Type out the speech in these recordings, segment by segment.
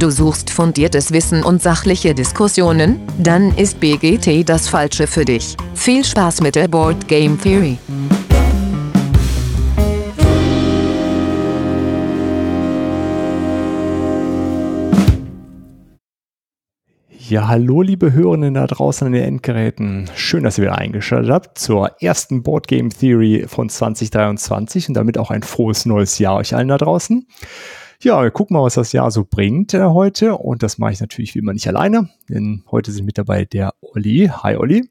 Du suchst fundiertes Wissen und sachliche Diskussionen? Dann ist BGT das Falsche für dich. Viel Spaß mit der Board Game Theory. Ja, hallo liebe Hörenden da draußen an den Endgeräten. Schön, dass ihr wieder eingeschaltet habt zur ersten Board Game Theory von 2023 und damit auch ein frohes neues Jahr euch allen da draußen. Ja, wir gucken mal, was das Jahr so bringt äh, heute. Und das mache ich natürlich wie immer nicht alleine, denn heute sind mit dabei der Olli. Hi Olli.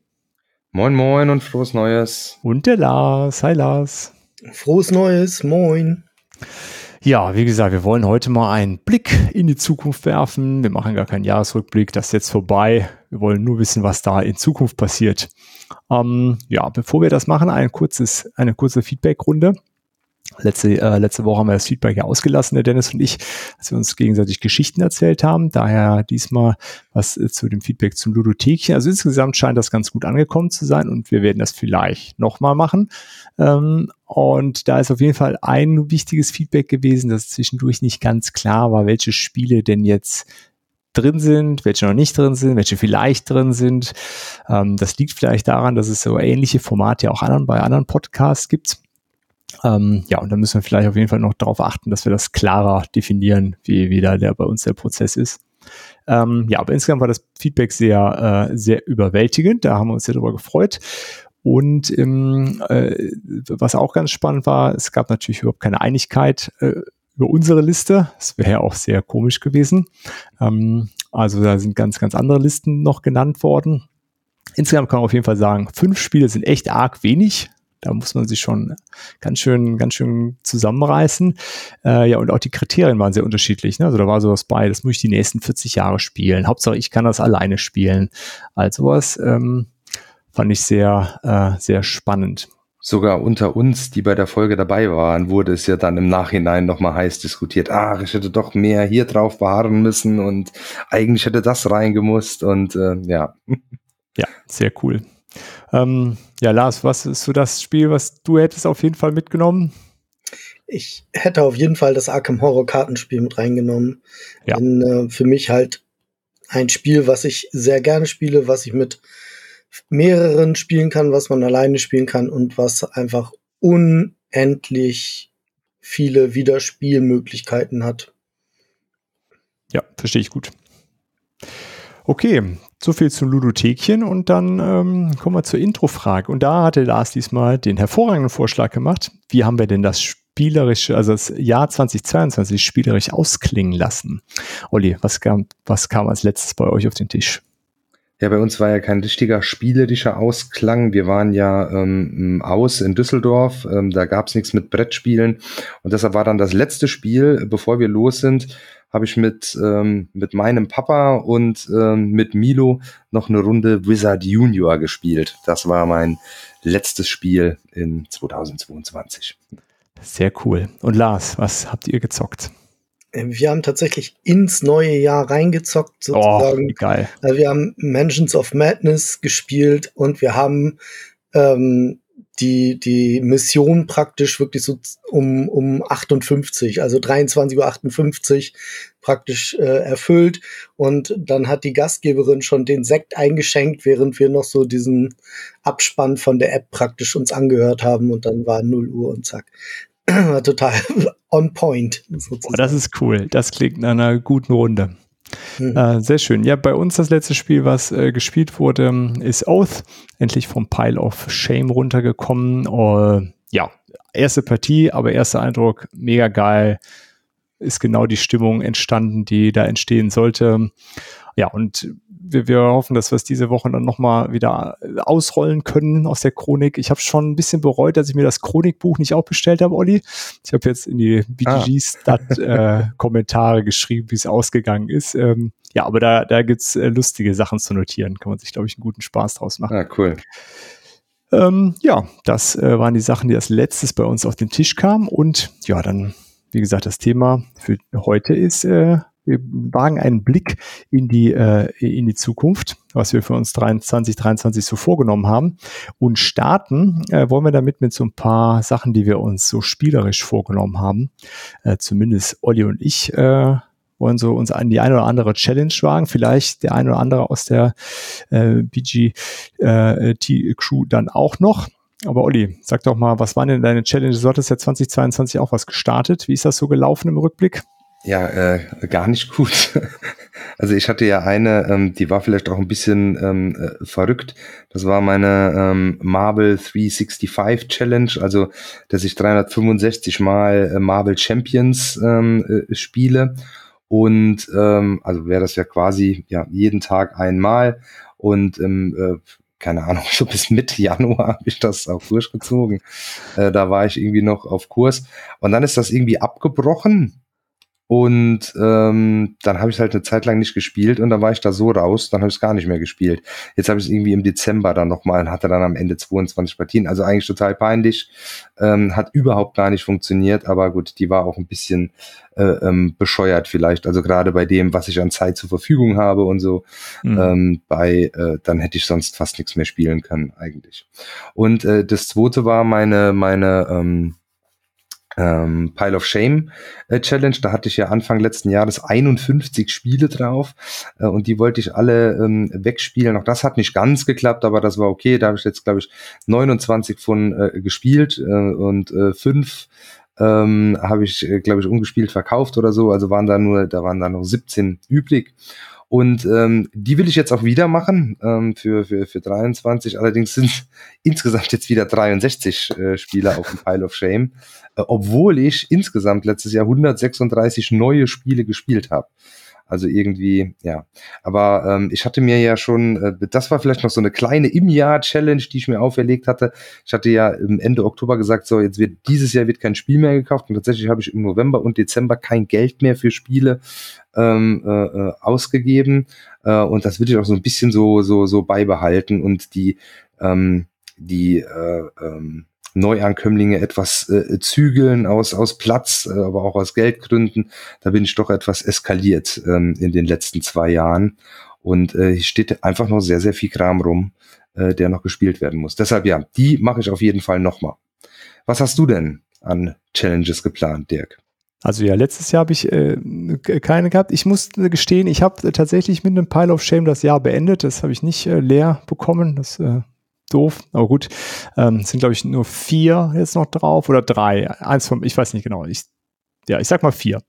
Moin Moin und frohes Neues. Und der Lars. Hi Lars. Frohes Neues. Moin. Ja, wie gesagt, wir wollen heute mal einen Blick in die Zukunft werfen. Wir machen gar keinen Jahresrückblick, das ist jetzt vorbei. Wir wollen nur wissen, was da in Zukunft passiert. Ähm, ja, bevor wir das machen, ein kurzes, eine kurze Feedback-Runde. Letzte, äh, letzte Woche haben wir das Feedback ja ausgelassen, der Dennis und ich, als wir uns gegenseitig Geschichten erzählt haben. Daher diesmal was äh, zu dem Feedback zum Ludothekchen. Also insgesamt scheint das ganz gut angekommen zu sein und wir werden das vielleicht nochmal machen. Ähm, und da ist auf jeden Fall ein wichtiges Feedback gewesen, dass zwischendurch nicht ganz klar war, welche Spiele denn jetzt drin sind, welche noch nicht drin sind, welche vielleicht drin sind. Ähm, das liegt vielleicht daran, dass es so ähnliche Formate auch anderen, bei anderen Podcasts gibt. Ähm, ja, und da müssen wir vielleicht auf jeden Fall noch darauf achten, dass wir das klarer definieren, wie, wie da der bei uns der Prozess ist. Ähm, ja, aber insgesamt war das Feedback sehr, äh, sehr überwältigend. Da haben wir uns sehr darüber gefreut. Und ähm, äh, was auch ganz spannend war, es gab natürlich überhaupt keine Einigkeit äh, über unsere Liste. Das wäre ja auch sehr komisch gewesen. Ähm, also da sind ganz, ganz andere Listen noch genannt worden. Insgesamt kann man auf jeden Fall sagen, fünf Spiele sind echt arg wenig. Da muss man sich schon ganz schön, ganz schön zusammenreißen. Äh, ja, und auch die Kriterien waren sehr unterschiedlich. Ne? Also da war sowas bei, das muss ich die nächsten 40 Jahre spielen. Hauptsache, ich kann das alleine spielen. Also was ähm, fand ich sehr, äh, sehr spannend. Sogar unter uns, die bei der Folge dabei waren, wurde es ja dann im Nachhinein nochmal heiß diskutiert. Ach, ich hätte doch mehr hier drauf beharren müssen und eigentlich hätte das reingemusst und äh, ja. Ja, sehr cool. Ähm, ja, Lars, was ist so das Spiel, was du hättest auf jeden Fall mitgenommen? Ich hätte auf jeden Fall das Arkham Horror Kartenspiel mit reingenommen. Ja. Denn, äh, für mich halt ein Spiel, was ich sehr gerne spiele, was ich mit mehreren spielen kann, was man alleine spielen kann und was einfach unendlich viele Wiederspielmöglichkeiten hat. Ja, verstehe ich gut. Okay, so viel zum Ludothekchen und dann ähm, kommen wir zur Introfrage. Und da hatte Lars diesmal den hervorragenden Vorschlag gemacht. Wie haben wir denn das spielerische, also das Jahr 2022 spielerisch ausklingen lassen? Olli, was kam, was kam als letztes bei euch auf den Tisch? Ja, bei uns war ja kein richtiger spielerischer Ausklang. Wir waren ja ähm, aus in Düsseldorf. Ähm, da gab's nichts mit Brettspielen. Und deshalb war dann das letzte Spiel, bevor wir los sind, habe ich mit, ähm, mit meinem Papa und ähm, mit Milo noch eine Runde Wizard Junior gespielt. Das war mein letztes Spiel in 2022. Sehr cool. Und Lars, was habt ihr gezockt? Äh, wir haben tatsächlich ins neue Jahr reingezockt, sozusagen. Oh, geil. Äh, wir haben Mansions of Madness gespielt und wir haben ähm, die, die Mission praktisch wirklich so um, um 58, also 23.58 Uhr praktisch äh, erfüllt. Und dann hat die Gastgeberin schon den Sekt eingeschenkt, während wir noch so diesen Abspann von der App praktisch uns angehört haben. Und dann war 0 Uhr und zack. War total on point. Oh, das ist cool. Das klingt nach einer guten Runde. Mhm. Äh, sehr schön. Ja, bei uns das letzte Spiel, was äh, gespielt wurde, ist Oath. Endlich vom Pile of Shame runtergekommen. Uh, ja, erste Partie, aber erster Eindruck, mega geil. Ist genau die Stimmung entstanden, die da entstehen sollte. Ja, und wir, wir hoffen, dass wir es diese Woche dann nochmal wieder ausrollen können aus der Chronik. Ich habe schon ein bisschen bereut, dass ich mir das Chronikbuch nicht auch bestellt habe, Olli. Ich habe jetzt in die BGG-Stat-Kommentare ah. äh, geschrieben, wie es ausgegangen ist. Ähm, ja, aber da, da gibt's äh, lustige Sachen zu notieren. Kann man sich, glaube ich, einen guten Spaß draus machen. Ah, cool. Ähm, ja, das äh, waren die Sachen, die als letztes bei uns auf den Tisch kamen. Und ja, dann, wie gesagt, das Thema für heute ist äh, wagen einen Blick in die, äh, in die Zukunft, was wir für uns 23, 23 so vorgenommen haben. Und starten äh, wollen wir damit mit so ein paar Sachen, die wir uns so spielerisch vorgenommen haben. Äh, zumindest Olli und ich äh, wollen so uns an die eine oder andere Challenge wagen. Vielleicht der eine oder andere aus der äh, BGT-Crew dann auch noch. Aber Olli, sag doch mal, was waren denn deine Challenges? Du hattest ja 2022 auch was gestartet. Wie ist das so gelaufen im Rückblick? Ja, äh, gar nicht gut. Also ich hatte ja eine, ähm, die war vielleicht auch ein bisschen ähm, äh, verrückt. Das war meine ähm, Marvel 365 Challenge, also dass ich 365 Mal äh, Marvel Champions ähm, äh, spiele. Und ähm, also wäre das ja quasi ja jeden Tag einmal. Und ähm, äh, keine Ahnung, so bis Mitte Januar habe ich das auch durchgezogen. Äh, da war ich irgendwie noch auf Kurs. Und dann ist das irgendwie abgebrochen und ähm, dann habe ich halt eine Zeit lang nicht gespielt und dann war ich da so raus, dann habe ich es gar nicht mehr gespielt. Jetzt habe ich es irgendwie im Dezember dann nochmal und hatte dann am Ende 22 Partien. Also eigentlich total peinlich. Ähm, hat überhaupt gar nicht funktioniert, aber gut, die war auch ein bisschen äh, ähm, bescheuert vielleicht. Also gerade bei dem, was ich an Zeit zur Verfügung habe und so, mhm. ähm, bei, äh, dann hätte ich sonst fast nichts mehr spielen können eigentlich. Und äh, das zweite war meine, meine, ähm, ähm, Pile of Shame äh, Challenge. Da hatte ich ja Anfang letzten Jahres 51 Spiele drauf äh, und die wollte ich alle ähm, wegspielen. Auch das hat nicht ganz geklappt, aber das war okay. Da habe ich jetzt, glaube ich, 29 von äh, gespielt äh, und äh, fünf ähm, habe ich, äh, glaube ich, ungespielt verkauft oder so. Also waren da nur, da waren da noch 17 übrig. Und ähm, die will ich jetzt auch wieder machen ähm, für, für, für 23. Allerdings sind insgesamt jetzt wieder 63 äh, Spieler auf dem Pile of Shame, äh, obwohl ich insgesamt letztes Jahr 136 neue Spiele gespielt habe. Also irgendwie, ja. Aber ähm, ich hatte mir ja schon, äh, das war vielleicht noch so eine kleine im Jahr Challenge, die ich mir auferlegt hatte. Ich hatte ja im Ende Oktober gesagt, so jetzt wird dieses Jahr wird kein Spiel mehr gekauft und tatsächlich habe ich im November und Dezember kein Geld mehr für Spiele ähm, äh, äh ausgegeben äh, und das will ich auch so ein bisschen so so so beibehalten und die ähm, die äh, ähm, Neuankömmlinge etwas äh, zügeln aus, aus Platz, äh, aber auch aus Geldgründen. Da bin ich doch etwas eskaliert ähm, in den letzten zwei Jahren. Und äh, hier steht einfach noch sehr, sehr viel Kram rum, äh, der noch gespielt werden muss. Deshalb ja, die mache ich auf jeden Fall nochmal. Was hast du denn an Challenges geplant, Dirk? Also ja, letztes Jahr habe ich äh, keine gehabt. Ich muss gestehen, ich habe tatsächlich mit einem Pile of Shame das Jahr beendet. Das habe ich nicht äh, leer bekommen. Das äh, doof, aber gut. Ähm, sind, glaube ich, nur vier jetzt noch drauf oder drei. Eins von, ich weiß nicht genau. Ich, ja, ich sag mal vier.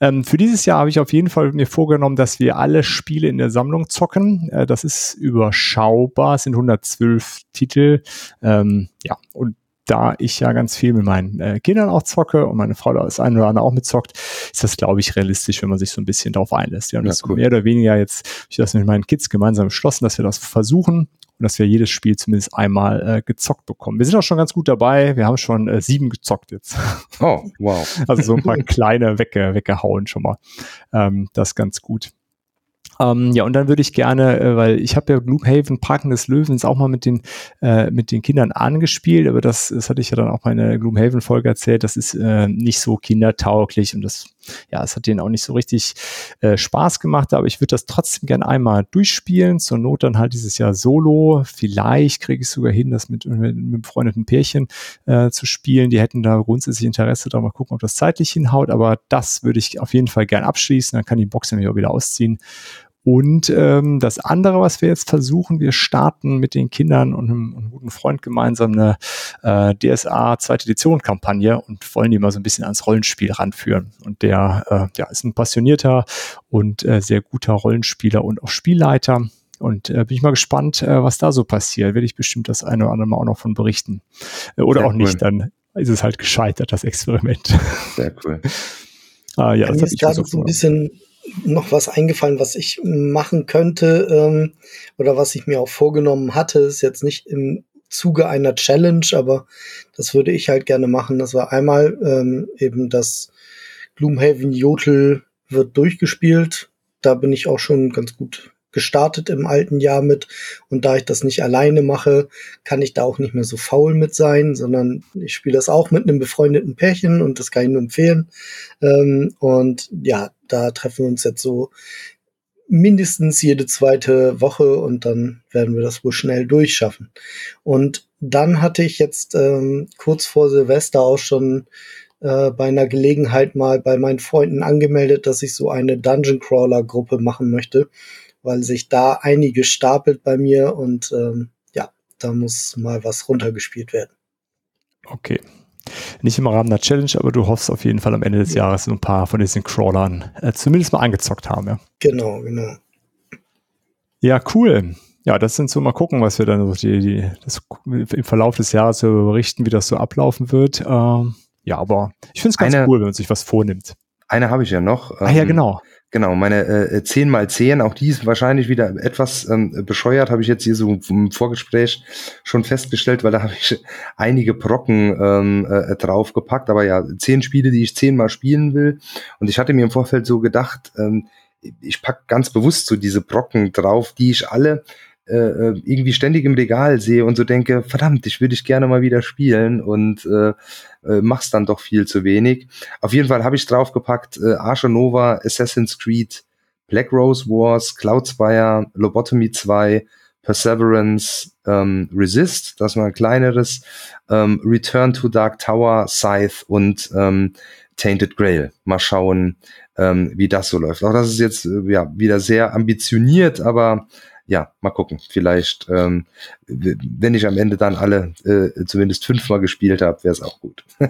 Ähm, für dieses Jahr habe ich auf jeden Fall mir vorgenommen, dass wir alle Spiele in der Sammlung zocken. Äh, das ist überschaubar, es sind 112 Titel. Ähm, ja, und da ich ja ganz viel mit meinen äh, Kindern auch zocke und meine Frau da das eine oder andere auch mitzockt, ist das, glaube ich, realistisch, wenn man sich so ein bisschen darauf einlässt. Wir haben ja, das cool. mehr oder weniger jetzt, ich das mit meinen Kids gemeinsam beschlossen, dass wir das versuchen und dass wir jedes Spiel zumindest einmal äh, gezockt bekommen. Wir sind auch schon ganz gut dabei. Wir haben schon äh, sieben gezockt jetzt. Oh, wow. also so ein paar kleine wegge weggehauen schon mal. Ähm, das ganz gut. Ähm, ja, und dann würde ich gerne, äh, weil ich habe ja Gloomhaven Parken des Löwens auch mal mit den, äh, mit den Kindern angespielt, aber das, das hatte ich ja dann auch meine Gloomhaven-Folge erzählt, das ist äh, nicht so kindertauglich und das, ja, es hat denen auch nicht so richtig äh, Spaß gemacht, aber ich würde das trotzdem gerne einmal durchspielen, zur Not dann halt dieses Jahr solo, vielleicht kriege ich sogar hin, das mit, einem befreundeten Pärchen äh, zu spielen, die hätten da grundsätzlich Interesse, da mal gucken, ob das zeitlich hinhaut, aber das würde ich auf jeden Fall gern abschließen, dann kann die Box nämlich auch wieder ausziehen und ähm, das andere, was wir jetzt versuchen, wir starten mit den Kindern und einem, einem guten Freund gemeinsam eine äh, DSA zweite Edition Kampagne und wollen die mal so ein bisschen ans Rollenspiel ranführen. Und der äh, ja, ist ein passionierter und äh, sehr guter Rollenspieler und auch Spielleiter. Und äh, bin ich mal gespannt, äh, was da so passiert. Werde ich bestimmt das eine oder andere Mal auch noch von berichten. Äh, oder Sehr auch cool. nicht, dann ist es halt gescheitert, das Experiment. Sehr cool. ah, ja, das ist gerade so ein bisschen noch was eingefallen, was ich machen könnte ähm, oder was ich mir auch vorgenommen hatte. Ist jetzt nicht im Zuge einer Challenge, aber das würde ich halt gerne machen. Das war einmal ähm, eben das Gloomhaven Jodel wird durchgespielt. Da bin ich auch schon ganz gut gestartet im alten Jahr mit. Und da ich das nicht alleine mache, kann ich da auch nicht mehr so faul mit sein, sondern ich spiele das auch mit einem befreundeten Pärchen und das kann ich nur empfehlen. Ähm, und ja, da treffen wir uns jetzt so mindestens jede zweite Woche und dann werden wir das wohl schnell durchschaffen. Und dann hatte ich jetzt ähm, kurz vor Silvester auch schon äh, bei einer Gelegenheit mal bei meinen Freunden angemeldet, dass ich so eine Dungeon Crawler Gruppe machen möchte, weil sich da einige stapelt bei mir und ähm, ja, da muss mal was runtergespielt werden. Okay. Nicht im Rahmen der Challenge, aber du hoffst auf jeden Fall am Ende des ja. Jahres ein paar von diesen Crawlern äh, zumindest mal angezockt haben. Ja. Genau, genau. Ja, cool. Ja, das sind so mal gucken, was wir dann so die, die, das, im Verlauf des Jahres so berichten, wie das so ablaufen wird. Ähm, ja, aber ich finde es ganz eine, cool, wenn man sich was vornimmt. Eine habe ich ja noch. Ah ja, ähm, genau. Genau, meine äh, 10 mal 10, auch die ist wahrscheinlich wieder etwas ähm, bescheuert, habe ich jetzt hier so im Vorgespräch schon festgestellt, weil da habe ich einige Brocken ähm, äh, draufgepackt, aber ja, zehn Spiele, die ich zehnmal spielen will. Und ich hatte mir im Vorfeld so gedacht, ähm, ich pack ganz bewusst so diese Brocken drauf, die ich alle äh, äh, irgendwie ständig im Regal sehe und so denke, verdammt, ich würde ich gerne mal wieder spielen und äh, äh, mach's dann doch viel zu wenig. Auf jeden Fall habe ich draufgepackt äh, Archer Nova, Assassin's Creed, Black Rose Wars, Cloudspire, Lobotomy 2, Perseverance, ähm, Resist, das war ein kleineres, ähm, Return to Dark Tower, Scythe und ähm, Tainted Grail. Mal schauen, ähm, wie das so läuft. Auch das ist jetzt äh, ja wieder sehr ambitioniert, aber ja, mal gucken. Vielleicht, ähm, wenn ich am Ende dann alle äh, zumindest fünfmal gespielt habe, wäre es auch gut.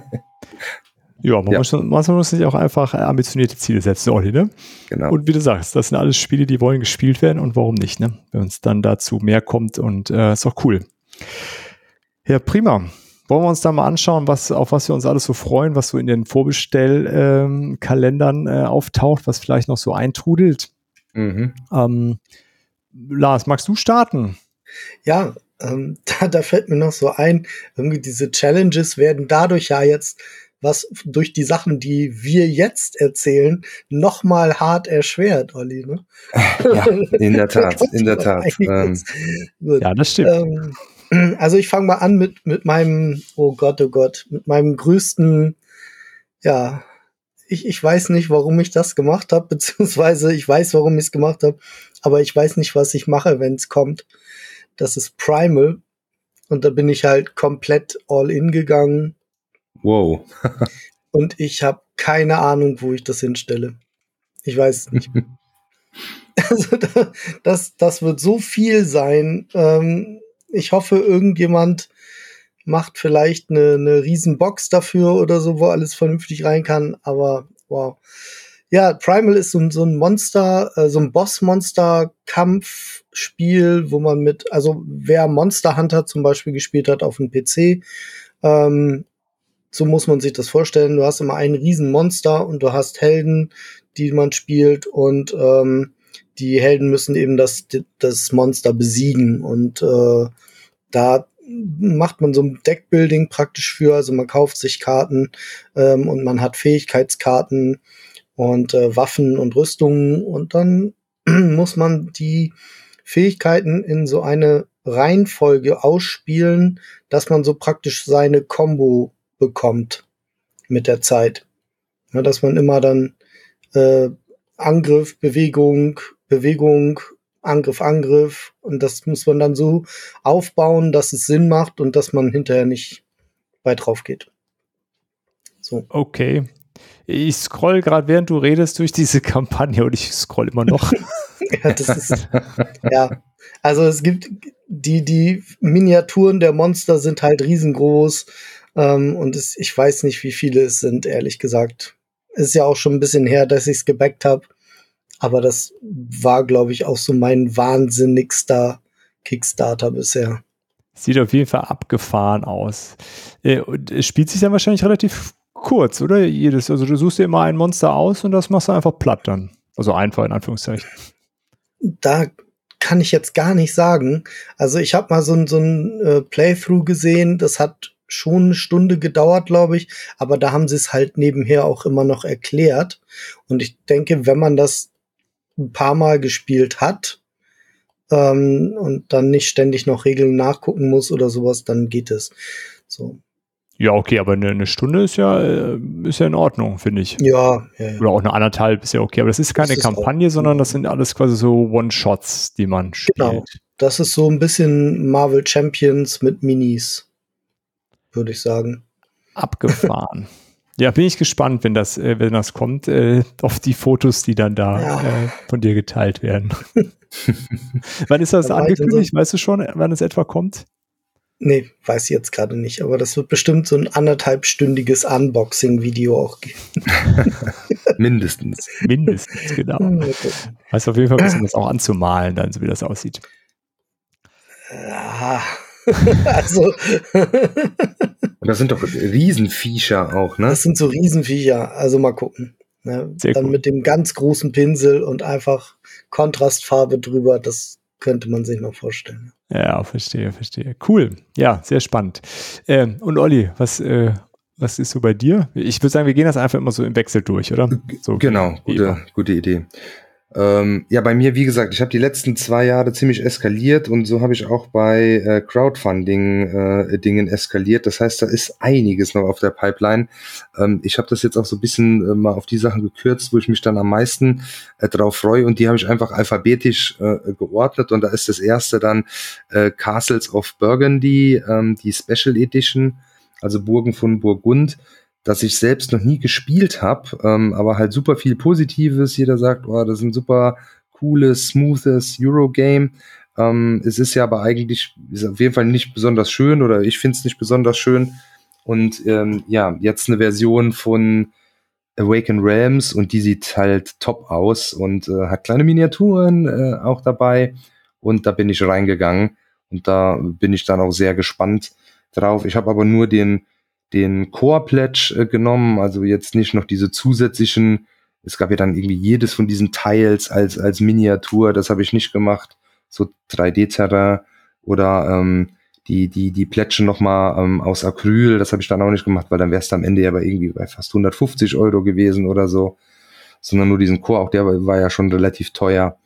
ja, man, ja. Muss, man muss sich auch einfach ambitionierte Ziele setzen, Olli, ne? Genau. Und wie du sagst, das sind alles Spiele, die wollen gespielt werden und warum nicht, ne? Wenn uns dann dazu mehr kommt und äh, ist auch cool. Ja, prima. Wollen wir uns da mal anschauen, was, auf was wir uns alles so freuen, was so in den Vorbestellkalendern äh, auftaucht, was vielleicht noch so eintrudelt. Mhm. Ähm, Lars, magst du starten? Ja, ähm, da, da fällt mir noch so ein, irgendwie diese Challenges werden dadurch ja jetzt was durch die Sachen, die wir jetzt erzählen, noch mal hart erschwert, Olli. Ne? Ja, in der Tat, in der Tat. Ähm, ja, das stimmt. Ähm, also ich fange mal an mit mit meinem, oh Gott, oh Gott, mit meinem größten, ja, ich, ich weiß nicht, warum ich das gemacht habe, beziehungsweise ich weiß, warum ich es gemacht habe, aber ich weiß nicht, was ich mache, wenn es kommt. Das ist Primal. Und da bin ich halt komplett all in gegangen. Wow. und ich habe keine Ahnung, wo ich das hinstelle. Ich weiß es nicht. also das, das wird so viel sein. Ähm, ich hoffe, irgendjemand macht vielleicht eine, eine riesen Box dafür oder so, wo alles vernünftig rein kann. Aber wow. Ja, Primal ist so, so ein Monster, äh, so ein Boss-Monster-Kampfspiel, wo man mit, also wer Monster Hunter zum Beispiel gespielt hat auf dem PC, ähm, so muss man sich das vorstellen. Du hast immer ein Riesenmonster und du hast Helden, die man spielt und ähm, die Helden müssen eben das, das Monster besiegen und äh, da macht man so ein Deckbuilding praktisch für. Also man kauft sich Karten ähm, und man hat Fähigkeitskarten und äh, Waffen und Rüstungen und dann muss man die Fähigkeiten in so eine Reihenfolge ausspielen, dass man so praktisch seine Combo bekommt mit der Zeit. Ja, dass man immer dann äh, Angriff, Bewegung, Bewegung, Angriff, Angriff. Und das muss man dann so aufbauen, dass es Sinn macht und dass man hinterher nicht weit drauf geht. So. Okay. Ich scroll gerade, während du redest, durch diese Kampagne und ich scroll immer noch. ja, das ist, ja. Also es gibt die, die Miniaturen der Monster sind halt riesengroß. Ähm, und es, ich weiß nicht, wie viele es sind, ehrlich gesagt. Ist ja auch schon ein bisschen her, dass ich es gebackt habe. Aber das war, glaube ich, auch so mein wahnsinnigster Kickstarter bisher. Sieht auf jeden Fall abgefahren aus. Äh, und es spielt sich dann wahrscheinlich relativ kurz, oder? Jedes, also du suchst dir immer ein Monster aus und das machst du einfach platt dann. Also einfach in Anführungszeichen. Da kann ich jetzt gar nicht sagen. Also ich habe mal so ein, so ein äh, Playthrough gesehen, das hat schon eine Stunde gedauert, glaube ich, aber da haben sie es halt nebenher auch immer noch erklärt. Und ich denke, wenn man das ein paar Mal gespielt hat ähm, und dann nicht ständig noch Regeln nachgucken muss oder sowas, dann geht es. So. Ja, okay, aber eine, eine Stunde ist ja, äh, ist ja in Ordnung, finde ich. Ja, ja, ja, Oder auch eine anderthalb ist ja okay. Aber das ist keine das ist Kampagne, sondern das sind alles quasi so One-Shots, die man spielt. Genau. Das ist so ein bisschen Marvel Champions mit Minis, würde ich sagen. Abgefahren. Ja, bin ich gespannt, wenn das, äh, wenn das kommt, äh, auf die Fotos, die dann da Ja. äh, von dir geteilt werden. wann ist das Dann angekündigt? Weißt du schon, wann es etwa kommt? Nee, weiß ich jetzt gerade nicht, aber das wird bestimmt so ein anderthalbstündiges Unboxing-Video auch geben. Mindestens. Mindestens, genau. Weißt auf jeden Fall, um das auch anzumalen, dann, so wie das aussieht. Ja. also, Und das sind doch Riesenviecher auch, ne? das sind so Riesenviecher. Also mal gucken. Ne? Sehr Dann cool. mit dem ganz großen Pinsel und einfach Kontrastfarbe drüber, das könnte man sich noch vorstellen. Ja, verstehe, verstehe. Cool. Ja, sehr spannend. Ähm, und Olli, was, äh, was ist so bei dir? Ich würde sagen, wir gehen das einfach immer so im Wechsel durch, oder? So, Genau, gute, gute Idee. Ähm, ja, bei mir, wie gesagt, ich habe die letzten zwei Jahre ziemlich eskaliert und so habe ich auch bei äh, Crowdfunding-Dingen eskaliert. Das heißt, da ist einiges noch auf der Pipeline. Ähm, ich habe das jetzt auch so ein bisschen äh, mal auf die Sachen gekürzt, wo ich mich dann am meisten äh, drauf freue und die habe ich einfach alphabetisch äh, geordnet und da ist das erste dann äh, Castles of Burgundy, ähm, die Special Edition, also Burgen von Burgund das ich selbst noch nie gespielt habe, ähm, aber halt super viel Positives. Jeder sagt, oh, das ist ein super cooles, smoothes Eurogame. Ähm, es ist ja aber eigentlich, ist auf jeden Fall nicht besonders schön oder ich finde es nicht besonders schön. Und ähm, ja, jetzt eine Version von Awaken Realms und die sieht halt top aus und äh, hat kleine Miniaturen äh, auch dabei. Und da bin ich reingegangen und da bin ich dann auch sehr gespannt drauf. Ich habe aber nur den den Core Pledge äh, genommen, also jetzt nicht noch diese zusätzlichen, es gab ja dann irgendwie jedes von diesen Teils als, als Miniatur, das habe ich nicht gemacht, so 3D-Terrain oder ähm, die, die, die Plätsche nochmal ähm, aus Acryl, das habe ich dann auch nicht gemacht, weil dann wär's am Ende ja bei irgendwie bei fast 150 Euro gewesen oder so, sondern nur diesen Core, auch der war, war ja schon relativ teuer.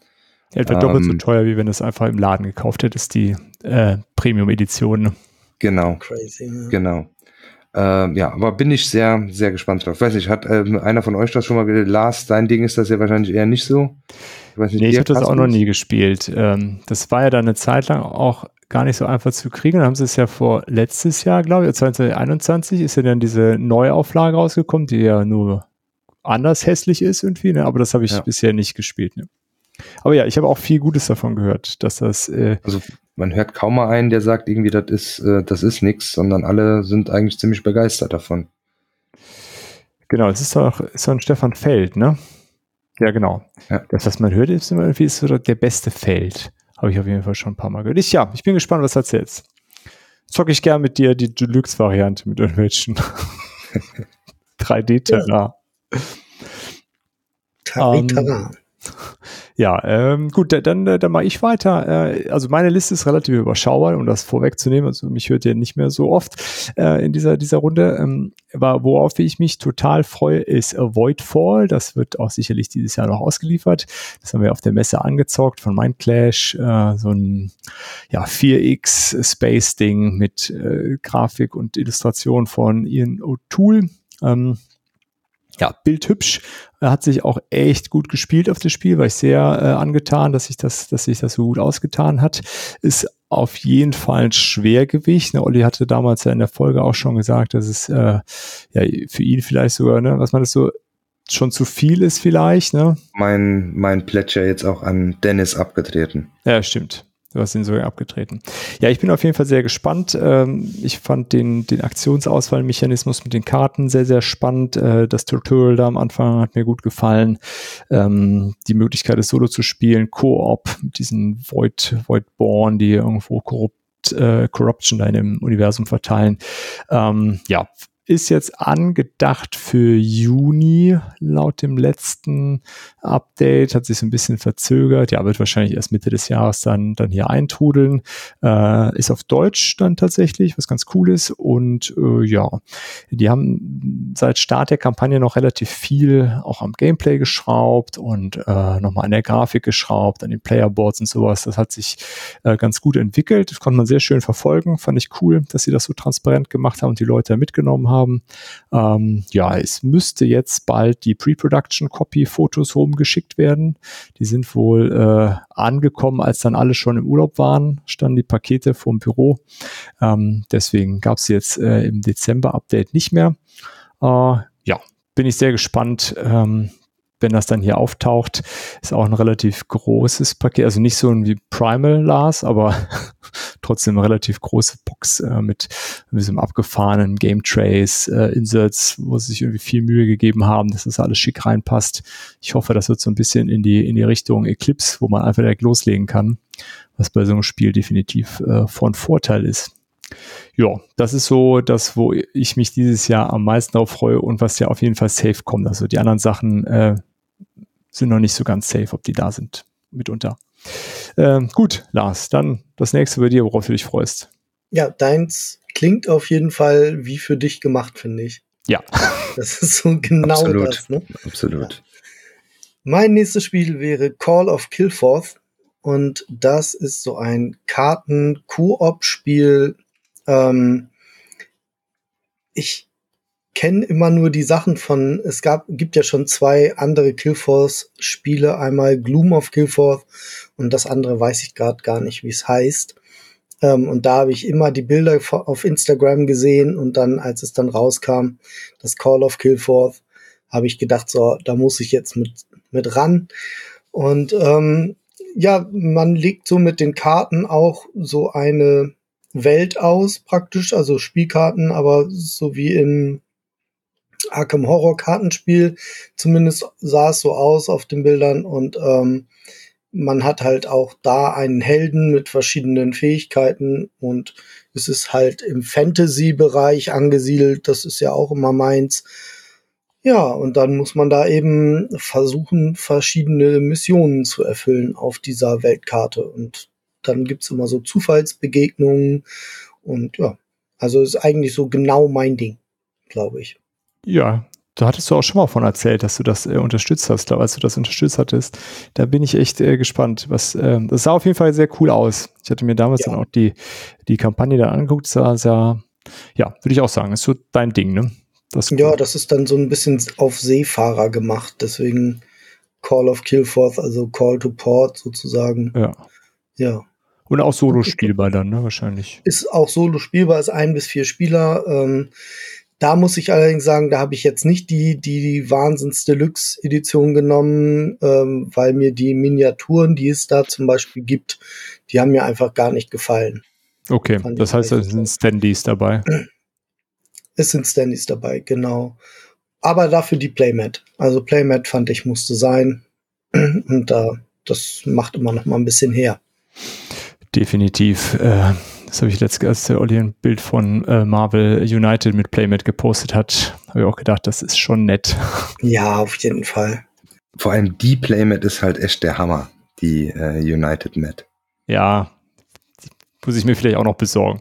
Etwa doppelt so Ähm, teuer, wie wenn du es einfach im Laden gekauft hättest, die äh, Premium-Edition. Genau. Crazy. Ja. Genau. Ähm, ja, aber bin ich sehr, sehr gespannt drauf. Weiß nicht, hat ähm, einer von euch das schon mal? Lars, dein Ding ist das ja wahrscheinlich eher nicht so. Ich weiß nicht, Nee, ich habe das auch noch nie gespielt. Ähm, das war ja dann eine Zeit lang auch gar nicht so einfach zu kriegen. Dann haben sie es ja vor letztes Jahr, glaube ich, 2021 ist ja dann diese Neuauflage rausgekommen, die ja nur anders hässlich ist irgendwie, ne? aber das habe ich Ja. bisher nicht gespielt. Ne? Aber ja, ich habe auch viel Gutes davon gehört, dass das äh, Also man hört kaum mal einen, der sagt irgendwie, das ist, äh, das ist nix, sondern alle sind eigentlich ziemlich begeistert davon. Genau, es ist doch, ist doch ein Stefan Feld, ne? Ja, genau. Ja. Das, was man hört, ist immer irgendwie so der beste Feld. Habe ich auf jeden Fall schon ein paar Mal gehört. Ich, ja, ich bin gespannt, was du erzählst. Zocke ich gern mit dir die Deluxe-Variante mit irgendwelchen 3D-Terrain. Taritara. Ja, ähm, gut, da- dann, äh, dann mache ich weiter. Äh, also meine Liste ist relativ überschaubar, um das vorwegzunehmen. Also mich hört ihr nicht mehr so oft äh, in dieser, dieser Runde. Ähm, aber worauf ich mich total freue, ist Voidfall. Das wird auch sicherlich dieses Jahr noch ausgeliefert. Das haben wir auf der Messe angezockt von Mindclash. Äh, so ein ja, 4X Space-Ding mit äh, Grafik und Illustration von Ian O'Toole. Ähm, ja, bildhübsch. Er hat sich auch echt gut gespielt auf das Spiel, war ich sehr äh, angetan, dass sich das, dass sich das so gut ausgetan hat. Ist auf jeden Fall ein Schwergewicht. Ne, Olli hatte damals ja in der Folge auch schon gesagt, dass es äh, ja für ihn vielleicht sogar, ne, was man das so schon zu viel ist vielleicht, ne? Mein, mein Plätscher jetzt auch an Dennis abgetreten. Ja, stimmt. Du hast ihn sogar abgetreten. Ja, ich bin auf jeden Fall sehr gespannt. Ähm, ich fand den, den Aktionsauswahlmechanismus mit den Karten sehr, sehr spannend. Äh, das Tutorial da am Anfang hat mir gut gefallen. Ähm, die Möglichkeit, es solo zu spielen, Koop mit diesen Void, Voidborn, die irgendwo korrupt, äh, Corruption da in dem Universum verteilen. Ähm, ja, ist jetzt angedacht für Juni laut dem letzten Update, hat sich so ein bisschen verzögert. Ja, wird wahrscheinlich erst Mitte des Jahres dann, dann hier eintrudeln. Äh, ist auf Deutsch dann tatsächlich, was ganz cool ist. Und äh, ja, die haben seit Start der Kampagne noch relativ viel auch am Gameplay geschraubt und äh, nochmal an der Grafik geschraubt, an den Playerboards und sowas. Das hat sich äh, ganz gut entwickelt. Das konnte man sehr schön verfolgen. Fand ich cool, dass sie das so transparent gemacht haben und die Leute mitgenommen haben. Ähm, ja, es müsste jetzt bald die Pre-Production-Copy-Fotos rumgeschickt werden. Die sind wohl äh, angekommen, als dann alle schon im Urlaub waren, standen die Pakete vorm Büro. Ähm, deswegen gab es jetzt äh, im Dezember-Update nicht mehr. Äh, ja, bin ich sehr gespannt, ähm, wenn das dann hier auftaucht. Ist auch ein relativ großes Paket, also nicht so ein wie Primal Lars, aber trotzdem eine relativ große Box äh, mit, einem abgefahrenen Game Trace, äh, Inserts, wo sie sich irgendwie viel Mühe gegeben haben, dass das alles schick reinpasst. Ich hoffe, das wird so ein bisschen in die, in die Richtung Eclipse, wo man einfach direkt loslegen kann, was bei so einem Spiel definitiv äh, von Vorteil ist ja, das ist so das, wo ich mich dieses Jahr am meisten darauf freue und was ja auf jeden Fall safe kommt. Also die anderen Sachen äh, sind noch nicht so ganz safe, ob die da sind, mitunter. Ähm, gut, Lars, dann das nächste bei dir, worauf du dich freust. Ja, deins klingt auf jeden Fall wie für dich gemacht, finde ich. Ja. Das ist so genau Absolut. das. Ne? Absolut. Ja. Mein nächstes Spiel wäre Call of Killforth und das ist so ein Karten-Koop-Spiel ähm, ich kenne immer nur die Sachen von, es gab, gibt ja schon zwei andere Killforce-Spiele, einmal Gloom of Killforth und das andere weiß ich gerade gar nicht, wie es heißt. Ähm, und da habe ich immer die Bilder auf Instagram gesehen und dann, als es dann rauskam, das Call of Killforth, habe ich gedacht, so, da muss ich jetzt mit, mit ran. Und ähm, ja, man legt so mit den Karten auch so eine Welt aus, praktisch, also Spielkarten, aber so wie im Arkham Horror Kartenspiel, zumindest sah es so aus auf den Bildern und ähm, man hat halt auch da einen Helden mit verschiedenen Fähigkeiten und es ist halt im Fantasy-Bereich angesiedelt, das ist ja auch immer meins. Ja, und dann muss man da eben versuchen, verschiedene Missionen zu erfüllen auf dieser Weltkarte. Und dann gibt's immer so Zufallsbegegnungen und ja, also ist eigentlich so genau mein Ding, glaube ich. Ja, da hattest du auch schon mal von erzählt, dass du das äh, unterstützt hast, glaube als du das unterstützt hattest. Da bin ich echt äh, gespannt. Was, äh, das sah auf jeden Fall sehr cool aus. Ich hatte mir damals ja. dann auch die, die Kampagne da angeguckt, sah sehr, ja, würde ich auch sagen, ist so dein Ding, ne? Das cool. Ja, das ist dann so ein bisschen auf Seefahrer gemacht, deswegen Call of Killforth, also Call to Port sozusagen. Ja. Ja. Und auch solo spielbar dann, ne, wahrscheinlich. Ist auch solo spielbar, ist ein bis vier Spieler. Ähm, da muss ich allerdings sagen, da habe ich jetzt nicht die, die Wahnsinns Deluxe Edition genommen, ähm, weil mir die Miniaturen, die es da zum Beispiel gibt, die haben mir einfach gar nicht gefallen. Okay, das heißt, es sind Standys dabei. Es sind Standys dabei, genau. Aber dafür die Playmat. Also Playmat fand ich musste sein. Und da, das macht immer noch mal ein bisschen her. Definitiv. Äh, das habe ich letztes, als der Olli ein Bild von äh, Marvel United mit Playmat gepostet hat, habe ich auch gedacht, das ist schon nett. Ja, auf jeden Fall. Vor allem die Playmat ist halt echt der Hammer, die äh, United Mat. Ja, die muss ich mir vielleicht auch noch besorgen.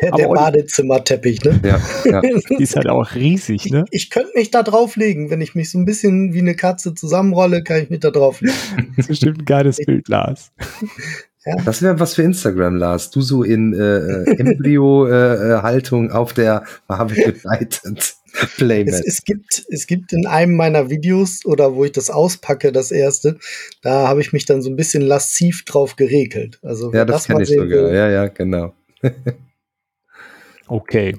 Der, der Badezimmerteppich, ne? Ja, ja. Die ist halt auch riesig, ne? Ich, ich könnte mich da drauflegen. Wenn ich mich so ein bisschen wie eine Katze zusammenrolle, kann ich mich da drauflegen. das ist bestimmt ein geiles Bild, Lars. Ja. Das wäre was für Instagram, Lars. Du so in äh, äh Embryo-Haltung äh, auf der Marvel United Playmat. Es, es, gibt, es gibt in einem meiner Videos oder wo ich das auspacke, das erste, da habe ich mich dann so ein bisschen lasziv drauf geregelt. Also ja, das, das kenne ich sogar. Will. Ja, ja, genau. Okay,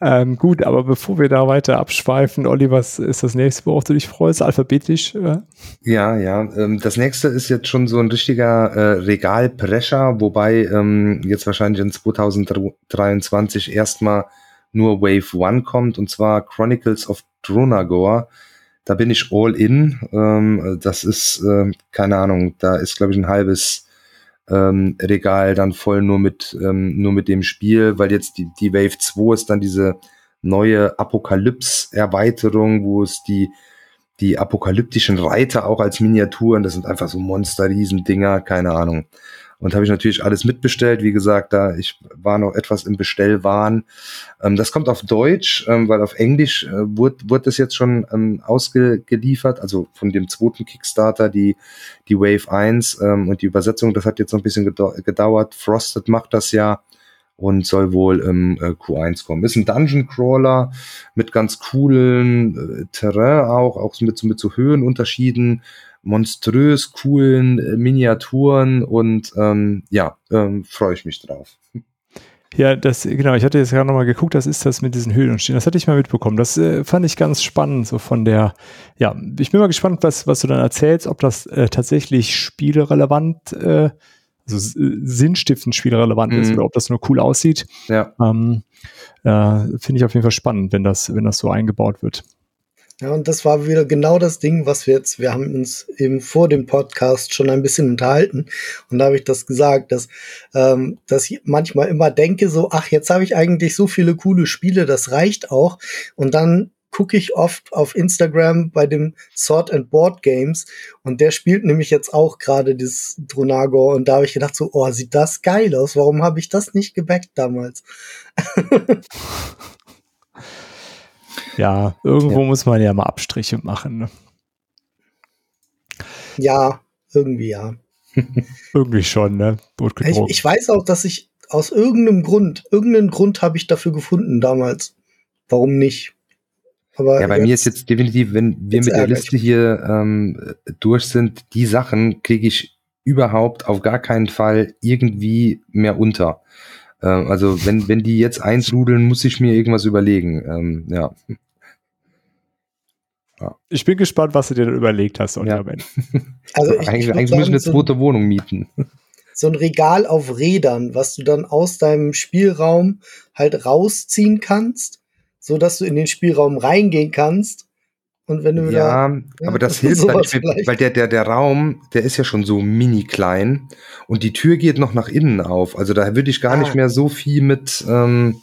ähm, gut, aber bevor wir da weiter abschweifen, Olli, was ist das nächste, worauf du dich freust, alphabetisch? Äh? Ja, ja, ähm, das nächste ist jetzt schon so ein richtiger äh, Regalprescher, wobei ähm, jetzt wahrscheinlich in 2023 erstmal nur Wave One kommt, und zwar Chronicles of Dronagor. Da bin ich all in. Ähm, das ist, äh, keine Ahnung, da ist, glaube ich, ein halbes ähm, Regal dann voll nur mit, ähm, nur mit dem Spiel, weil jetzt die, die Wave 2 ist dann diese neue Apokalypse-Erweiterung, wo es die, die apokalyptischen Reiter auch als Miniaturen, das sind einfach so Monster-Riesendinger, keine Ahnung. Und habe ich natürlich alles mitbestellt. Wie gesagt, da ich war noch etwas im Bestellwahn. Ähm, das kommt auf Deutsch, ähm, weil auf Englisch äh, wurde, wurde das jetzt schon ähm, ausgeliefert, also von dem zweiten Kickstarter, die, die Wave 1 ähm, und die Übersetzung, das hat jetzt noch ein bisschen gedauert. Frosted macht das ja und soll wohl im äh, Q1 kommen. Ist ein Dungeon Crawler mit ganz coolen äh, Terrain auch, auch mit, mit so Höhenunterschieden monströs coolen äh, Miniaturen und ähm, ja, ähm, freue ich mich drauf. Ja, das, genau, ich hatte jetzt gerade nochmal geguckt, das ist das mit diesen Höhlen und Stehen. Das hatte ich mal mitbekommen. Das äh, fand ich ganz spannend, so von der, ja, ich bin mal gespannt, was, was du dann erzählst, ob das äh, tatsächlich spielerelevant, äh, also sinnstiftend spielerelevant mhm. ist oder ob das nur cool aussieht. Ja. Ähm, äh, Finde ich auf jeden Fall spannend, wenn das, wenn das so eingebaut wird. Ja, und das war wieder genau das Ding, was wir jetzt, wir haben uns eben vor dem Podcast schon ein bisschen unterhalten. Und da habe ich das gesagt, dass, ähm, dass ich manchmal immer denke so, ach, jetzt habe ich eigentlich so viele coole Spiele, das reicht auch. Und dann gucke ich oft auf Instagram bei dem Sword and Board Games. Und der spielt nämlich jetzt auch gerade das Drunagor und da habe ich gedacht so, oh, sieht das geil aus, warum habe ich das nicht gebackt damals? Ja, irgendwo ja. muss man ja mal Abstriche machen. Ne? Ja, irgendwie ja. irgendwie schon, ne? Ich, ich, weiß auch, dass ich aus irgendeinem Grund, irgendeinen Grund habe ich dafür gefunden damals. Warum nicht? Aber ja, bei mir ist jetzt definitiv, wenn wir mit der Liste hier ähm, durch sind, die Sachen kriege ich überhaupt auf gar keinen Fall irgendwie mehr unter. Ähm, also wenn, wenn die jetzt einrudeln, muss ich mir irgendwas überlegen. Ähm, ja. Ja. Ich bin gespannt, was du dir überlegt hast, ja. Also ich, eigentlich, eigentlich müssen wir eine zweite Wohnung mieten. So ein Regal auf Rädern, was du dann aus deinem Spielraum halt rausziehen kannst, so dass du in den Spielraum reingehen kannst. Und wenn du ja, da, ja aber das hilft halt weil der, der, der Raum, der ist ja schon so mini klein und die Tür geht noch nach innen auf. Also da würde ich gar ah. nicht mehr so viel mit, ähm,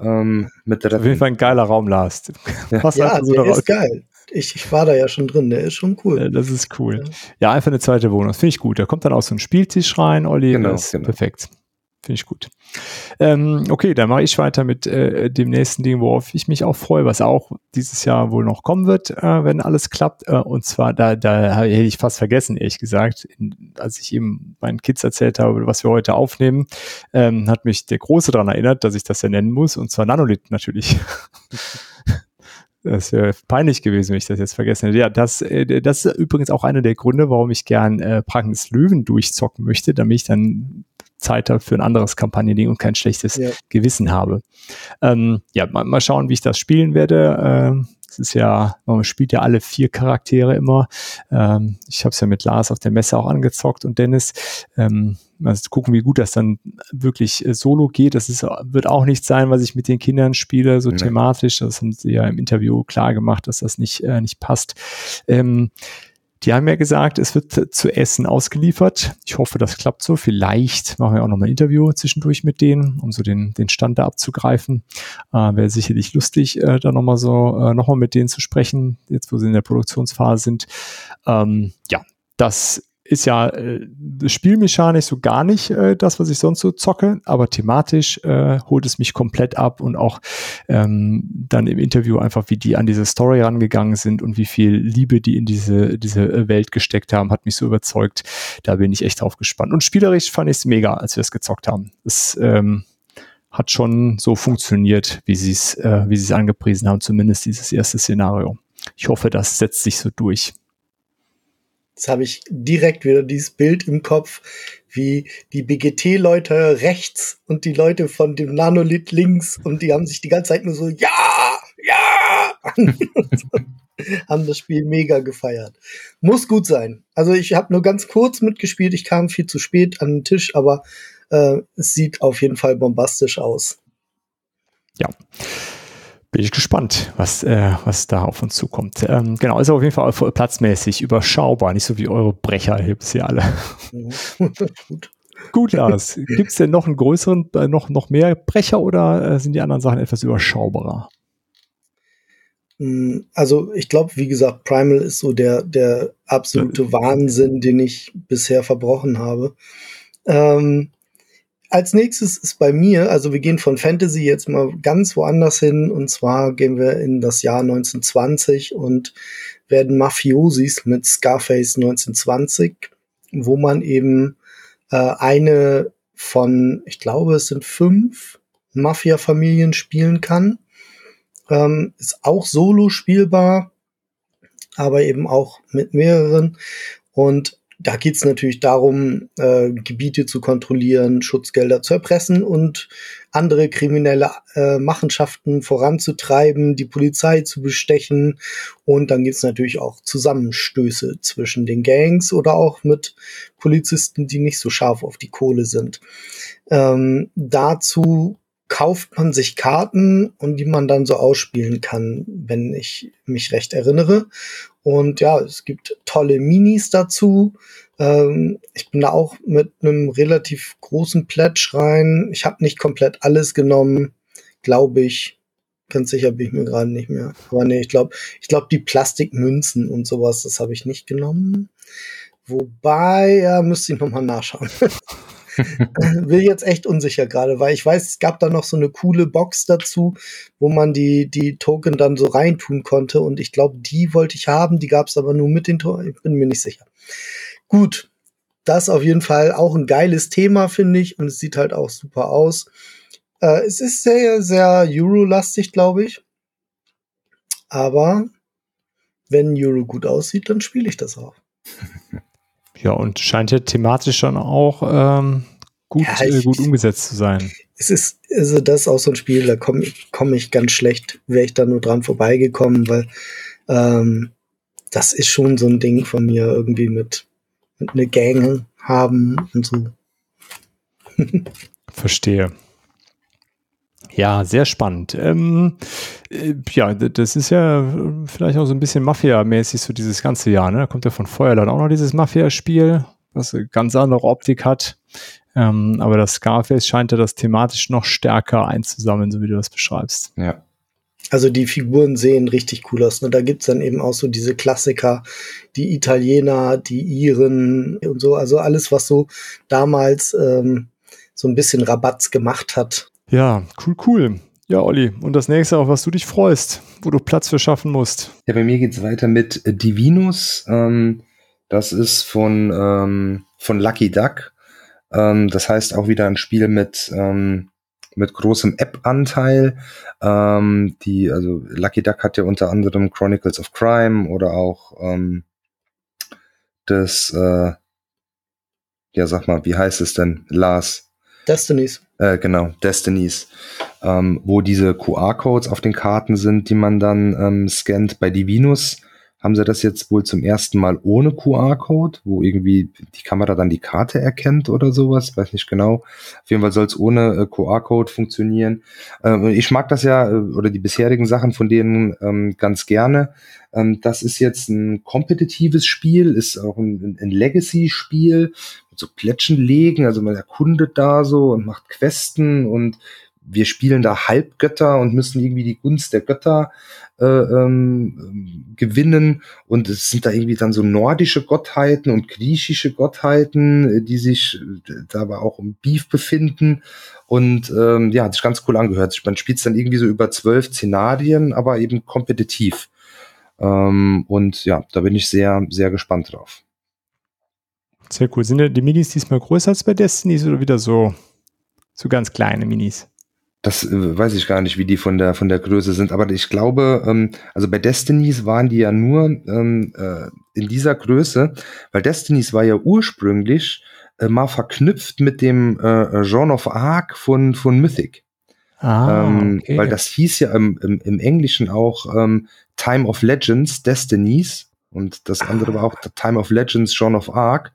ähm, mit der Auf jeden Fall ein geiler Raum, Lars. Ja, ja also der ist geil. Ich, ich war da ja schon drin, der ist schon cool. Ja, das ist cool. Ja. ja, einfach eine zweite Wohnung. Das finde ich gut. Da kommt dann auch so ein Spieltisch rein, Olli. Genau, das ist genau. perfekt. Finde ich gut. Ähm, okay, dann mache ich weiter mit äh, dem nächsten Ding, worauf ich mich auch freue, was auch dieses Jahr wohl noch kommen wird, äh, wenn alles klappt. Äh, und zwar, da, da hätte ich fast vergessen, ehrlich gesagt, in, als ich eben meinen Kids erzählt habe, was wir heute aufnehmen, ähm, hat mich der Große daran erinnert, dass ich das ja nennen muss, und zwar Nanolith natürlich. Das wäre peinlich gewesen, wenn ich das jetzt vergessen hätte. Ja, das, äh, das ist übrigens auch einer der Gründe, warum ich gern äh, Pragens Löwen durchzocken möchte, damit ich dann Zeit habe für ein anderes Kampagnending und kein schlechtes ja. Gewissen habe. Ähm, ja, mal, mal, schauen, wie ich das spielen werde. Ähm, es ist ja, man spielt ja alle vier Charaktere immer. Ähm, ich habe es ja mit Lars auf der Messe auch angezockt und Dennis. Ähm, also gucken, wie gut das dann wirklich äh, solo geht. Das ist, wird auch nicht sein, was ich mit den Kindern spiele, so nee. thematisch. Das haben sie ja im Interview klar gemacht, dass das nicht, äh, nicht passt. Ähm, die haben ja gesagt, es wird zu Essen ausgeliefert. Ich hoffe, das klappt so. Vielleicht machen wir auch noch mal ein Interview zwischendurch mit denen, um so den, den Stand da abzugreifen. Äh, Wäre sicherlich lustig, äh, da noch mal so äh, noch mal mit denen zu sprechen, jetzt wo sie in der Produktionsphase sind. Ähm, ja, das ist ja äh, spielmechanisch so gar nicht äh, das, was ich sonst so zocke, aber thematisch äh, holt es mich komplett ab und auch ähm, dann im Interview einfach, wie die an diese Story rangegangen sind und wie viel Liebe die in diese, diese äh, Welt gesteckt haben, hat mich so überzeugt. Da bin ich echt drauf gespannt. Und spielerisch fand ich es mega, als wir es gezockt haben. Es ähm, hat schon so funktioniert, wie sie äh, wie sie es angepriesen haben, zumindest dieses erste Szenario. Ich hoffe, das setzt sich so durch. Jetzt habe ich direkt wieder dieses Bild im Kopf, wie die BGT-Leute rechts und die Leute von dem Nanolith links und die haben sich die ganze Zeit nur so, ja, ja, haben das Spiel mega gefeiert. Muss gut sein. Also ich habe nur ganz kurz mitgespielt, ich kam viel zu spät an den Tisch, aber äh, es sieht auf jeden Fall bombastisch aus. Ja bin ich gespannt, was, äh, was da auf uns zukommt. Ähm, genau, ist auf jeden Fall platzmäßig überschaubar, nicht so wie eure Brecher hier bisher alle. Gut. Gut, Lars. Gibt es denn noch einen größeren, äh, noch, noch mehr Brecher oder äh, sind die anderen Sachen etwas überschaubarer? Mm, also ich glaube, wie gesagt, Primal ist so der, der absolute Wahnsinn, den ich bisher verbrochen habe. Ähm, als nächstes ist bei mir, also wir gehen von Fantasy jetzt mal ganz woanders hin und zwar gehen wir in das Jahr 1920 und werden Mafiosis mit Scarface 1920, wo man eben äh, eine von, ich glaube, es sind fünf Mafia-Familien spielen kann. Ähm, ist auch solo spielbar, aber eben auch mit mehreren. Und da geht es natürlich darum, äh, Gebiete zu kontrollieren, Schutzgelder zu erpressen und andere kriminelle äh, Machenschaften voranzutreiben, die Polizei zu bestechen. Und dann gibt es natürlich auch Zusammenstöße zwischen den Gangs oder auch mit Polizisten, die nicht so scharf auf die Kohle sind. Ähm, dazu kauft man sich Karten und die man dann so ausspielen kann, wenn ich mich recht erinnere. Und ja, es gibt tolle Minis dazu. Ähm, ich bin da auch mit einem relativ großen Pledge rein. Ich habe nicht komplett alles genommen, glaube ich. Ganz sicher bin ich mir gerade nicht mehr. Aber nee, ich glaube, ich glaube, die Plastikmünzen und sowas, das habe ich nicht genommen. Wobei, ja, müsste ich nochmal nachschauen. Will jetzt echt unsicher gerade, weil ich weiß, es gab da noch so eine coole Box dazu, wo man die, die Token dann so reintun konnte. Und ich glaube, die wollte ich haben, die gab es aber nur mit den Token. Ich bin mir nicht sicher. Gut, das auf jeden Fall auch ein geiles Thema, finde ich. Und es sieht halt auch super aus. Äh, es ist sehr, sehr Euro-lastig, glaube ich. Aber wenn Euro gut aussieht, dann spiele ich das auch. Ja, und scheint ja thematisch dann auch ähm, gut, ja, ich, äh, gut umgesetzt zu sein. Es ist, also das ist auch so ein Spiel, da komme komm ich ganz schlecht, wäre ich da nur dran vorbeigekommen, weil ähm, das ist schon so ein Ding von mir irgendwie mit, mit eine Gang haben und so. Verstehe. Ja, sehr spannend. Ähm, äh, ja, das ist ja vielleicht auch so ein bisschen Mafia-mäßig so dieses ganze Jahr. Ne? Da kommt ja von Feuerland auch noch dieses Mafia-Spiel, was eine ganz andere Optik hat. Ähm, aber das Scarface scheint ja das thematisch noch stärker einzusammeln, so wie du das beschreibst. Ja. Also die Figuren sehen richtig cool aus. Ne? Da gibt's dann eben auch so diese Klassiker, die Italiener, die Iren und so. Also alles, was so damals ähm, so ein bisschen Rabatz gemacht hat. Ja, cool, cool. Ja, Olli, und das nächste, auf was du dich freust, wo du Platz für schaffen musst. Ja, bei mir geht's weiter mit Divinus. Ähm, das ist von, ähm, von Lucky Duck. Ähm, das heißt auch wieder ein Spiel mit, ähm, mit großem App-Anteil. Ähm, die, also Lucky Duck hat ja unter anderem Chronicles of Crime oder auch ähm, das, äh, ja, sag mal, wie heißt es denn? Lars? Destinies. Äh, genau, Destinies, ähm, wo diese QR-Codes auf den Karten sind, die man dann ähm, scannt. Bei Divinus haben sie das jetzt wohl zum ersten Mal ohne QR-Code, wo irgendwie die Kamera dann die Karte erkennt oder sowas, weiß nicht genau. Auf jeden Fall soll es ohne äh, QR-Code funktionieren. Ähm, ich mag das ja, äh, oder die bisherigen Sachen von denen ähm, ganz gerne. Ähm, das ist jetzt ein kompetitives Spiel, ist auch ein, ein Legacy-Spiel, so Plätschen legen, also man erkundet da so und macht Questen und wir spielen da Halbgötter und müssen irgendwie die Gunst der Götter äh, ähm, gewinnen. Und es sind da irgendwie dann so nordische Gottheiten und griechische Gottheiten, die sich äh, da aber auch im Beef befinden. Und ähm, ja, hat sich ganz cool angehört. Man spielt es dann irgendwie so über zwölf Szenarien, aber eben kompetitiv. Ähm, und ja, da bin ich sehr, sehr gespannt drauf. Sehr cool. Sind die Minis diesmal größer als bei Destinies oder wieder so, so ganz kleine Minis? Das äh, weiß ich gar nicht, wie die von der von der Größe sind, aber ich glaube, ähm, also bei Destinies waren die ja nur ähm, äh, in dieser Größe, weil Destinies war ja ursprünglich äh, mal verknüpft mit dem äh, Jean of Arc von von Mythic. Ah, ähm, okay. Weil das hieß ja im, im, im Englischen auch ähm, Time of Legends, Destinies. Und das andere war auch Time of Legends, Shaun of Arc.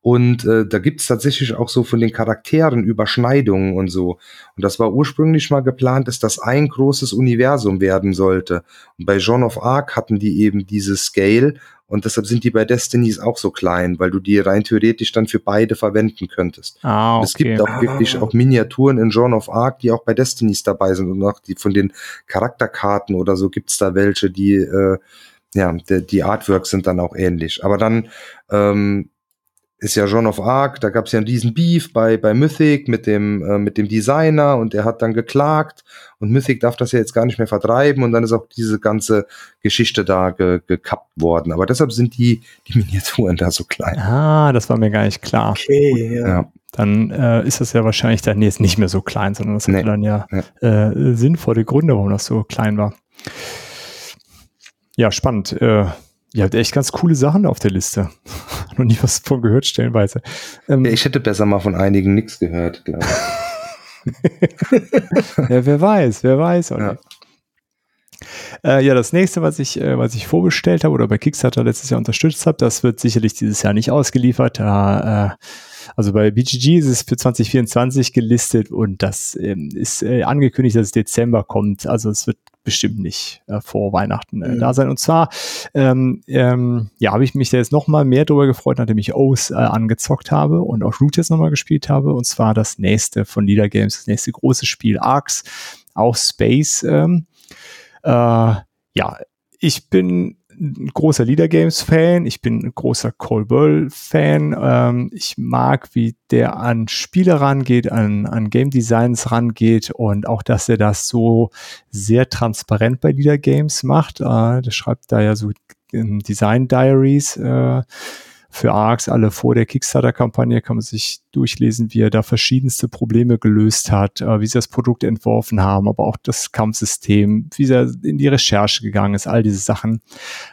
Und äh, da gibt's tatsächlich auch so von den Charakteren Überschneidungen und so. Und das war ursprünglich mal geplant, dass das ein großes Universum werden sollte. Und bei Jean of Arc hatten die eben dieses Scale und deshalb sind die bei Destinies auch so klein, weil du die rein theoretisch dann für beide verwenden könntest. Ah, okay. Es gibt auch wirklich auch Miniaturen in Jean of Arc, die auch bei Destinies dabei sind und auch die von den Charakterkarten oder so gibt's da welche, die äh, ja, die, die Artworks sind dann auch ähnlich. Aber dann ähm, ist ja John of Arc, da gab es ja diesen Beef bei, bei Mythic mit dem, äh, mit dem Designer und der hat dann geklagt und Mythic darf das ja jetzt gar nicht mehr vertreiben und dann ist auch diese ganze Geschichte da ge, gekappt worden. Aber deshalb sind die, die Miniaturen da so klein. Ah, das war mir gar nicht klar. Okay, ja. ja. Dann äh, ist das ja wahrscheinlich dann jetzt nicht mehr so klein, sondern das nee. hat dann ja, ja. Äh, sinnvolle Gründe, warum das so klein war. Ja, spannend. Äh, ihr habt echt ganz coole Sachen auf der Liste. noch nie was von gehört, stellenweise. Ähm, ja, ich hätte besser mal von einigen nichts gehört, glaube ich. ja, wer weiß, wer weiß. Ja. Äh, ja, das nächste, was ich, äh, was ich vorbestellt habe oder bei Kickstarter letztes Jahr unterstützt habe, das wird sicherlich dieses Jahr nicht ausgeliefert. Da, äh, also bei BGG ist es für 2024 gelistet und das ähm, ist äh, angekündigt, dass es Dezember kommt. Also es wird bestimmt nicht äh, vor Weihnachten äh, mhm. da sein. Und zwar, ähm, ähm, ja, habe ich mich da jetzt noch mal mehr darüber gefreut, nachdem ich O's äh, angezockt habe und auch Root jetzt noch mal gespielt habe. Und zwar das nächste von Leader Games, das nächste große Spiel, Arcs, auch Space. Ähm, äh, ja, ich bin ein großer Leader Games Fan, ich bin ein großer Cole Fan. Ähm, ich mag, wie der an Spiele rangeht, an, an Game Designs rangeht und auch, dass er das so sehr transparent bei Leader Games macht. Äh, der schreibt da ja so Design Diaries. Äh, für ARCs alle vor der Kickstarter-Kampagne kann man sich durchlesen, wie er da verschiedenste Probleme gelöst hat, äh, wie sie das Produkt entworfen haben, aber auch das Kampfsystem, wie er in die Recherche gegangen ist, all diese Sachen.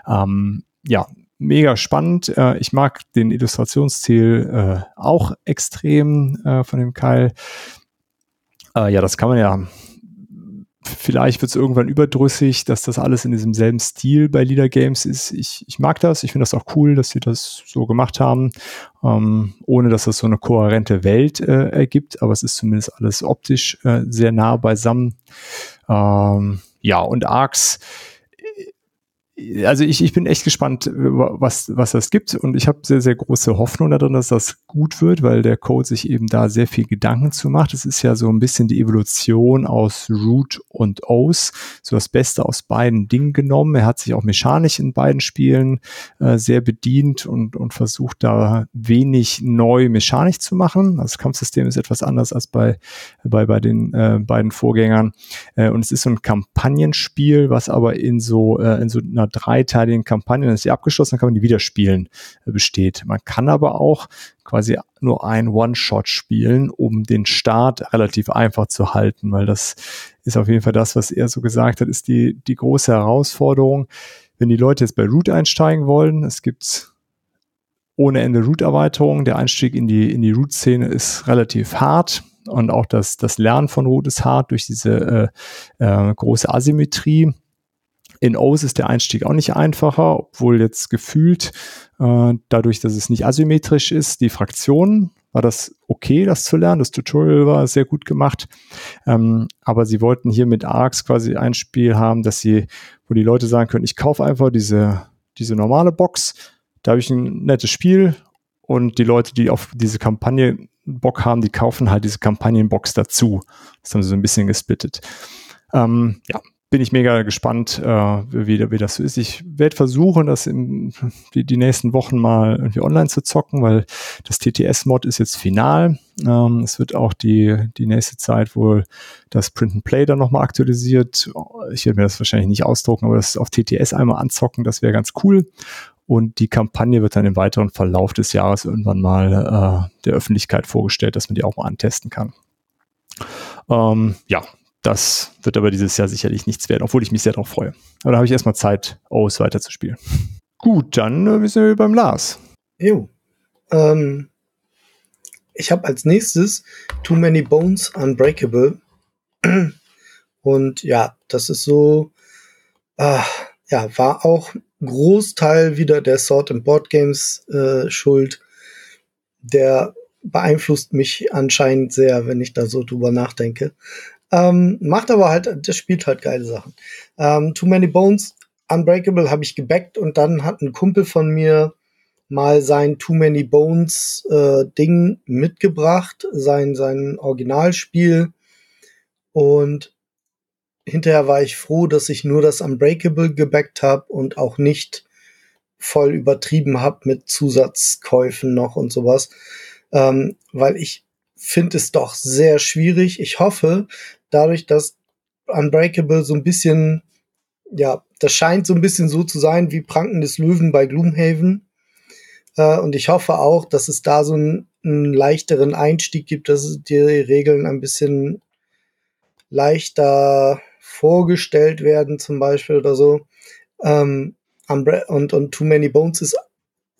Ähm, ja, mega spannend. Äh, ich mag den Illustrationsstil äh, auch extrem äh, von dem Keil. Äh, ja, das kann man ja vielleicht wird es irgendwann überdrüssig, dass das alles in diesem selben Stil bei Leader Games ist. Ich, ich mag das, ich finde das auch cool, dass sie das so gemacht haben, ähm, ohne dass das so eine kohärente Welt äh, ergibt, aber es ist zumindest alles optisch äh, sehr nah beisammen. Ähm, ja, und Arcs also ich, ich bin echt gespannt, was, was das gibt und ich habe sehr, sehr große Hoffnung darin, dass das gut wird, weil der Code sich eben da sehr viel Gedanken zu macht. Es ist ja so ein bisschen die Evolution aus Root und O's, so das Beste aus beiden Dingen genommen. Er hat sich auch mechanisch in beiden Spielen äh, sehr bedient und, und versucht da wenig neu mechanisch zu machen. Das Kampfsystem ist etwas anders als bei, bei, bei den äh, beiden Vorgängern äh, und es ist so ein Kampagnenspiel, was aber in so, äh, in so einer dreiteiligen Kampagne, dann ist sie abgeschlossen, dann kann man die wieder spielen, äh, besteht. Man kann aber auch quasi nur ein One-Shot spielen, um den Start relativ einfach zu halten, weil das ist auf jeden Fall das, was er so gesagt hat, ist die, die große Herausforderung. Wenn die Leute jetzt bei Root einsteigen wollen, es gibt ohne Ende Root-Erweiterungen, der Einstieg in die, in die Root-Szene ist relativ hart und auch das, das Lernen von Root ist hart durch diese äh, äh, große Asymmetrie. In O's ist der Einstieg auch nicht einfacher, obwohl jetzt gefühlt, äh, dadurch, dass es nicht asymmetrisch ist, die Fraktionen, war das okay, das zu lernen. Das Tutorial war sehr gut gemacht. Ähm, aber sie wollten hier mit ARCs quasi ein Spiel haben, dass sie, wo die Leute sagen können, ich kaufe einfach diese, diese normale Box, da habe ich ein nettes Spiel und die Leute, die auf diese Kampagne Bock haben, die kaufen halt diese Kampagnenbox dazu. Das haben sie so ein bisschen gesplittet. Ähm, ja, bin ich mega gespannt, äh, wie, wie das so ist. Ich werde versuchen, das in, die, die nächsten Wochen mal irgendwie online zu zocken, weil das TTS-Mod ist jetzt final. Ähm, es wird auch die, die nächste Zeit wohl das Print and Play dann nochmal aktualisiert. Ich werde mir das wahrscheinlich nicht ausdrucken, aber das auf TTS einmal anzocken, das wäre ganz cool. Und die Kampagne wird dann im weiteren Verlauf des Jahres irgendwann mal äh, der Öffentlichkeit vorgestellt, dass man die auch mal antesten kann. Ähm, ja, das wird aber dieses Jahr sicherlich nichts werden, obwohl ich mich sehr darauf freue. Aber da habe ich erstmal Zeit, O's weiterzuspielen. Gut, dann äh, sind wir beim Lars. Jo. Ähm, ich habe als nächstes Too Many Bones Unbreakable. Und ja, das ist so, äh, ja, war auch Großteil wieder der Sword and Board Games äh, Schuld. Der beeinflusst mich anscheinend sehr, wenn ich da so drüber nachdenke. Ähm, macht aber halt, das spielt halt geile Sachen. Ähm, Too Many Bones, Unbreakable habe ich gebackt und dann hat ein Kumpel von mir mal sein Too Many Bones äh, Ding mitgebracht, sein, sein Originalspiel. Und hinterher war ich froh, dass ich nur das Unbreakable gebackt habe und auch nicht voll übertrieben habe mit Zusatzkäufen noch und sowas. Ähm, weil ich finde es doch sehr schwierig. Ich hoffe, dadurch, dass Unbreakable so ein bisschen, ja, das scheint so ein bisschen so zu sein wie Pranken des Löwen bei Gloomhaven. Äh, und ich hoffe auch, dass es da so einen, einen leichteren Einstieg gibt, dass die Regeln ein bisschen leichter vorgestellt werden, zum Beispiel oder so. Ähm, und, und Too Many Bones ist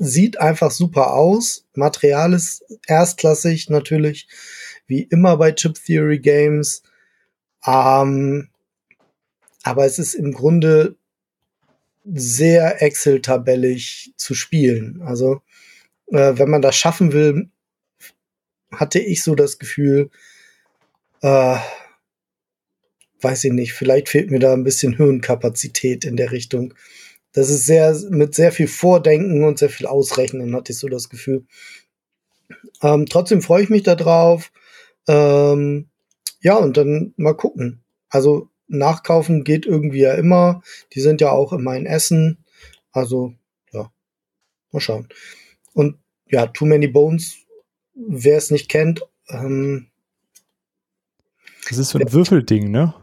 sieht einfach super aus. Material ist erstklassig natürlich, wie immer bei Chip Theory Games. Ähm, aber es ist im Grunde sehr Excel-tabellig zu spielen. Also äh, wenn man das schaffen will, hatte ich so das Gefühl, äh, weiß ich nicht, vielleicht fehlt mir da ein bisschen Hirnkapazität in der Richtung. Das ist sehr, mit sehr viel Vordenken und sehr viel Ausrechnen, hatte ich so das Gefühl. Ähm, trotzdem freue ich mich da drauf. Ähm, ja, und dann mal gucken. Also nachkaufen geht irgendwie ja immer. Die sind ja auch immer in Essen. Also, ja, mal schauen. Und ja, Too Many Bones, wer es nicht kennt, ähm, das ist so ein Würfelding, ne?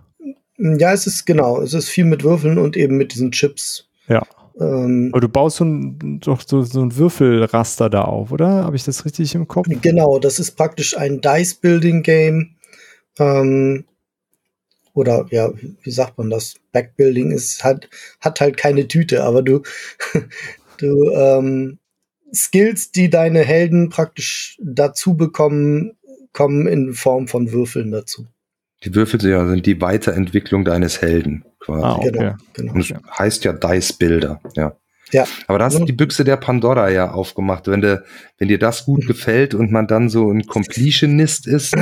Ja, es ist genau. Es ist viel mit Würfeln und eben mit diesen Chips. Ja. Ähm, Aber du baust so ein, doch so, so ein Würfelraster da auf, oder? Habe ich das richtig im Kopf? Genau, das ist praktisch ein Dice-Building-Game. Ähm, oder ja, wie sagt man das? Backbuilding ist hat, hat halt keine Tüte, aber du, du ähm, Skills, die deine Helden praktisch dazu bekommen, kommen in Form von Würfeln dazu. Die Würfel sind die Weiterentwicklung deines Helden quasi. Ah, okay. Genau, genau. Und das heißt ja Dice Builder, ja. Ja. Aber da hast du die Büchse der Pandora ja aufgemacht. Wenn, de, wenn dir das gut gefällt und man dann so ein Completionist ist,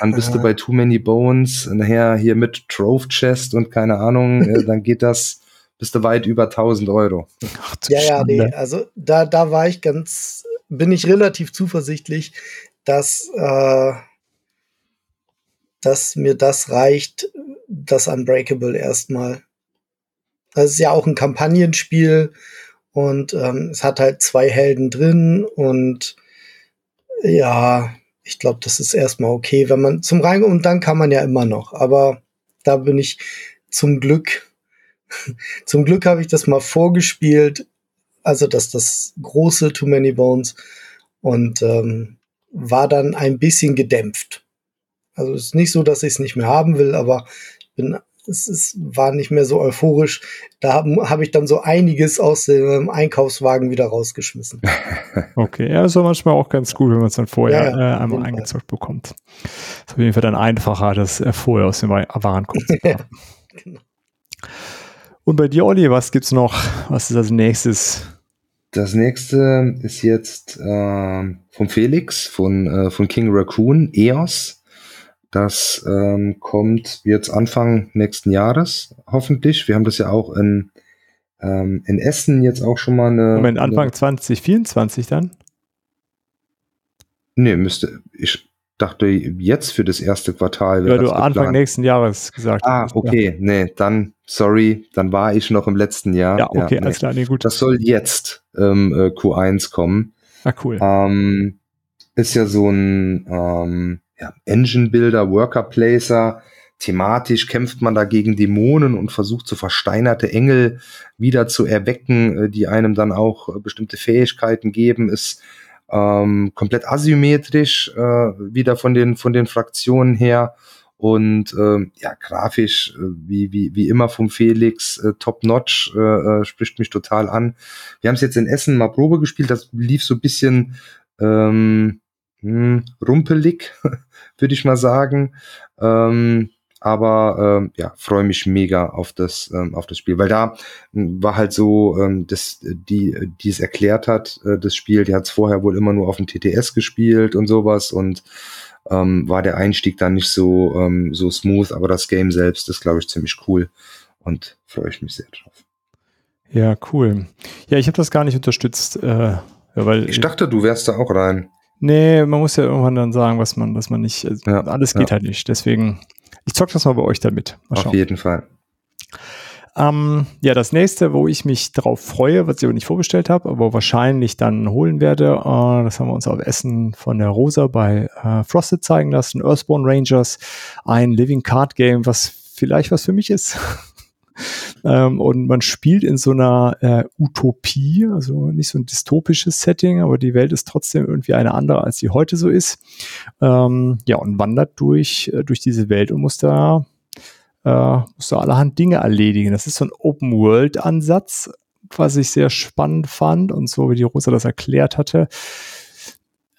dann bist du bei Too Many Bones, nachher hier mit Trove Chest und keine Ahnung, äh, dann geht das, bist du weit über 1000 Euro. Ach, ja, ja, nee, also da, da war ich ganz, bin ich relativ zuversichtlich, dass, äh, dass mir das reicht, das Unbreakable erstmal. Das ist ja auch ein Kampagnenspiel und ähm, es hat halt zwei Helden drin und ja, ich glaube, das ist erstmal okay, wenn man zum Rein und dann kann man ja immer noch. Aber da bin ich zum Glück, zum Glück habe ich das mal vorgespielt, also dass das große Too Many Bones und ähm, war dann ein bisschen gedämpft. Also es ist nicht so, dass ich es nicht mehr haben will, aber ich bin es ist, war nicht mehr so euphorisch. Da habe hab ich dann so einiges aus dem Einkaufswagen wieder rausgeschmissen. Okay, ja, ist manchmal auch ganz gut, wenn man es dann vorher ja, ja, äh, einmal eingezockt bekommt. Ist auf jeden Fall dann einfacher, das äh, vorher aus dem Warenkorb zu ja, genau. Und bei dir, Olli, was gibt's noch? Was ist als nächstes? Das nächste ist jetzt äh, von Felix, von, äh, von King Raccoon, EOS. Das ähm, kommt jetzt Anfang nächsten Jahres, hoffentlich. Wir haben das ja auch in, ähm, in Essen jetzt auch schon mal eine. Moment, Anfang eine, 2024 dann? Nee, müsste. Ich dachte jetzt für das erste Quartal. Ja, du Anfang nächsten Jahres gesagt Ah, okay. Ja. Nee, dann, sorry, dann war ich noch im letzten Jahr. Ja, okay, ja, nee. alles klar, nee, gut. Das soll jetzt ähm, äh, Q1 kommen. Ah, cool. Ähm, ist ja so ein ähm, ja, Engine Builder, Worker Placer. Thematisch kämpft man da gegen Dämonen und versucht so versteinerte Engel wieder zu erwecken, äh, die einem dann auch äh, bestimmte Fähigkeiten geben, ist ähm, komplett asymmetrisch äh, wieder von den von den Fraktionen her und äh, ja grafisch äh, wie wie wie immer vom Felix äh, top notch äh, äh, spricht mich total an. Wir haben es jetzt in Essen mal Probe gespielt, das lief so ein bisschen ähm, hm, rumpelig, würde ich mal sagen. Ähm, aber ähm, ja, freue mich mega auf das ähm, auf das Spiel, weil da hm, war halt so, ähm, dass die die es erklärt hat, äh, das Spiel, die hat es vorher wohl immer nur auf dem TTS gespielt und sowas und ähm, war der Einstieg dann nicht so ähm, so smooth, aber das Game selbst ist glaube ich ziemlich cool und freue ich mich sehr drauf. Ja, cool. Ja, ich habe das gar nicht unterstützt, äh, ja, weil ich dachte, du wärst da auch rein. Nee, man muss ja irgendwann dann sagen, was man, was man nicht, also ja, alles geht ja. halt nicht. Deswegen, ich zock das mal bei euch damit. Mal Auf jeden Fall. Ähm, ja, das nächste, wo ich mich drauf freue, was ich aber nicht vorgestellt habe, aber wahrscheinlich dann holen werde, äh, das haben wir uns auf Essen von der Rosa bei äh, Frosted zeigen lassen, Earthborn Rangers, ein Living Card Game, was vielleicht was für mich ist. Ähm, und man spielt in so einer äh, Utopie, also nicht so ein dystopisches Setting, aber die Welt ist trotzdem irgendwie eine andere, als sie heute so ist. Ähm, ja, und wandert durch, äh, durch diese Welt und muss da, äh, muss da allerhand Dinge erledigen. Das ist so ein Open-World-Ansatz, was ich sehr spannend fand und so wie die Rosa das erklärt hatte.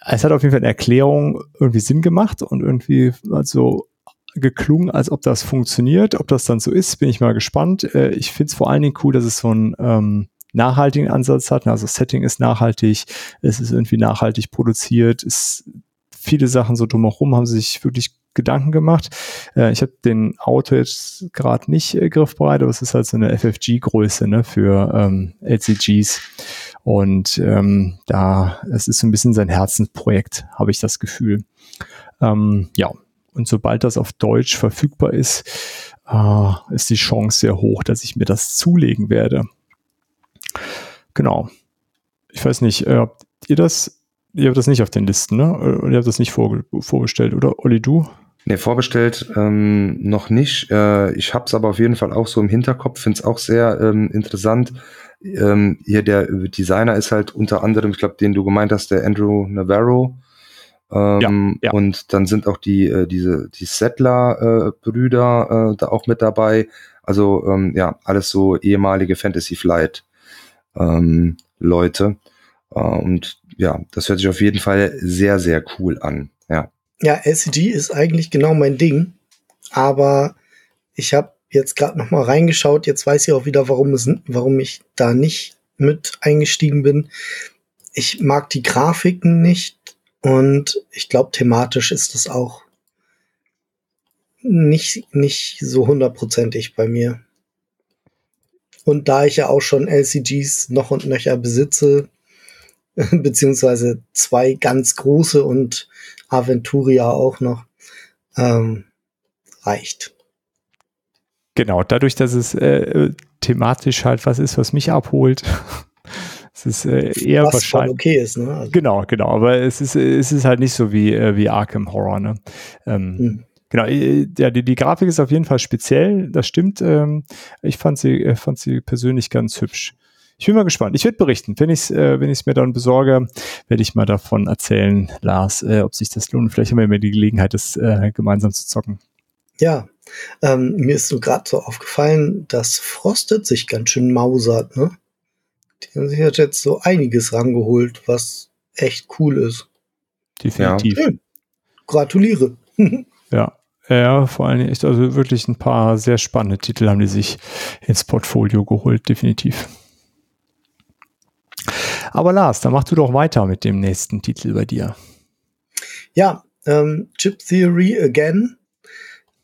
Es hat auf jeden Fall eine Erklärung irgendwie Sinn gemacht und irgendwie also geklungen, als ob das funktioniert. Ob das dann so ist, bin ich mal gespannt. Äh, ich finde es vor allen Dingen cool, dass es so ein ähm, nachhaltigen Ansatz hat. Also Setting ist nachhaltig, es ist irgendwie nachhaltig produziert, es viele Sachen so drumherum haben sich wirklich Gedanken gemacht. Äh, ich habe den Auto jetzt gerade nicht äh, griffbereit, aber es ist halt so eine FFG-Größe ne, für ähm, LCGs. Und ähm, da, es ist so ein bisschen sein Herzensprojekt, habe ich das Gefühl. Ähm, ja, und sobald das auf Deutsch verfügbar ist, äh, ist die Chance sehr hoch, dass ich mir das zulegen werde. Genau. Ich weiß nicht, äh, habt ihr das, ihr habt das nicht auf den Listen, ne? Oder ihr habt das nicht vor, vorbestellt, oder? Olli, du? Nee, vorbestellt ähm, noch nicht. Äh, ich habe es aber auf jeden Fall auch so im Hinterkopf, finde es auch sehr ähm, interessant. Ähm, hier der Designer ist halt unter anderem, ich glaube, den du gemeint hast, der Andrew Navarro. Ähm, ja, ja. Und dann sind auch die, äh, diese, die Settler-Brüder äh, da auch mit dabei. Also ähm, ja, alles so ehemalige Fantasy Flight ähm, Leute. Äh, und ja, das hört sich auf jeden Fall sehr, sehr cool an. Ja. Ja, LCG ist eigentlich genau mein Ding. Aber ich habe jetzt gerade noch mal reingeschaut. Jetzt weiß ich auch wieder, warum, es, warum ich da nicht mit eingestiegen bin. Ich mag die Grafiken nicht und ich glaube, thematisch ist das auch nicht, nicht so hundertprozentig bei mir. Und da ich ja auch schon LCGs noch und nöcher besitze, beziehungsweise zwei ganz große und Aventuria auch noch, ähm, reicht. Genau, dadurch, dass es äh, thematisch halt was ist, was mich abholt. es ist äh, eher was wahrscheinlich. okay ist, ne? Also genau, genau, aber es ist, es ist halt nicht so wie, äh, wie Arkham Horror, ne? Ähm, hm. Genau, äh, ja, die, die Grafik ist auf jeden Fall speziell, das stimmt. Ähm, ich fand sie, äh, fand sie persönlich ganz hübsch. Ich bin mal gespannt. Ich werde berichten. Wenn ich es äh, wenn ich's mir dann besorge, werde ich mal davon erzählen, Lars, äh, ob sich das lohnt. Vielleicht haben wir immer die Gelegenheit, das äh, gemeinsam zu zocken. Ja, ähm, mir ist so gerade so aufgefallen, dass Frosted sich ganz schön mausert, ne? Die haben sich jetzt so einiges rangeholt, was echt cool ist. Definitiv. Ja. Gratuliere. ja. Ja, vor allen Dingen echt, also wirklich ein paar sehr spannende Titel haben die sich ins Portfolio geholt, definitiv. Aber Lars, dann mach du doch weiter mit dem nächsten Titel bei dir. Ja, ähm, Chip Theory Again.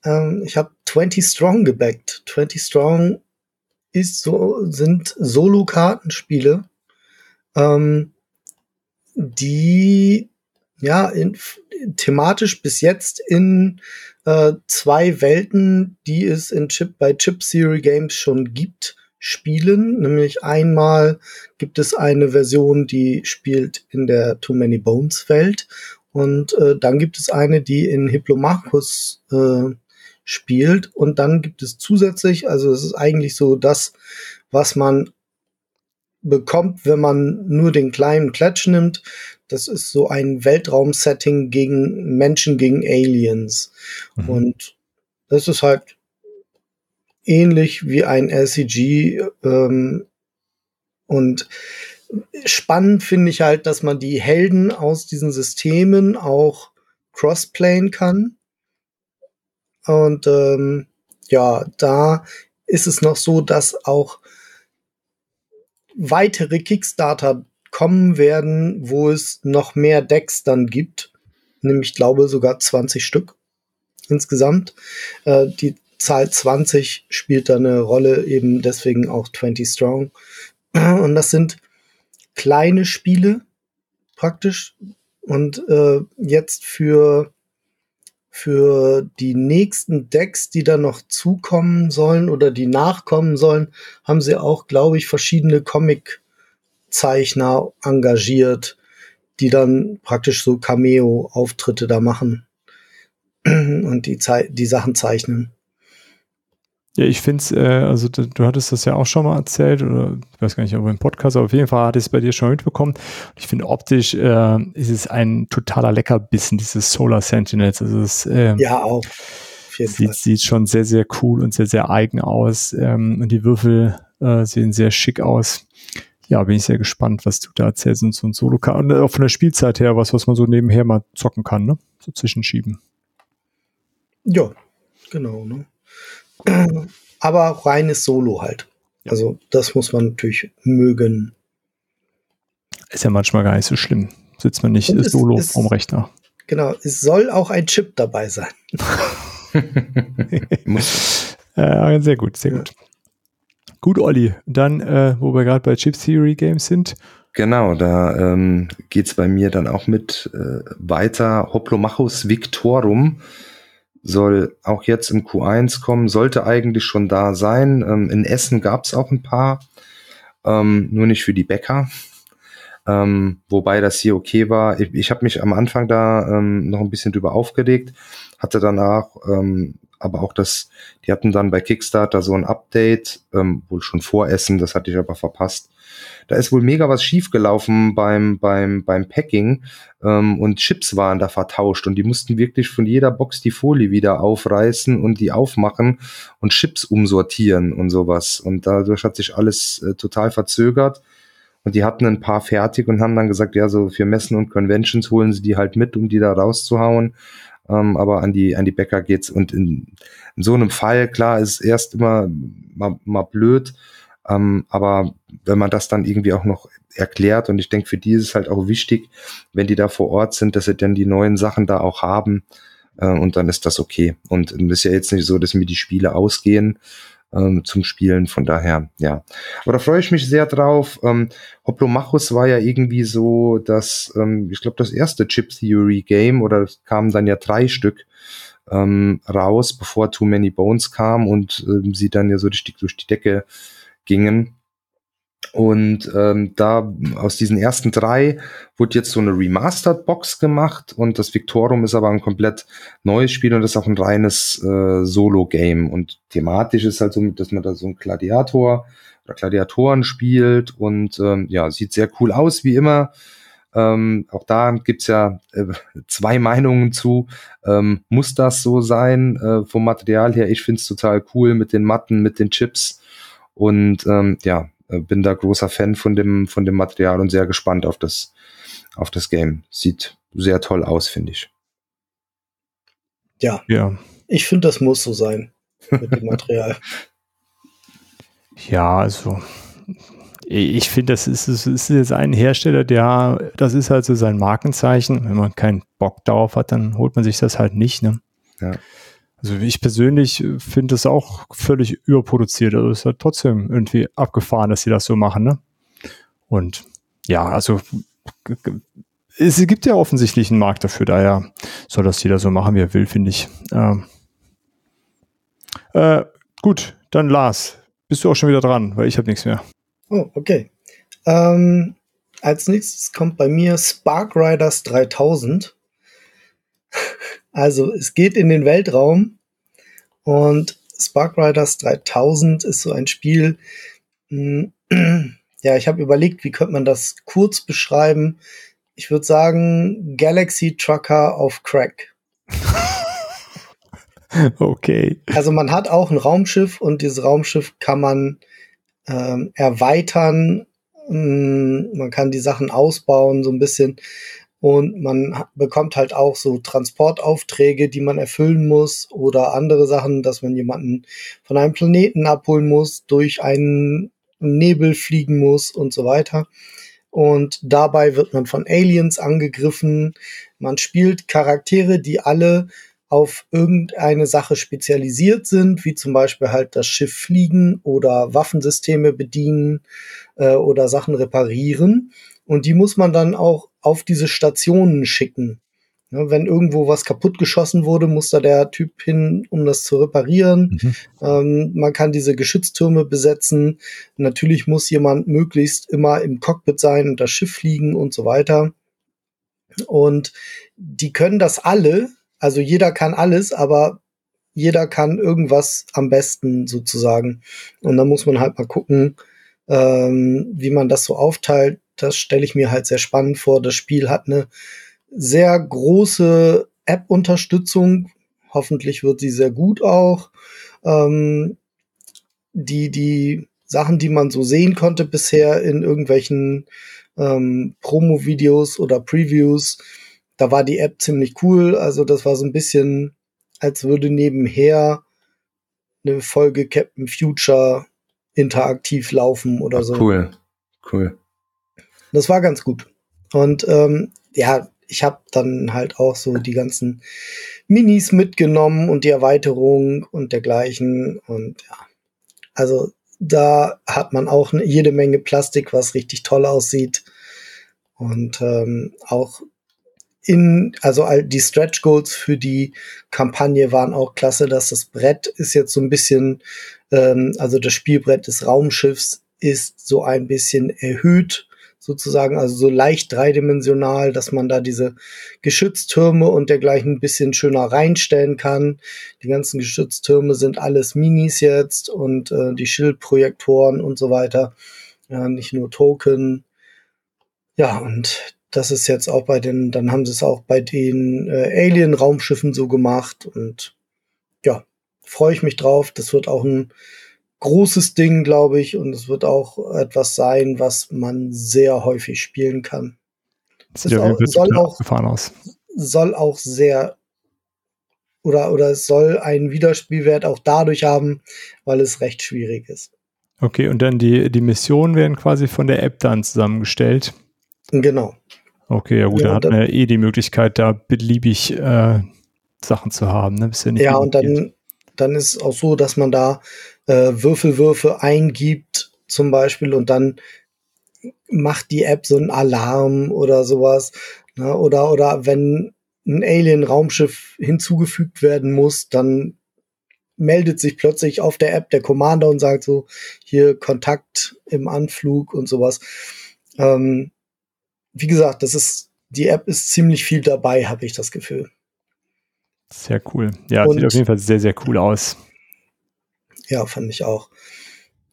Ähm, ich habe 20 Strong gebackt. 20 Strong ist so, sind Solo-Kartenspiele, ähm, die ja in, thematisch bis jetzt in äh, zwei Welten, die es in Chip bei Chip Theory Games schon gibt, spielen. Nämlich einmal gibt es eine Version, die spielt in der Too Many Bones Welt und äh, dann gibt es eine, die in Hiplomachus äh, spielt und dann gibt es zusätzlich, also es ist eigentlich so das, was man bekommt, wenn man nur den kleinen Klatsch nimmt. Das ist so ein Weltraum-Setting gegen Menschen, gegen Aliens. Mhm. Und das ist halt ähnlich wie ein LCG. Ähm, und spannend finde ich halt, dass man die Helden aus diesen Systemen auch crossplayen kann. Und ähm, ja, da ist es noch so, dass auch weitere Kickstarter kommen werden, wo es noch mehr Decks dann gibt. Nämlich, glaube sogar 20 Stück insgesamt. Äh, die Zahl 20 spielt da eine Rolle, eben deswegen auch 20 Strong. Und das sind kleine Spiele praktisch. Und äh, jetzt für für die nächsten Decks, die dann noch zukommen sollen oder die nachkommen sollen, haben sie auch, glaube ich, verschiedene Comic-Zeichner engagiert, die dann praktisch so Cameo-Auftritte da machen und die, die Sachen zeichnen. Ja, ich finde es, äh, also du, du, hattest das ja auch schon mal erzählt, oder ich weiß gar nicht, ob im Podcast, aber auf jeden Fall hatte ich es bei dir schon mitbekommen. Ich finde, optisch äh, ist es ein totaler Leckerbissen, dieses Solar Sentinels. Also es, äh, ja, auch. Sieht, sieht schon sehr, sehr cool und sehr, sehr eigen aus. Ähm, und die Würfel äh, sehen sehr schick aus. Ja, bin ich sehr gespannt, was du da erzählst und so ein Solo kann. Auch von der Spielzeit her, was, was man so nebenher mal zocken kann, ne? So zwischenschieben. Ja, genau, ne? Aber reines Solo halt. Ja. Also, das muss man natürlich mögen. Ist ja manchmal gar nicht so schlimm. Sitzt man nicht es, solo es, vom Rechner. Genau, es soll auch ein Chip dabei sein. äh, sehr gut, sehr gut. Gut, Olli. Dann, äh, wo wir gerade bei Chip Theory Games sind. Genau, da ähm, geht bei mir dann auch mit äh, weiter. Hoplomachus Victorum soll auch jetzt im Q1 kommen, sollte eigentlich schon da sein. Ähm, in Essen gab es auch ein paar, ähm, nur nicht für die Bäcker. Ähm, wobei das hier okay war. Ich, ich habe mich am Anfang da ähm, noch ein bisschen drüber aufgeregt, hatte danach ähm, aber auch das, die hatten dann bei Kickstarter so ein Update, ähm, wohl schon vor Essen, das hatte ich aber verpasst. Da ist wohl mega was schiefgelaufen beim, beim, beim Packing ähm, und Chips waren da vertauscht und die mussten wirklich von jeder Box die Folie wieder aufreißen und die aufmachen und Chips umsortieren und sowas. Und dadurch hat sich alles äh, total verzögert. Und die hatten ein paar fertig und haben dann gesagt, ja, so für Messen und Conventions holen sie die halt mit, um die da rauszuhauen. Ähm, aber an die, an die Bäcker geht's. Und in, in so einem Fall, klar, ist erst immer mal, mal blöd. Ähm, aber wenn man das dann irgendwie auch noch erklärt, und ich denke, für die ist es halt auch wichtig, wenn die da vor Ort sind, dass sie dann die neuen Sachen da auch haben. Äh, und dann ist das okay. Und es ist ja jetzt nicht so, dass mir die Spiele ausgehen ähm, zum Spielen. Von daher, ja. Aber da freue ich mich sehr drauf. Ähm, Hoplomachus war ja irgendwie so, dass, ähm, ich glaube, das erste Chip Theory Game oder es kamen dann ja drei Stück ähm, raus, bevor Too Many Bones kam und ähm, sie dann ja so richtig durch die Decke gingen. Und ähm, da aus diesen ersten drei wurde jetzt so eine Remastered Box gemacht und das Victorum ist aber ein komplett neues Spiel und ist auch ein reines äh, Solo-Game. Und thematisch ist halt so, dass man da so ein Gladiator oder Gladiatoren spielt und ähm, ja, sieht sehr cool aus, wie immer. Ähm, auch da gibt's ja äh, zwei Meinungen zu. Ähm, muss das so sein äh, vom Material her? Ich find's total cool mit den Matten, mit den Chips. Und ähm, ja, bin da großer Fan von dem, von dem Material und sehr gespannt auf das, auf das Game. Sieht sehr toll aus, finde ich. Ja. Ja. Ich finde, das muss so sein mit dem Material. ja, also ich finde, das ist, das ist jetzt ein Hersteller, der, das ist halt so sein Markenzeichen. Wenn man keinen Bock darauf hat, dann holt man sich das halt nicht. Ne? Ja. Also ich persönlich äh, finde es auch völlig überproduziert. Also es ist halt trotzdem irgendwie abgefahren, dass sie das so machen. Ne? Und ja, also es gibt ja offensichtlich einen Markt dafür, daher soll das jeder so machen, wie er will, finde ich. Ähm, äh, gut, dann Lars, bist du auch schon wieder dran, weil ich habe nichts mehr. Oh, okay. Ähm, als nächstes kommt bei mir Spark Riders 3000. Also es geht in den Weltraum und Spark Riders 3000 ist so ein Spiel. Hm, ja, ich habe überlegt, wie könnte man das kurz beschreiben. Ich würde sagen Galaxy Trucker auf Crack. okay. Also man hat auch ein Raumschiff und dieses Raumschiff kann man ähm, erweitern. Hm, man kann die Sachen ausbauen, so ein bisschen. Und man bekommt halt auch so Transportaufträge, die man erfüllen muss oder andere Sachen, dass man jemanden von einem Planeten abholen muss, durch einen Nebel fliegen muss und so weiter. Und dabei wird man von Aliens angegriffen. Man spielt Charaktere, die alle auf irgendeine Sache spezialisiert sind, wie zum Beispiel halt das Schiff fliegen oder Waffensysteme bedienen äh, oder Sachen reparieren. Und die muss man dann auch auf diese Stationen schicken. Ja, wenn irgendwo was kaputt geschossen wurde, muss da der Typ hin, um das zu reparieren. Mhm. Ähm, man kann diese Geschütztürme besetzen. Natürlich muss jemand möglichst immer im Cockpit sein und das Schiff fliegen und so weiter. Und die können das alle. Also jeder kann alles, aber jeder kann irgendwas am besten sozusagen. Und da muss man halt mal gucken, ähm, wie man das so aufteilt das stelle ich mir halt sehr spannend vor. Das Spiel hat eine sehr große App-Unterstützung. Hoffentlich wird sie sehr gut auch. Ähm, die, die Sachen, die man so sehen konnte bisher in irgendwelchen ähm, Promo-Videos oder Previews, da war die App ziemlich cool. Also das war so ein bisschen, als würde nebenher eine Folge Captain Future interaktiv laufen oder so. Cool, cool. Das war ganz gut. Und ähm, ja, ich habe dann halt auch so die ganzen Minis mitgenommen und die Erweiterung und dergleichen. Und ja, also da hat man auch jede Menge Plastik, was richtig toll aussieht. Und ähm, auch in, also die Stretch Goals für die Kampagne waren auch klasse, dass das Brett ist jetzt so ein bisschen, ähm, also das Spielbrett des Raumschiffs ist so ein bisschen erhöht sozusagen, also so leicht dreidimensional, dass man da diese Geschütztürme und dergleichen ein bisschen schöner reinstellen kann. Die ganzen Geschütztürme sind alles Minis jetzt und äh, die Schildprojektoren und so weiter. Ja, nicht nur Token. Ja, und das ist jetzt auch bei den, dann haben sie es auch bei den äh, Alien-Raumschiffen so gemacht und ja, freue ich mich drauf. Das wird auch ein großes Ding, glaube ich, und es wird auch etwas sein, was man sehr häufig spielen kann. Das sieht auch, soll, auch, aus. soll auch sehr oder, oder es soll einen Wiederspielwert auch dadurch haben, weil es recht schwierig ist. Okay, und dann die, die Missionen werden quasi von der App dann zusammengestellt. Genau. Okay, ja gut, ja, dann hat man ja eh die Möglichkeit, da beliebig äh, Sachen zu haben. Ne? Ja, ja und dann, dann ist es auch so, dass man da äh, Würfelwürfe eingibt zum Beispiel und dann macht die App so einen Alarm oder sowas. Ne? Oder, oder wenn ein Alien-Raumschiff hinzugefügt werden muss, dann meldet sich plötzlich auf der App der Commander und sagt so, hier Kontakt im Anflug und sowas. Ähm, wie gesagt, das ist, die App ist ziemlich viel dabei, habe ich das Gefühl. Sehr cool. Ja, und, sieht auf jeden Fall sehr, sehr cool aus. Ja, fand ich auch.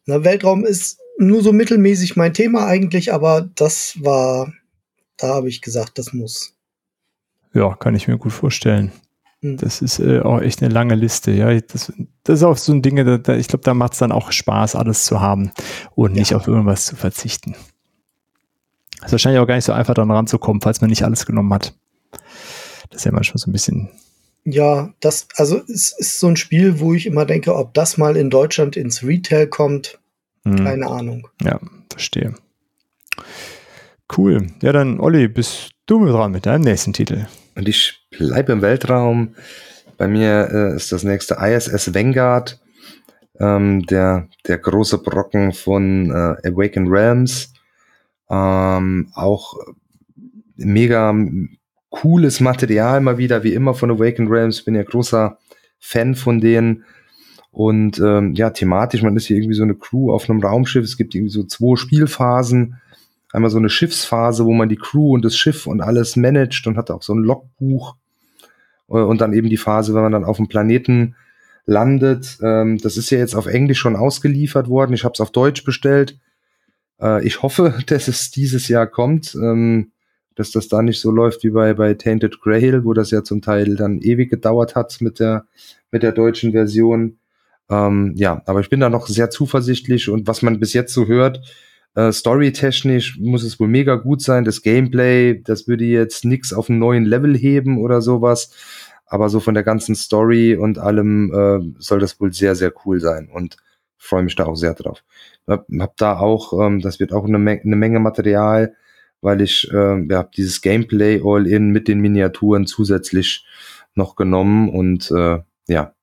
Na, Weltraum ist nur so mittelmäßig mein Thema eigentlich, aber das war, da habe ich gesagt, das muss. Ja, kann ich mir gut vorstellen. Hm. Das ist äh, auch echt eine lange Liste. Ja, das, das ist auch so ein Ding, da, da, ich glaube, da macht es dann auch Spaß, alles zu haben und nicht ja. auf irgendwas zu verzichten. ist wahrscheinlich auch gar nicht so einfach, dann ranzukommen, falls man nicht alles genommen hat. Das ist ja manchmal so ein bisschen ja, das, also es ist so ein Spiel, wo ich immer denke, ob das mal in Deutschland ins Retail kommt, hm. keine Ahnung. Ja, verstehe. Cool. Ja, dann, Olli, bist du mit dran mit deinem nächsten Titel. Und ich bleibe im Weltraum. Bei mir äh, ist das nächste ISS Vanguard, ähm, der, der große Brocken von äh, Awaken Realms. Ähm, auch mega cooles Material mal wieder, wie immer von Awakened Realms. Bin ja großer Fan von denen. Und ähm, ja, thematisch, man ist hier irgendwie so eine Crew auf einem Raumschiff. Es gibt irgendwie so zwei Spielphasen. Einmal so eine Schiffsphase, wo man die Crew und das Schiff und alles managt und hat auch so ein Logbuch. Äh, und dann eben die Phase, wenn man dann auf dem Planeten landet. Ähm, das ist ja jetzt auf Englisch schon ausgeliefert worden. Ich habe es auf Deutsch bestellt. Äh, ich hoffe, dass es dieses Jahr kommt. Ähm, dass das da nicht so läuft wie bei, bei Tainted Grail, wo das ja zum Teil dann ewig gedauert hat mit der, mit der deutschen Version. Ähm, ja, aber ich bin da noch sehr zuversichtlich und was man bis jetzt so hört, äh, storytechnisch muss es wohl mega gut sein. Das Gameplay, das würde jetzt nix auf einen neuen Level heben oder sowas. Aber so von der ganzen Story und allem äh, soll das wohl sehr, sehr cool sein und freue mich da auch sehr drauf. Hab, hab da auch, ähm, das wird auch eine, Me eine Menge Material weil ich äh, ja, dieses Gameplay All-In mit den Miniaturen zusätzlich noch genommen und äh, ja.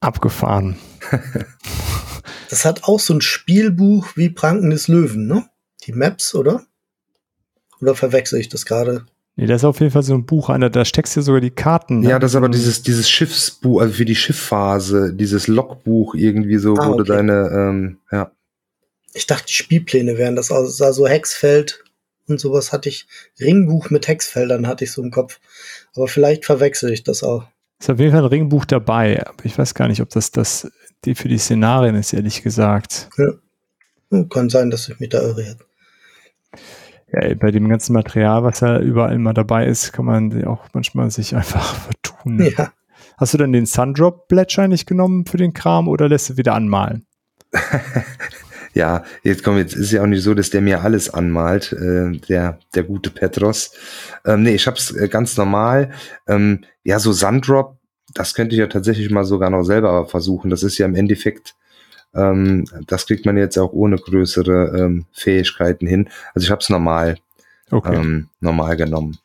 Abgefahren. das hat auch so ein Spielbuch wie Pranken des Löwen, ne? Die Maps, oder? Oder verwechsel ich das gerade? Nee, da ist auf jeden Fall so ein Buch an, da steckst du sogar die Karten. Ne? Ja, das ist aber dieses, dieses Schiffsbuch, also für die Schiffphase, dieses Logbuch irgendwie so, ah, wo okay. du deine, ähm, ja ich dachte, die Spielpläne wären das. Also sah so Hexfeld und sowas hatte ich. Ringbuch mit Hexfeldern hatte ich so im Kopf. Aber vielleicht verwechsel ich das auch. Ist auf jeden Fall ein Ringbuch dabei, aber ich weiß gar nicht, ob das das die für die Szenarien ist, ehrlich gesagt. Ja. Kann sein, dass ich mich da irre jetzt. Ja, bei dem ganzen Material, was ja überall immer dabei ist, kann man auch manchmal sich einfach vertun. Ja. Hast du denn den Sundrop Pledge eigentlich genommen für den Kram oder lässt du wieder anmalen? ja, jetzt komm, jetzt ist ja auch nicht so, dass der mir alles anmalt, äh, der, der gute Petros. Ähm, nee, ich hab's äh, ganz normal. Ähm, ja, so Sandrop, das könnte ich ja tatsächlich mal sogar noch selber versuchen. Das ist ja im Endeffekt, ähm, das kriegt man jetzt auch ohne größere ähm, Fähigkeiten hin. Also ich hab's normal, okay. ähm, normal genommen.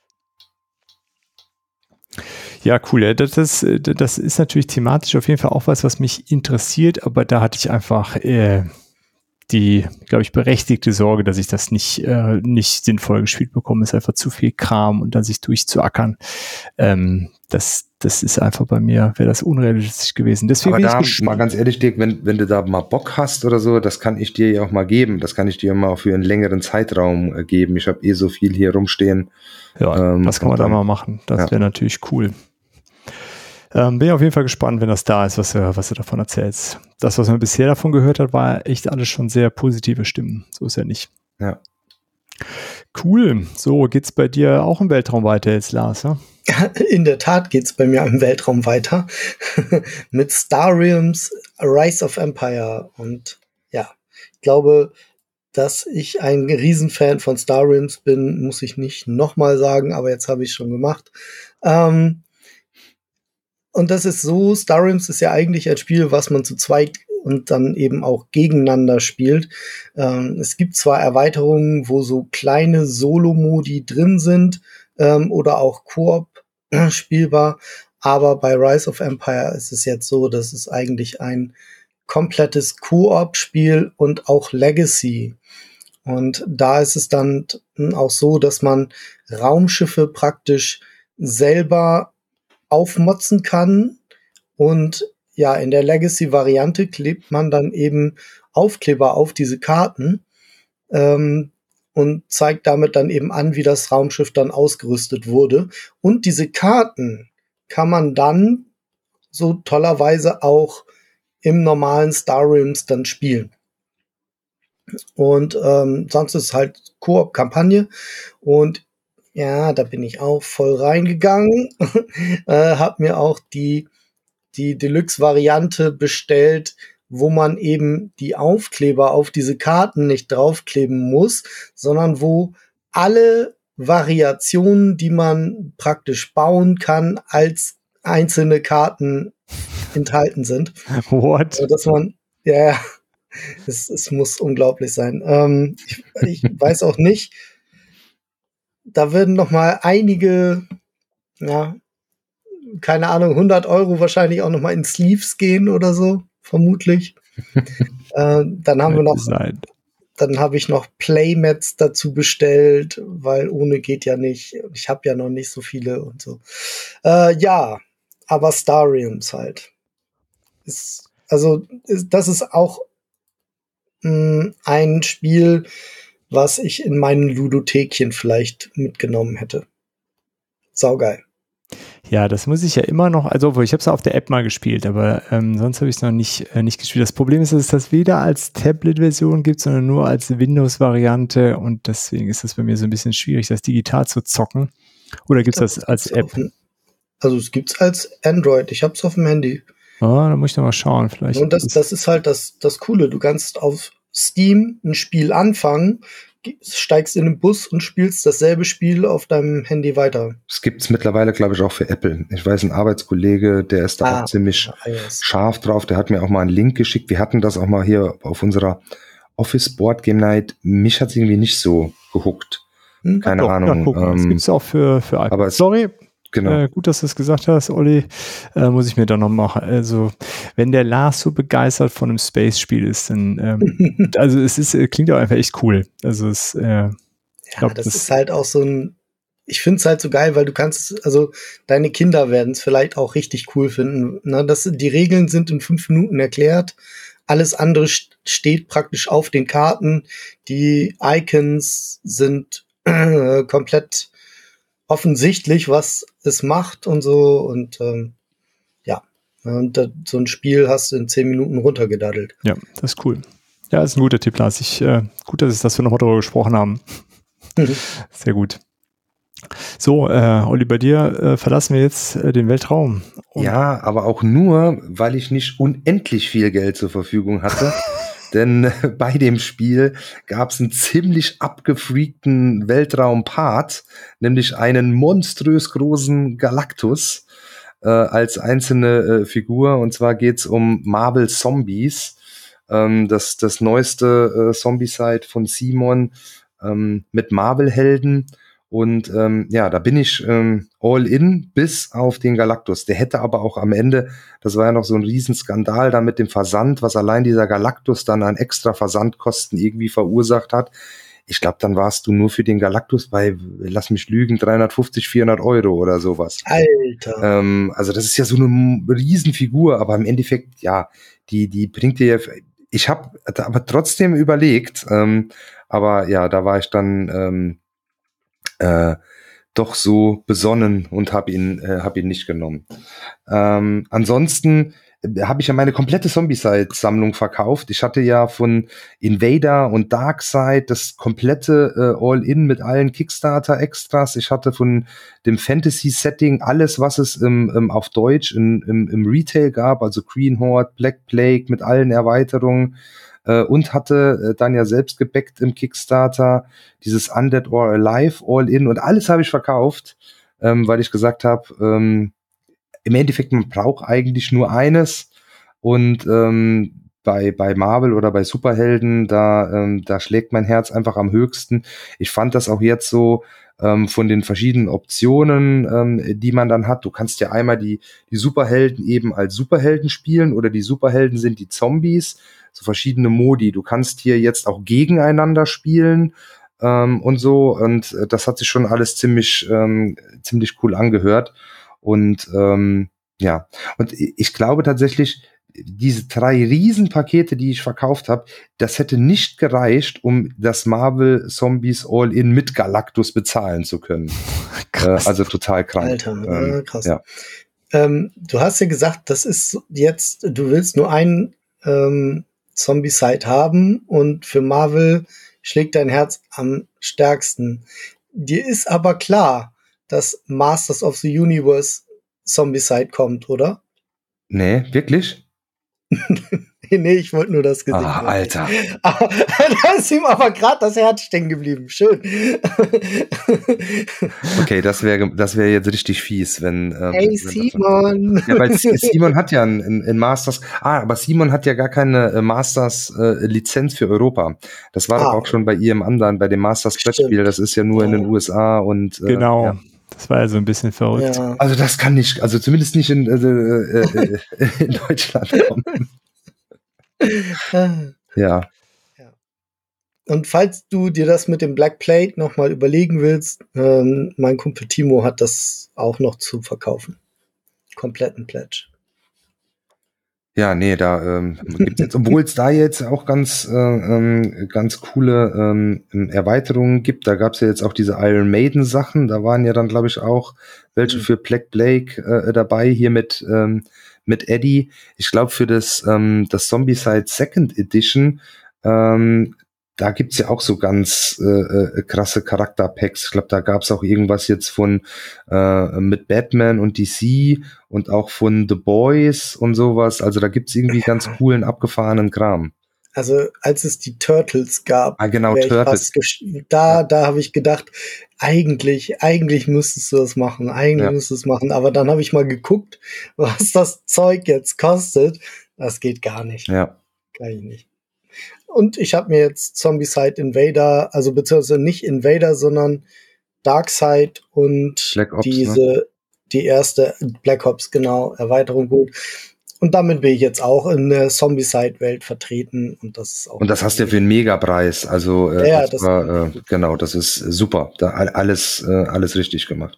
Ja, cool. Das, das, das ist natürlich thematisch auf jeden Fall auch was, was mich interessiert, aber da hatte ich einfach äh, die, glaube ich, berechtigte Sorge, dass ich das nicht, äh, nicht sinnvoll gespielt bekomme. Ist einfach zu viel Kram und dann sich durchzuackern. Ähm, das, das ist einfach bei mir, wäre das unrealistisch gewesen. Deswegen Aber da, mal ganz ehrlich, Dirk, wenn, wenn du da mal Bock hast oder so, das kann ich dir ja auch mal geben. Das kann ich dir mal für einen längeren Zeitraum äh, geben. Ich habe eh so viel hier rumstehen. Ja, ähm, das kann man da mal machen. Das ja. wäre natürlich cool. Ähm, bin auf jeden Fall gespannt, wenn das da ist, was du, was du davon erzählst. Das, was man bisher davon gehört hat, war echt alles schon sehr positive Stimmen. So ist ja nicht. Ja. Cool. So, geht's bei dir auch im Weltraum weiter jetzt, Lars? Ja? In der Tat geht's bei mir im Weltraum weiter. Mit Star Realms Rise of Empire. Und ja, ich glaube, dass ich ein Riesenfan von Star Realms bin, muss ich nicht nochmal sagen, aber jetzt habe ich schon gemacht. Ähm, und das ist so, Star Realms ist ja eigentlich ein Spiel, was man zu zweit und dann eben auch gegeneinander spielt. Ähm, es gibt zwar Erweiterungen, wo so kleine Solo-Modi drin sind ähm, oder auch Koop spielbar, aber bei Rise of Empire ist es jetzt so, dass es eigentlich ein komplettes Koop-Spiel und auch Legacy. Und da ist es dann auch so, dass man Raumschiffe praktisch selber aufmotzen kann. Und ja, in der Legacy-Variante klebt man dann eben Aufkleber auf diese Karten ähm, und zeigt damit dann eben an, wie das Raumschiff dann ausgerüstet wurde. Und diese Karten kann man dann so tollerweise auch im normalen Star Realms dann spielen. Und ähm, sonst ist halt Koop-Kampagne. Und ja, da bin ich auch voll reingegangen, äh, hab mir auch die, die Deluxe-Variante bestellt, wo man eben die Aufkleber auf diese Karten nicht draufkleben muss, sondern wo alle Variationen, die man praktisch bauen kann, als einzelne Karten enthalten sind. What? Also, dass man, ja, es, es muss unglaublich sein. Ähm, ich, ich weiß auch nicht, da würden noch mal einige, ja, keine Ahnung, 100 Euro wahrscheinlich auch noch mal in Sleeves gehen oder so, vermutlich. äh, dann haben wir noch, sein. dann habe ich noch Playmats dazu bestellt, weil ohne geht ja nicht. Ich habe ja noch nicht so viele und so. Äh, ja, aber Stariums halt. Ist, also ist, das ist auch mh, hm, ein Spiel, was ich in meinen Ludothekchen vielleicht mitgenommen hätte. Saugeil. Ja, das muss ich ja immer noch, also ich habe es auf der App mal gespielt, aber ähm, sonst habe ich es noch nicht, äh, nicht gespielt. Das Problem ist, dass es das weder als Tablet-Version gibt, sondern nur als Windows-Variante und deswegen ist es bei mir so ein bisschen schwierig, das digital zu zocken. Oder gibt es das, das als App? also es gibt es als Android, ich habe es auf dem Handy. Ah, da muss ich noch mal schauen, vielleicht. Und das, das ist halt das, das Coole, du kannst auf Steam ein Spiel anfangen, steigst in den Bus und spielst dasselbe Spiel auf deinem Handy weiter. Es gibt es mittlerweile, glaube ich, auch für Apple. Ich weiß, ein Arbeitskollege, der ist da ah, auch ziemlich yes. scharf drauf. Der hat mir auch mal einen Link geschickt. Wir hatten das auch mal hier auf unserer Office Board Game Night. Mich hat es irgendwie nicht so gehuckt. Hm? Keine Doch, Ahnung. Ja, ähm, das gibt es auch für, für iPad. Aber Sorry, Genau. Äh, gut, dass du es gesagt hast, Olli. Äh, muss ich mir dann noch machen. Also, wenn der Lars so begeistert von einem Space-Spiel ist, dann, ähm, also es ist, äh, klingt auch einfach echt cool. Also es, äh, ja, glaub, das, das ist halt auch so ein, ich finde es halt so geil, weil du kannst, also deine Kinder werden es vielleicht auch richtig cool finden. Ne? Das, die Regeln sind in fünf Minuten erklärt. Alles andere steht praktisch auf den Karten. Die Icons sind äh, komplett offensichtlich, was es macht und so. Und ähm, ja, und da, so ein Spiel hast du in zehn Minuten runtergedaddelt. Ja, das ist cool. Ja, ist ein guter Tipp, Lars. Ich, äh, gut, dass, ich, dass wir nochmal darüber gesprochen haben. Sehr gut. So, äh, Olli, bei dir äh, verlassen wir jetzt äh, den Weltraum. ja, aber auch nur, weil ich nicht unendlich viel Geld zur Verfügung hatte. denn bei dem Spiel gab es einen ziemlich abgefreakten Weltraumpart, nämlich einen monströs großen Galactus äh, als einzelne äh, Figur. Und zwar geht's um Marvel Zombies, ähm, das, das neueste äh, Zombie-Site von Simon ähm, mit Marvel-Helden. Und ähm, ja, da bin ich ähm, all in bis auf den Galactus. Der hätte aber auch am Ende, das war ja noch so ein Riesenskandal da mit dem Versand, was allein dieser Galactus dann an extra Versandkosten irgendwie verursacht hat. Ich glaube, dann warst du nur für den Galactus bei, lass mich lügen, 350, 400 Euro oder sowas. Alter. Ähm, also das ist ja so eine Riesenfigur, aber im Endeffekt, ja, die, die bringt dir, ich habe aber trotzdem überlegt, ähm, aber ja, da war ich dann ähm, äh, doch so besonnen und habe ihn, äh, hab ihn nicht genommen. Ähm, ansonsten äh, habe ich ja meine komplette Zombie-Side-Sammlung verkauft. Ich hatte ja von Invader und Darkseid das komplette äh, All-In mit allen Kickstarter-Extras. Ich hatte von dem Fantasy-Setting alles, was es im, im, auf Deutsch im, im, im Retail gab, also Green Horde, Black Plague mit allen Erweiterungen äh, und hatte äh, dann ja selbst gebackt im Kickstarter dieses Undead or Alive All-In und alles habe ich verkauft, ähm, weil ich gesagt habe, ähm, im Endeffekt, man braucht eigentlich nur eines. Und ähm, bei, bei Marvel oder bei Superhelden, da, ähm, da schlägt mein Herz einfach am höchsten. Ich fand das auch jetzt so ähm, von den verschiedenen Optionen, ähm, die man dann hat. Du kannst ja einmal die, die Superhelden eben als Superhelden spielen oder die Superhelden sind die Zombies so verschiedene Modi. Du kannst hier jetzt auch gegeneinander spielen ähm, und so. Und äh, das hat sich schon alles ziemlich, ähm, ziemlich cool angehört. Und ähm, ja, und ich glaube tatsächlich, diese drei Riesenpakete, die ich verkauft habe, das hätte nicht gereicht, um das Marvel Zombies All-In mit Galactus bezahlen zu können. Krass. Äh, also total krank. Alter, ähm, krass. Ja. Ähm, du hast ja gesagt, das ist jetzt, du willst nur einen ähm, Zombie-Side haben und für Marvel schlägt dein Herz am stärksten. Dir ist aber klar, dass Masters of the Universe Zombie-Side kommt, oder? Nee, wirklich? nee, ich wollte nur das gesehen. Ah, Alter. da ist ihm aber gerade das Herz stecken geblieben. Schön. okay, das wäre das wäre jetzt richtig fies, wenn. Ähm, hey Simon. Ja, weil Simon hat ja ein, ein, Masters. Ah, aber Simon hat ja gar keine äh, Masters-Lizenz äh, für Europa. Das war ah, doch auch schon bei ihrem anderen, bei dem Masters-Brettspiel. Das ist ja nur ja. in den USA und. Äh, genau. Ja. Das war ja so ein bisschen verrückt. Ja. Also das kann nicht, also zumindest nicht in, also, äh, äh, in Deutschland kommen. ja. Und falls du dir das mit dem Black Plate nochmal überlegen willst, ähm, mein Kumpel Timo hat das auch noch zu verkaufen. Kompletten Pledge. Ja, nee, da ähm, gibt's jetzt, obwohl es da jetzt auch ganz äh, ähm, ganz coole ähm, Erweiterungen gibt. Da gab's ja jetzt auch diese Iron Maiden Sachen. Da waren ja dann glaube ich auch welche mhm. für Black Blake äh, dabei hier mit ähm, mit Eddie. Ich glaube für das ähm, das Zombie-Side Second Edition ähm, da gibt's ja auch so ganz äh, äh, krasse Charakterpacks. Ich glaube, da gab's auch irgendwas jetzt von äh, mit Batman und DC und auch von The Boys und sowas. Also da gibt's irgendwie ja. ganz coolen, abgefahrenen Kram. Also als es die Turtles gab, ah, genau, Turtles. da, ja. da habe ich gedacht, eigentlich, eigentlich müsstest du das machen, eigentlich ja. müsstest du es machen. Aber dann habe ich mal geguckt, was das Zeug jetzt kostet. Das geht gar nicht. Ja. Kann ich nicht. Und ich habe mir jetzt Zombicide Invader, also beziehungsweise nicht Invader, sondern Darkseid und Ops, diese, ne? die erste Black Ops, genau, Erweiterung gut. Und damit bin ich jetzt auch in der Zombicide-Welt vertreten und das ist auch. Und das hast du ja für einen Megapreis. Also äh, ja, das, war, äh, genau, das ist super. Da alles, äh, alles richtig gemacht.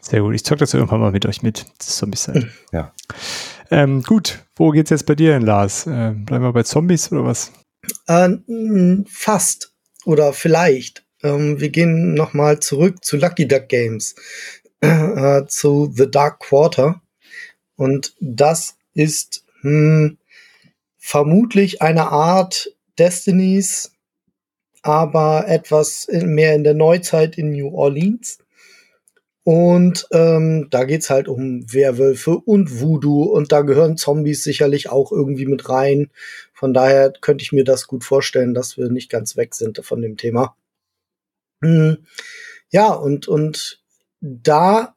Sehr gut. Ich zock das irgendwann mal mit euch mit. Zombicide. ja. Ähm, gut, wo geht's jetzt bei dir hin, Lars? Äh, bleiben wir bei Zombies oder was? Äh, fast oder vielleicht. Ähm, wir gehen nochmal zurück zu Lucky Duck Games, äh, zu The Dark Quarter. Und das ist hm, vermutlich eine Art Destinies, aber etwas mehr in der Neuzeit in New Orleans. Und ähm, da geht's halt um Werwölfe und Voodoo und da gehören Zombies sicherlich auch irgendwie mit rein. Von daher könnte ich mir das gut vorstellen, dass wir nicht ganz weg sind von dem Thema. Hm. Ja, und, und da,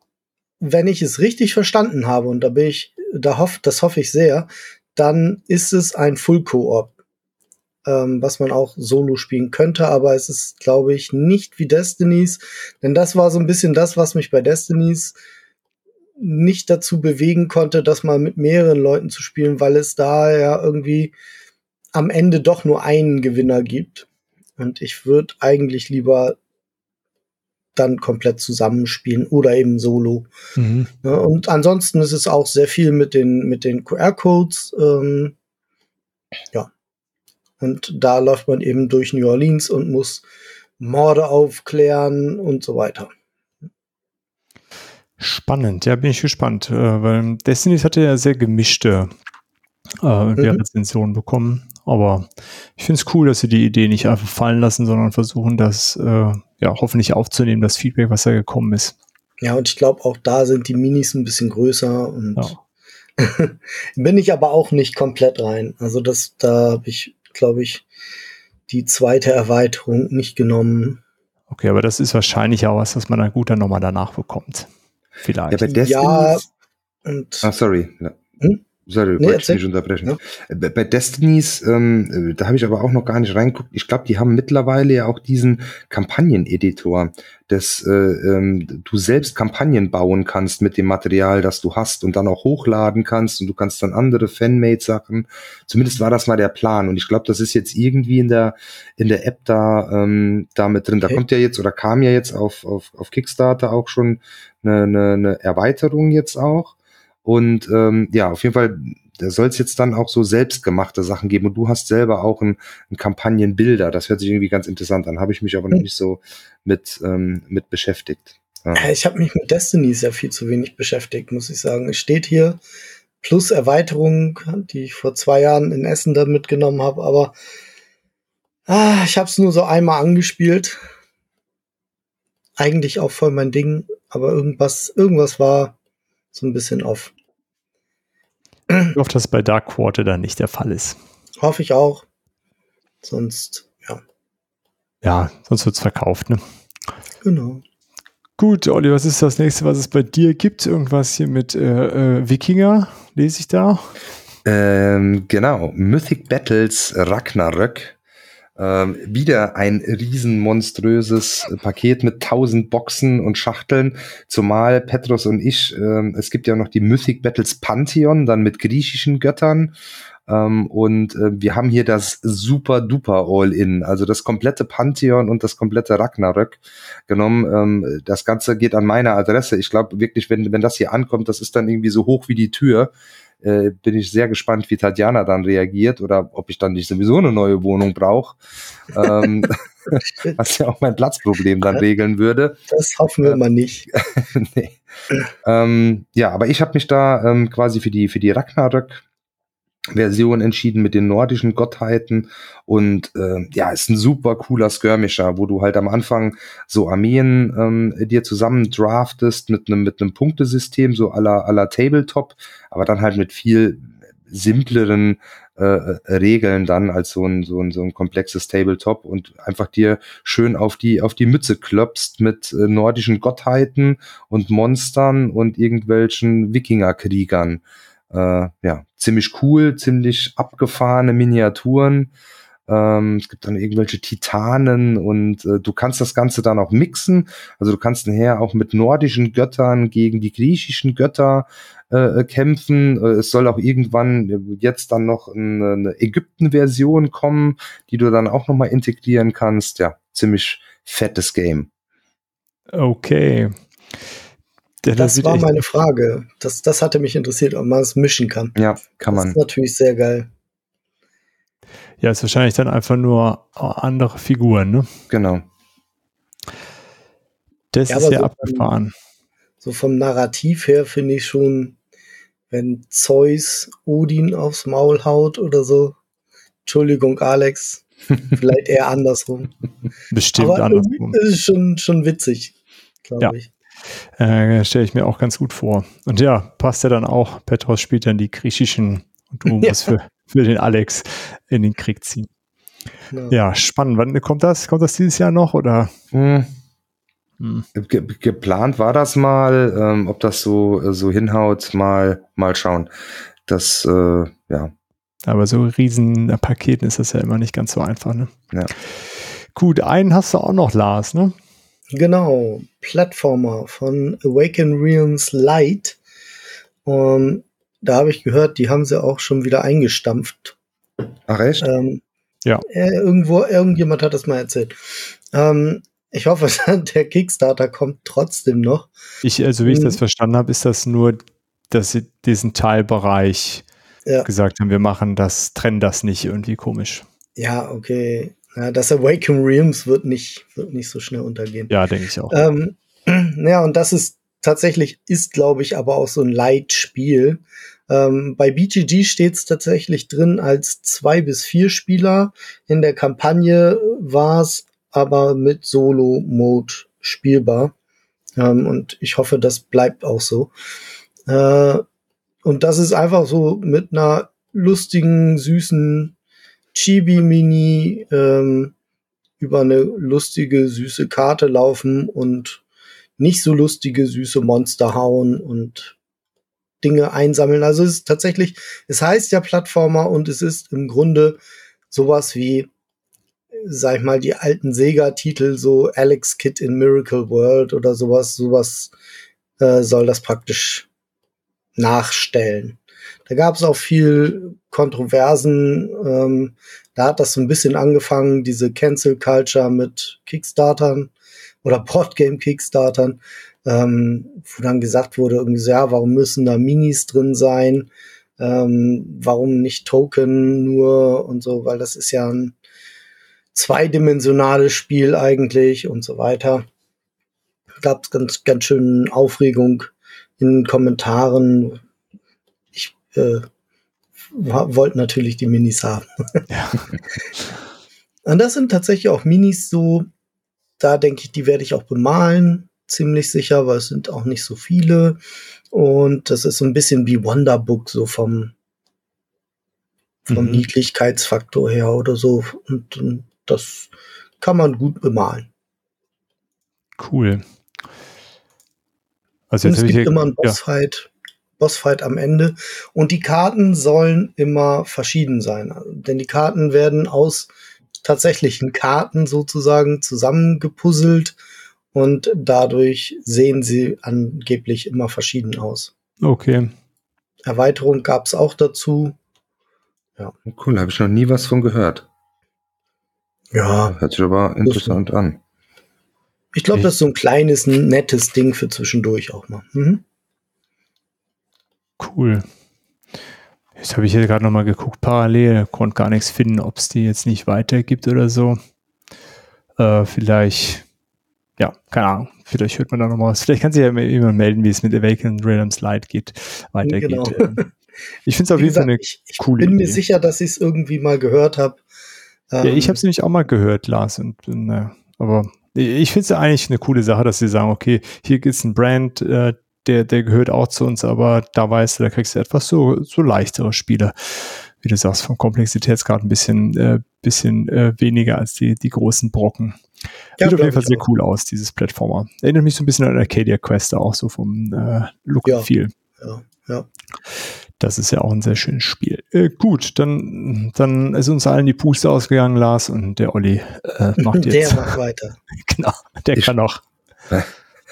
wenn ich es richtig verstanden habe, und da bin ich, da hoff, das hoffe ich sehr, dann ist es ein Full Co-op ähm, was man auch solo spielen könnte, aber es ist, glaube ich, nicht wie Destinies, denn das war so ein bisschen das, was mich bei Destinies nicht dazu bewegen konnte, das mal mit mehreren Leuten zu spielen, weil es da ja irgendwie am Ende doch nur einen Gewinner gibt. Und ich würde eigentlich lieber dann komplett zusammenspielen oder eben solo. Mhm. Und ansonsten ist es auch sehr viel mit den, mit den QR-Codes. Ähm, ja, und da läuft man eben durch New Orleans und muss Morde aufklären und so weiter. Spannend, ja, bin ich gespannt, äh, weil Destinies hatte ja sehr gemischte äh, mhm. Rezensionen bekommen. Aber ich finde es cool, dass sie die Idee nicht einfach fallen lassen, sondern versuchen, das äh, ja hoffentlich aufzunehmen, das Feedback, was da gekommen ist. Ja, und ich glaube, auch da sind die Minis ein bisschen größer und ja. bin ich aber auch nicht komplett rein. Also das, da habe ich glaube ich, die zweite Erweiterung nicht genommen. Okay, aber das ist wahrscheinlich auch was, was man dann gut dann nochmal danach bekommt. Vielleicht. Ja, bei Destiny ja und. Ah, sorry. Hm? Sorry, nee, wollte ich nicht unterbrechen. Ja. Äh, bei Destinies, ähm, äh, da habe ich aber auch noch gar nicht reingeguckt. Ich glaube, die haben mittlerweile ja auch diesen Kampagneneditor, dass äh, ähm, du selbst Kampagnen bauen kannst mit dem Material, das du hast und dann auch hochladen kannst und du kannst dann andere Fanmade-Sachen. Zumindest war das mal der Plan und ich glaube, das ist jetzt irgendwie in der in der App da ähm, da mit drin. Da okay. kommt ja jetzt oder kam ja jetzt auf auf, auf Kickstarter auch schon eine, eine, eine Erweiterung jetzt auch. Und ähm, ja, auf jeden Fall, da soll es jetzt dann auch so selbstgemachte Sachen geben. Und du hast selber auch ein, ein Kampagnenbilder. Das hört sich irgendwie ganz interessant an. Habe ich mich aber noch hm. nicht so mit, ähm, mit beschäftigt. Ja. Ich habe mich mit Destiny sehr viel zu wenig beschäftigt, muss ich sagen. Es steht hier plus Erweiterung, die ich vor zwei Jahren in Essen dann mitgenommen habe, aber ah, ich habe es nur so einmal angespielt. Eigentlich auch voll mein Ding, aber irgendwas, irgendwas war so ein bisschen off. Ich hoffe, dass bei Dark Quarter dann nicht der Fall ist. Hoffe ich auch. Sonst, ja. Ja, sonst wird es verkauft, ne? Genau. Gut, Olli, was ist das nächste, was es bei dir gibt? Irgendwas hier mit äh, äh, Wikinger, lese ich da? Ähm, genau, Mythic Battles Ragnarök ähm, wieder ein riesenmonströses Paket mit tausend Boxen und Schachteln, zumal Petros und ich, ähm, es gibt ja noch die Mythic Battles Pantheon, dann mit griechischen Göttern. Ähm, und äh, wir haben hier das super duper All-In, also das komplette Pantheon und das komplette Ragnarök genommen. Ähm, das Ganze geht an meine Adresse. Ich glaube wirklich, wenn, wenn das hier ankommt, das ist dann irgendwie so hoch wie die Tür äh, bin ich sehr gespannt, wie Tatjana dann reagiert oder ob ich dann nicht sowieso eine neue Wohnung brauche. ähm, was ja auch mein Platzproblem dann regeln würde. Das hoffen wir mal nicht. nee. ähm, ja, aber ich habe mich da ähm, quasi für die für die Ragnarök Version entschieden mit den nordischen Gottheiten. Und äh, ja, ist ein super cooler Skirmisher, wo du halt am Anfang so Armeen ähm, dir zusammen draftest mit einem mit einem Punktesystem so aller aller Tabletop, aber dann halt mit viel simpleren äh, Regeln dann als so ein, so ein so ein komplexes Tabletop und einfach dir schön auf die auf die Mütze klopst mit äh, nordischen Gottheiten und Monstern und irgendwelchen Wikingerkriegern äh, ja, ziemlich cool, ziemlich abgefahrene Miniaturen. Ähm, es gibt dann irgendwelche Titanen und äh, du kannst das Ganze dann auch mixen. Also du kannst nachher auch mit nordischen Göttern gegen die griechischen Götter äh, äh kämpfen. Äh, es soll auch irgendwann jetzt dann noch eine, eine Ägypten-Version kommen, die du dann auch nochmal integrieren kannst. Ja, ziemlich fettes Game. Okay. Der, das, das war meine Frage. Das, das hatte mich interessiert, ob man es mischen kann. Ja, kann man. Das ist natürlich sehr geil. Ja, ist wahrscheinlich dann einfach nur andere Figuren, ne? Genau. Das ja, ist ja so abgefahren. Vom, so vom Narrativ her finde ich schon, wenn Zeus Odin aufs Maul haut oder so. Entschuldigung, Alex. Vielleicht eher andersrum. Bestimmt Aber andersrum. Ist schon, schon witzig, glaube ja. ich. Äh, Stelle ich mir auch ganz gut vor. Und ja, passt ja dann auch. Petros spielt dann die griechischen und du ja. musst für, für den Alex in den Krieg ziehen. Genau. Ja, spannend. Wann kommt das? Kommt das dieses Jahr noch oder? Hm. Hm. Ge geplant war das mal, ähm, ob das so, so hinhaut, mal, mal schauen. Das, äh, ja. Aber so riesen Paketen ist das ja immer nicht ganz so einfach, ne? Ja. Gut, einen hast du auch noch, Lars, ne? Genau, Plattformer von Awaken Realms Light. Um, da habe ich gehört, die haben sie auch schon wieder eingestampft. Ach echt? Ähm, ja. Äh, irgendwo, irgendjemand hat das mal erzählt. Ähm, ich hoffe, der Kickstarter kommt trotzdem noch. Ich, also wie ich das hm. verstanden habe, ist das nur, dass sie diesen Teilbereich ja. gesagt haben, wir machen das, trennen das nicht irgendwie komisch. Ja, okay. Ja, das Awaken Realms wird nicht, wird nicht so schnell untergehen. Ja, denke ich auch. Ähm, ja, und das ist tatsächlich, ist, glaube ich, aber auch so ein Light-Spiel. Ähm, bei BGG steht es tatsächlich drin als zwei bis vier Spieler. In der Kampagne war es aber mit Solo-Mode spielbar. Ähm, und ich hoffe, das bleibt auch so. Äh, und das ist einfach so mit einer lustigen, süßen Chibi-Mini ähm, über eine lustige, süße Karte laufen und nicht so lustige, süße Monster hauen und Dinge einsammeln. Also es ist tatsächlich, es heißt ja Plattformer und es ist im Grunde sowas wie, sag ich mal, die alten Sega-Titel, so Alex Kid in Miracle World oder sowas, sowas äh, soll das praktisch nachstellen. Da gab es auch viel Kontroversen. Ähm, da hat das so ein bisschen angefangen, diese Cancel Culture mit Kickstartern oder Boardgame Kickstartern, ähm, wo dann gesagt wurde, irgendwie so, ja, warum müssen da Minis drin sein? Ähm, warum nicht Token nur und so, weil das ist ja ein zweidimensionales Spiel eigentlich und so weiter. Gab es ganz, ganz schön Aufregung in den Kommentaren. Ich äh, wollte natürlich die Minis haben. Ja. und das sind tatsächlich auch Minis so, da denke ich, die werde ich auch bemalen, ziemlich sicher, weil es sind auch nicht so viele. Und das ist so ein bisschen wie Wonderbook, so vom, vom mhm. Niedlichkeitsfaktor her oder so. Und, und das kann man gut bemalen. Cool. Also jetzt es gibt immer einen Bossfight, ja. Bossfight am Ende. Und die Karten sollen immer verschieden sein. Denn die Karten werden aus tatsächlichen Karten sozusagen zusammengepuzzelt und dadurch sehen sie angeblich immer verschieden aus. Okay. Erweiterung gab es auch dazu. Ja. Cool, habe ich noch nie was von gehört. Ja. Hört sich aber interessant an. Ich glaube, das ist so ein kleines, nettes Ding für zwischendurch auch mal. Mhm. Cool. Jetzt habe ich hier gerade nochmal geguckt, parallel, konnte gar nichts finden, ob es die jetzt nicht weitergibt oder so. Äh, vielleicht, ja, keine Ahnung, vielleicht hört man da nochmal was. Vielleicht kann sich ja jemand melden, wie es mit Awakened Realms Light geht, weitergeht. Genau. Ähm, ich finde es auf jeden Fall eine ich, ich coole bin mir sicher, dass ich es irgendwie mal gehört habe. Ja, ich habe es nämlich auch mal gehört, Lars, und, und äh, aber ich finde es ja eigentlich eine coole Sache, dass sie sagen, okay, hier gibt es einen Brand, äh, der, der gehört auch zu uns, aber da weißt du, da kriegst du etwas so, so leichtere Spiele. Wie du sagst, vom Komplexitätsgrad ein bisschen, äh, bisschen äh, weniger als die, die großen Brocken. Ja, Sieht auf jeden Fall sehr auch. cool aus, dieses Plattformer. Erinnert mich so ein bisschen an Arcadia Quest, auch so vom äh, Look ja, and Feel. Ja, ja. Das ist ja auch ein sehr schönes Spiel. Äh, gut, dann, dann ist uns allen die Puste ausgegangen, Lars, und der Olli äh, macht jetzt. Der macht weiter. genau, der ich kann auch.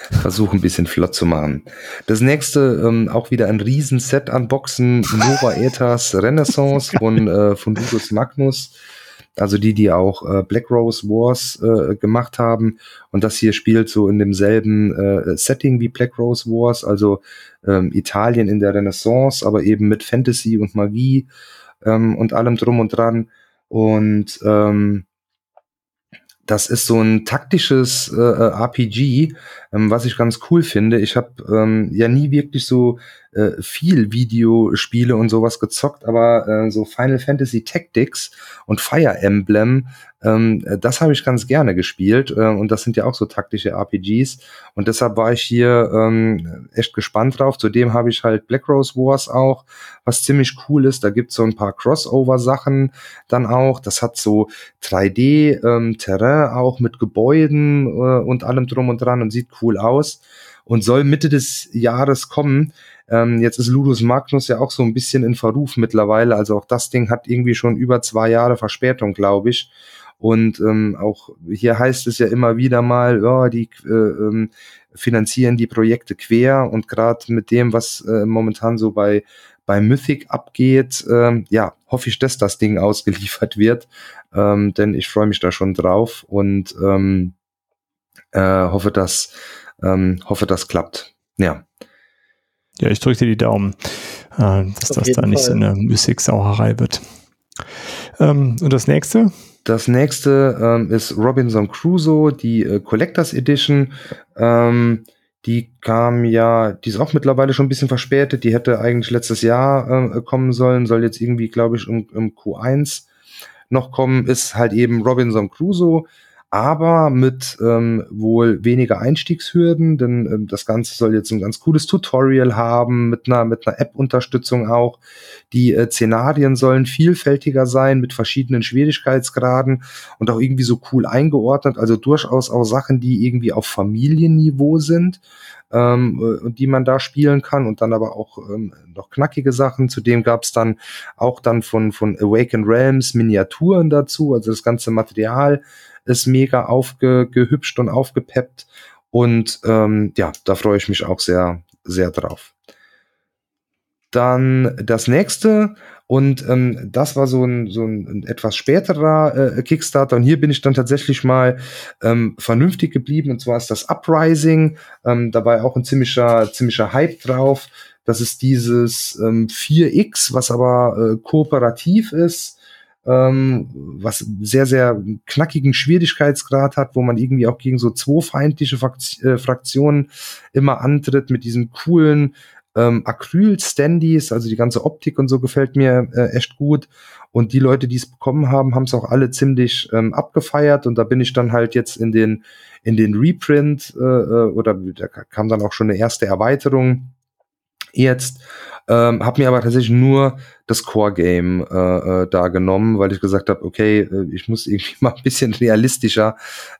Versuche ein bisschen flott zu machen. Das nächste, ähm, auch wieder ein Riesenset Unboxen, Nova Ethers Renaissance von, äh, von Ludus Magnus. Also die, die auch äh, Black Rose Wars äh, gemacht haben. Und das hier spielt so in demselben äh, Setting wie Black Rose Wars, also ähm, Italien in der Renaissance, aber eben mit Fantasy und Magie ähm, und allem drum und dran. Und ähm, das ist so ein taktisches äh, äh RPG, ähm, was ich ganz cool finde. Ich habe ähm, ja nie wirklich so äh, viel Videospiele und sowas gezockt, aber äh, so Final Fantasy Tactics und Fire Emblem, ähm, das habe ich ganz gerne gespielt äh, und das sind ja auch so taktische RPGs und deshalb war ich hier ähm, echt gespannt drauf. Zudem habe ich halt Black Rose Wars auch, was ziemlich cool ist. Da gibt's so ein paar Crossover-Sachen dann auch. Das hat so 3D-Terrain ähm, auch mit Gebäuden äh, und allem drum und dran und sieht cool aus und soll Mitte des Jahres kommen. Ähm, jetzt ist Ludus Magnus ja auch so ein bisschen in Verruf mittlerweile. Also auch das Ding hat irgendwie schon über zwei Jahre Verspätung, glaube ich. Und ähm, auch hier heißt es ja immer wieder mal, ja, die äh, ähm, finanzieren die Projekte quer und gerade mit dem, was äh, momentan so bei bei Mythic abgeht, ähm, ja, hoffe ich, dass das Ding ausgeliefert wird, ähm, denn ich freue mich da schon drauf und ähm, äh, hoffe, dass ähm, hoffe, das klappt. Ja. Ja, ich drücke dir die Daumen, äh, dass Auf das da nicht so eine Mystic-Sauerei wird. Ähm, und das nächste? Das nächste ähm, ist Robinson Crusoe, die äh, Collectors Edition. Ähm, die kam ja, die ist auch mittlerweile schon ein bisschen verspätet. Die hätte eigentlich letztes Jahr äh, kommen sollen, soll jetzt irgendwie, glaube ich, im, im Q1 noch kommen. Ist halt eben Robinson Crusoe aber mit ähm, wohl weniger Einstiegshürden, denn ähm, das Ganze soll jetzt ein ganz cooles Tutorial haben, mit einer, mit einer App-Unterstützung auch. Die äh, Szenarien sollen vielfältiger sein, mit verschiedenen Schwierigkeitsgraden und auch irgendwie so cool eingeordnet, also durchaus auch Sachen, die irgendwie auf Familienniveau sind ähm, äh, die man da spielen kann und dann aber auch ähm, noch knackige Sachen. Zudem gab es dann auch dann von, von Awaken Realms Miniaturen dazu, also das ganze Material ist mega aufgehübscht und aufgepeppt. Und ähm, ja, da freue ich mich auch sehr, sehr drauf. Dann das nächste, und ähm, das war so ein, so ein etwas späterer äh, Kickstarter. Und hier bin ich dann tatsächlich mal ähm, vernünftig geblieben. Und zwar ist das Uprising. Ähm, da war auch ein ziemlicher, ziemlicher Hype drauf. Das ist dieses ähm, 4X, was aber äh, kooperativ ist ähm, was sehr, sehr knackigen Schwierigkeitsgrad hat, wo man irgendwie auch gegen so zwei feindliche äh, Fraktionen immer antritt mit diesen coolen ähm, Acryl-Standys, also die ganze Optik und so gefällt mir äh, echt gut. Und die Leute, die es bekommen haben, haben es auch alle ziemlich ähm, abgefeiert. Und da bin ich dann halt jetzt in den in den Reprint äh, äh oder da kam dann auch schon eine erste Erweiterung jetzt ähm, habe mir aber tatsächlich nur das Core-Game äh, äh, da genommen, weil ich gesagt habe, okay, äh, ich muss irgendwie mal ein bisschen realistischer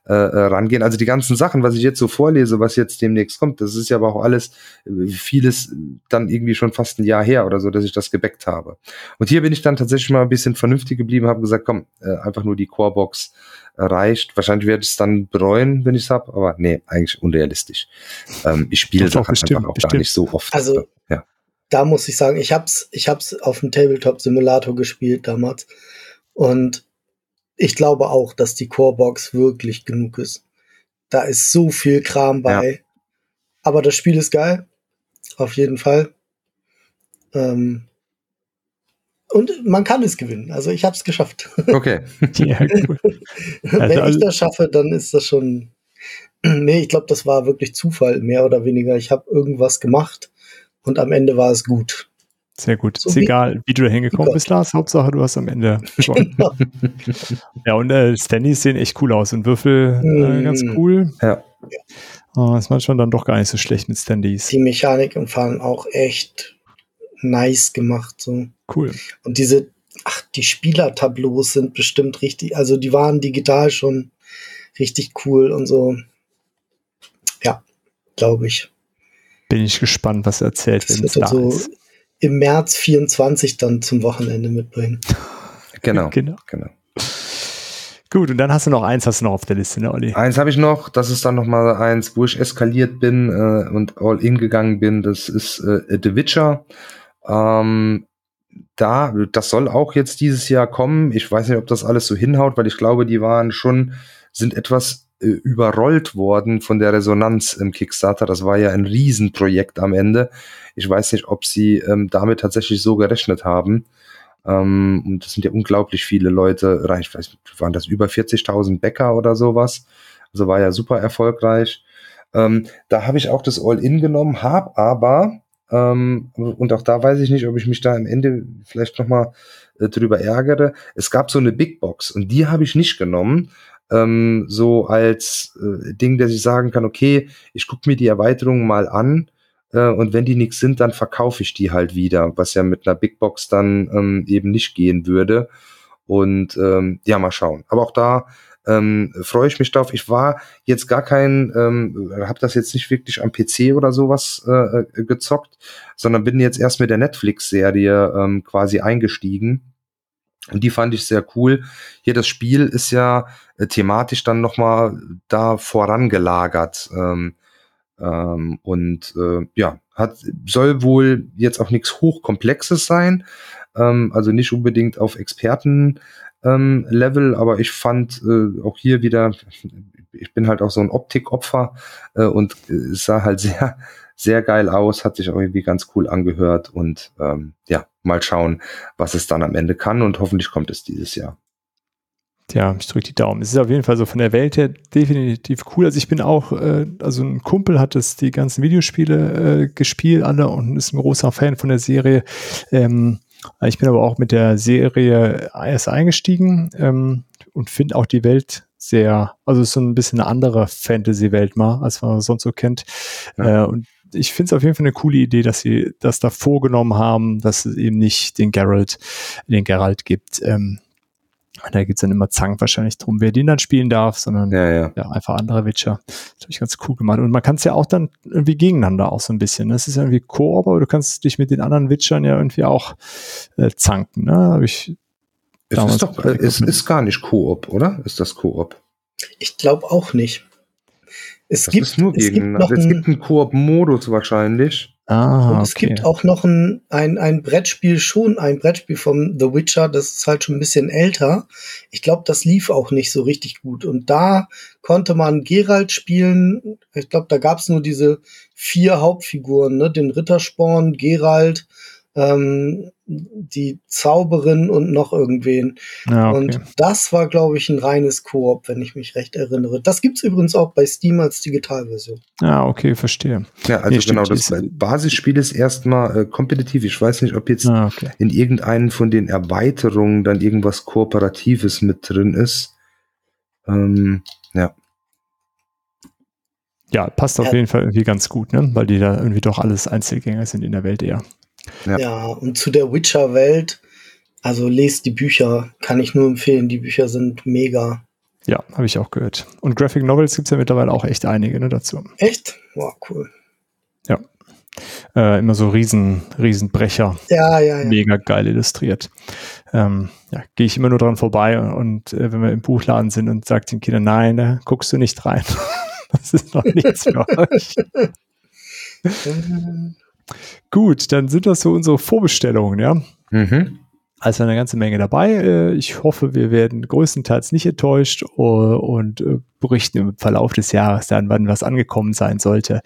äh, äh, rangehen. Also die ganzen Sachen, was ich jetzt so vorlese, was jetzt demnächst kommt, das ist ja aber auch alles, äh, vieles dann irgendwie schon fast ein Jahr her oder so, dass ich das gebackt habe. Und hier bin ich dann tatsächlich mal ein bisschen vernünftig geblieben, habe gesagt, komm, äh, einfach nur die Core-Box reicht. Wahrscheinlich werde ich es dann bereuen, wenn ich es habe, aber nee, eigentlich unrealistisch. Ähm, ich spiele Sachen bestimmt, einfach auch bestimmt. gar nicht so oft. Also ja da muss ich sagen, ich hab's, ich hab's auf dem Tabletop-Simulator gespielt damals. Und ich glaube auch, dass die Core-Box wirklich genug ist. Da ist so viel Kram bei. Ja. Aber das Spiel ist geil. Auf jeden Fall. Ähm, und man kann es gewinnen. Also ich habe es geschafft. Okay. ja, cool. Wenn also, ich das schaffe, dann ist das schon. nee, ich glaube, das war wirklich Zufall, mehr oder weniger. Ich habe irgendwas gemacht und am Ende war es gut. Sehr gut. So ist wie, egal, wie du da hingekommen bist, Lars. Hauptsache, du hast am Ende gewonnen. Genau. ja, und äh, Standys sehen echt cool aus und Würfel äh, mm. ganz cool. Ja. Oh, ist manchmal dann doch gar nicht so schlecht mit Standys. Die Mechanik im Fahren auch echt nice gemacht. So. Cool. Und diese, ach, die Spielertableaus sind bestimmt richtig, also die waren digital schon richtig cool und so. Ja, glaube ich bin ich gespannt, was er erzählt, wenn es da so ist. Im März 24 dann zum Wochenende mitbringen. Genau, genau. genau. Gut, und dann hast du noch eins, hast du noch auf der Liste, ne, Olli? Eins habe ich noch, das ist dann noch mal eins, wo ich eskaliert bin äh, und all in gegangen bin. Das ist äh, The Witcher. Ähm, da, das soll auch jetzt dieses Jahr kommen. Ich weiß nicht, ob das alles so hinhaut, weil ich glaube, die waren schon, sind etwas äh, überrollt worden von der Resonanz im Kickstarter. Das war ja ein Riesenprojekt am Ende. Ich weiß nicht, ob sie ähm, damit tatsächlich so gerechnet haben. Ähm, und das sind ja unglaublich viele Leute, ich waren das über 40.000 Bäcker oder sowas. Also war ja super erfolgreich. Ähm, da habe ich auch das All-In genommen, habe aber Ähm, und auch da weiß ich nicht, ob ich mich da am Ende vielleicht nochmal äh, drüber ärgere. Es gab so eine Big Box und die habe ich nicht genommen, ähm, so als äh, Ding, dass ich sagen kann, okay, ich gucke mir die Erweiterungen mal an äh, und wenn die nichts sind, dann verkaufe ich die halt wieder, was ja mit einer Big Box dann ähm, eben nicht gehen würde. Und ähm, ja, mal schauen. Aber auch da ähm, freue ich mich drauf. Ich war jetzt gar kein, ähm, habe das jetzt nicht wirklich am PC oder sowas äh, äh, gezockt, sondern bin jetzt erst mit der Netflix-Serie ähm, quasi eingestiegen. Und die fand ich sehr cool. Hier das Spiel ist ja äh, thematisch dann nochmal da vorangelagert. Ähm, ähm, und äh, ja, hat, soll wohl jetzt auch nichts Hochkomplexes sein. Ähm, also nicht unbedingt auf Experten ähm, Level, aber ich fand äh, auch hier wieder, ich bin halt auch so ein Optikopfer äh, und äh, sah halt sehr, sehr geil aus, hat sich auch irgendwie ganz cool angehört und ähm, ja, mal schauen, was es dann am Ende kann und hoffentlich kommt es dieses Jahr. Ja, ich drücke die Daumen. Es ist auf jeden Fall so von der Welt her definitiv cool. Also ich bin auch, äh, also ein Kumpel hat es die ganzen Videospiele äh, gespielt alle und ist ein großer Fan von der Serie. Ähm, ich bin aber auch mit der Serie erst eingestiegen ähm, und finde auch die Welt sehr, also so ein bisschen eine andere Fantasy-Welt mal, als man sonst so kennt. Ja. Äh, und ich finde es auf jeden Fall eine coole Idee, dass sie das da vorgenommen haben, dass es eben nicht den Geralt, den Geralt gibt. Ähm, da gibt's dann immer Zank wahrscheinlich drum, wer den dann spielen darf, sondern ja, ja. ja einfach andere Witcher. Das habe ich ganz cool gemacht. Und man kann es ja auch dann irgendwie gegeneinander auch so ein bisschen. Das ist ja irgendwie Koop, aber du kannst dich mit den anderen Witchern ja irgendwie auch äh, zanken. Ne? Hab ich es ist doch, äh, es ist gar nicht Koop, oder? Ist das Koop? Ich glaube auch nicht. Es das gibt ist nur gegen. Es gibt, es gibt einen Koop-Modus wahrscheinlich. Ah, und es okay. gibt auch noch ein, ein, ein Brettspiel, schon ein Brettspiel vom The Witcher, das ist halt schon ein bisschen älter. Ich glaube, das lief auch nicht so richtig gut. Und da konnte man Geralt spielen. Ich glaube, da gab es nur diese vier Hauptfiguren, ne? Den Rittersporn, Geralt, ähm, die Zauberin und noch irgendwen. Ja, okay. Und das war, glaube ich, ein reines Koop, wenn ich mich recht erinnere. Das gibt's übrigens auch bei Steam als Digitalversion. Ja, okay, verstehe. Ja, also nee, genau, das Basisspiel ist erstmal äh, kompetitiv. Ich weiß nicht, ob jetzt ah, okay. in irgendeinen von den Erweiterungen dann irgendwas Kooperatives mit drin ist. Ähm, ja. Ja, passt auf ja. jeden Fall irgendwie ganz gut, ne? Weil die da irgendwie doch alles Einzelgänger sind in der Welt eher. Ja. ja, und zu der Witcher-Welt, also lest die Bücher, kann ich nur empfehlen. Die Bücher sind mega. Ja, habe ich auch gehört. Und Graphic Novels gibt es ja mittlerweile auch echt einige ne, dazu. Echt? Wow, cool. Ja. Äh, immer so riesen, Riesenbrecher. Ja, ja, ja. Mega geil illustriert. Ähm, ja, gehe ich immer nur dran vorbei und äh, wenn wir im Buchladen sind und sagt den Kindern, nein, da guckst du nicht rein. das ist noch nichts für euch. Gut, dann sind das so unsere Vorbestellungen, ja. Mhm. Also eine ganze Menge dabei. Äh, ich hoffe, wir werden größtenteils nicht enttäuscht äh, und äh, berichten im Verlauf des Jahres dann, wann was angekommen sein sollte.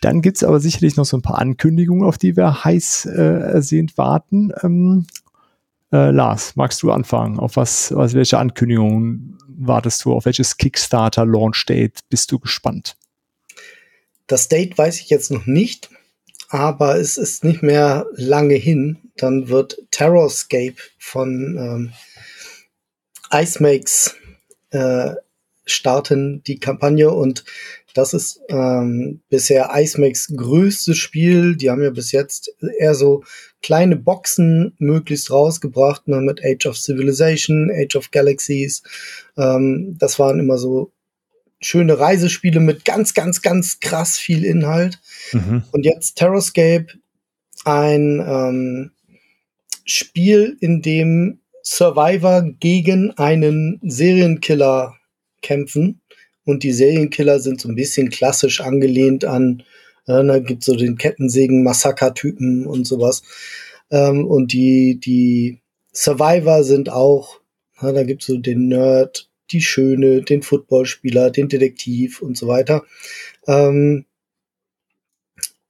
Dann gibt es aber sicherlich noch so ein paar Ankündigungen, auf die wir heiß ersehnt warten. Ähm, äh, Lars, magst du anfangen? Auf was, was, welche Ankündigungen wartest du? Auf welches Kickstarter-Launch-Date bist du gespannt? Das Date weiß ich jetzt noch nicht aber es ist nicht mehr lange hin. Dann wird Terrorscape von ähm, Ice Makes äh, starten die Kampagne und das ist ähm, bisher Ice Makes größtes Spiel. Die haben ja bis jetzt eher so kleine Boxen möglichst rausgebracht, ne, mit Age of Civilization, Age of Galaxies. Ähm, das waren immer so schöne Reisespiele mit ganz, ganz, ganz krass viel Inhalt. Mhm. Und jetzt Terrascape, ein ähm, Spiel, in dem Survivor gegen einen Serienkiller kämpfen. Und die Serienkiller sind so ein bisschen klassisch angelehnt an, äh, da gibt so den Kettensägen-Massaker-Typen und sowas. Ähm, und die, die Survivor sind auch, ja, da gibt's so den Nerd, die Schöne, den Footballspieler, den Detektiv und so weiter. Ähm,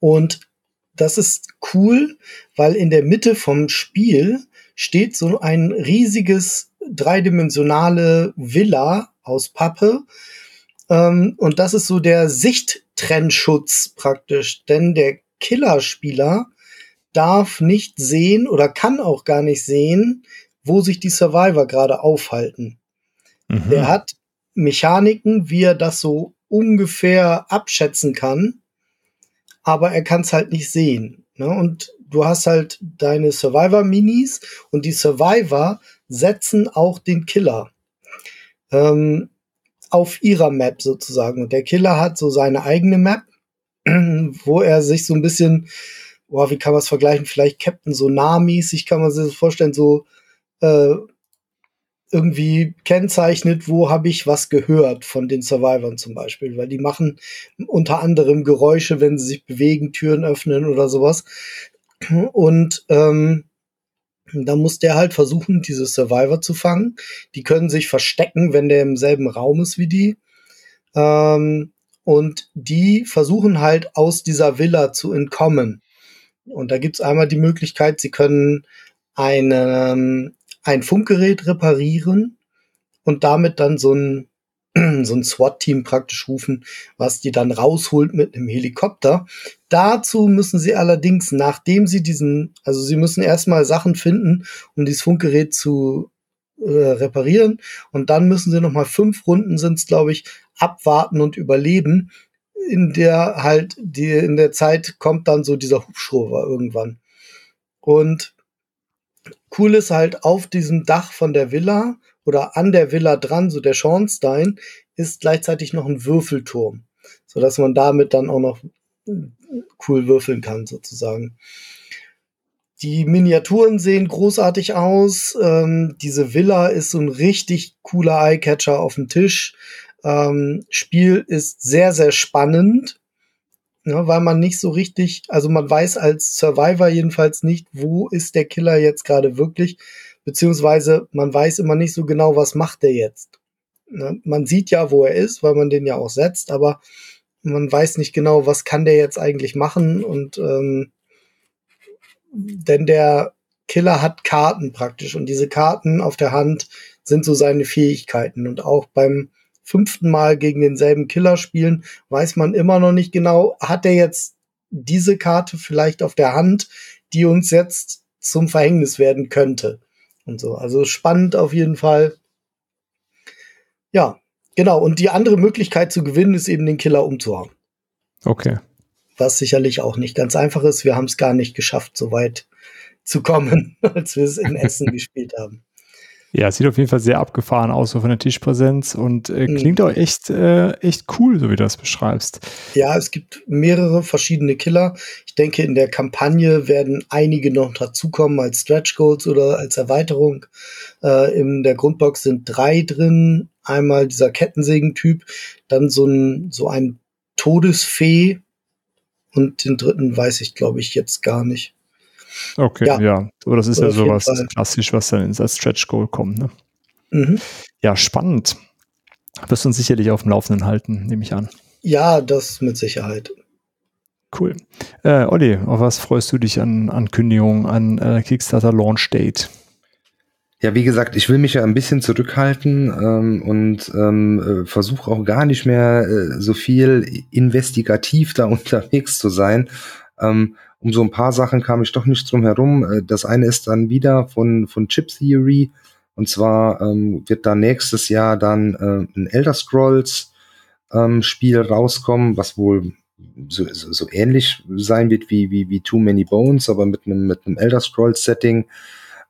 und das ist cool, weil in der Mitte vom Spiel steht so ein riesiges dreidimensionale Villa aus Pappe. Ähm, und das ist so der Sichttrennschutz praktisch, denn der Killerspieler darf nicht sehen oder kann auch gar nicht sehen, wo sich die Survivor gerade aufhalten. Mhm. Der hat Mechaniken, wie er das so ungefähr abschätzen kann, aber er kann es halt nicht sehen. Ne? Und du hast halt deine Survivor-Minis und die Survivor setzen auch den Killer ähm, auf ihrer Map sozusagen. Und der Killer hat so seine eigene Map, wo er sich so ein bisschen, boah, wie kann man es vergleichen? Vielleicht Captain Sonar-mäßig kann man sich das vorstellen, so äh, irgendwie kennzeichnet, wo habe ich was gehört von den Survivors zum Beispiel, weil die machen unter anderem Geräusche, wenn sie sich bewegen, Türen öffnen oder sowas. Und ähm, da muss der halt versuchen, diese Survivor zu fangen. Die können sich verstecken, wenn der im selben Raum ist wie die. Ähm, und die versuchen halt aus dieser Villa zu entkommen. Und da gibt's einmal die Möglichkeit, sie können eine, ein Funkgerät reparieren und damit dann so ein, so ein SWAT-Team praktisch rufen, was die dann rausholt mit einem Helikopter. Dazu müssen sie allerdings, nachdem sie diesen, also sie müssen erstmal Sachen finden, um dieses Funkgerät zu äh, reparieren und dann müssen sie nochmal fünf Runden sind es, glaube ich, abwarten und überleben. In der halt, die, in der Zeit kommt dann so dieser Hubschrauber irgendwann. Und Cool ist halt auf diesem Dach von der Villa oder an der Villa dran, so der Schornstein, ist gleichzeitig noch ein Würfelturm, so dass man damit dann auch noch cool würfeln kann sozusagen. Die Miniaturen sehen großartig aus. Ähm, diese Villa ist so ein richtig cooler Eyecatcher auf dem Tisch. Ähm, Spiel ist sehr, sehr spannend ne, weil man nicht so richtig, also man weiß als Survivor jedenfalls nicht, wo ist der Killer jetzt gerade wirklich, beziehungsweise man weiß immer nicht so genau, was macht der jetzt. Ne, man sieht ja, wo er ist, weil man den ja auch setzt, aber man weiß nicht genau, was kann der jetzt eigentlich machen und ähm, denn der Killer hat Karten praktisch und diese Karten auf der Hand sind so seine Fähigkeiten und auch beim fünften Mal gegen denselben Killer spielen, weiß man immer noch nicht genau, hat er jetzt diese Karte vielleicht auf der Hand, die uns jetzt zum Verhängnis werden könnte. Und so. Also spannend auf jeden Fall. Ja, genau. Und die andere Möglichkeit zu gewinnen ist eben den Killer umzuhauen. Okay. Was sicherlich auch nicht ganz einfach ist. Wir haben es gar nicht geschafft, so weit zu kommen, als wir es in Essen gespielt haben. Ja, sieht auf jeden Fall sehr abgefahren aus, so von der Tischpräsenz und äh, mhm. klingt auch echt, äh, echt cool, so wie du das beschreibst. Ja, es gibt mehrere verschiedene Killer. Ich denke, in der Kampagne werden einige noch dazukommen als Stretch Goals oder als Erweiterung. Äh, in der Grundbox sind drei drin. Einmal dieser Kettensägen-Typ, dann so ein, so ein Todesfee und den dritten weiß ich, glaube ich, jetzt gar nicht. Okay, ja. ja. Aber das ist ja sowas klassisch, was dann ins Stretch Goal kommt. Ne? Mhm. Ja, spannend. Wirst du uns sicherlich auf dem Laufenden halten, nehme ich an. Ja, das mit Sicherheit. Cool. Äh, Olli, auf was freust du dich an Ankündigungen, an äh, Kickstarter Launch Date? Ja, wie gesagt, ich will mich ja ein bisschen zurückhalten ähm, und ähm, äh, versuche auch gar nicht mehr äh, so viel investigativ da unterwegs zu sein. Ähm, um so ein paar Sachen kam ich doch nicht drum herum. Äh, das eine ist dann wieder von, von Chip Theory. Und zwar ähm, wird da nächstes Jahr dann äh, ein Elder Scrolls ähm, Spiel rauskommen, was wohl so, so, so ähnlich sein wird wie, wie, wie Too Many Bones, aber mit einem, mit Elder Scrolls Setting.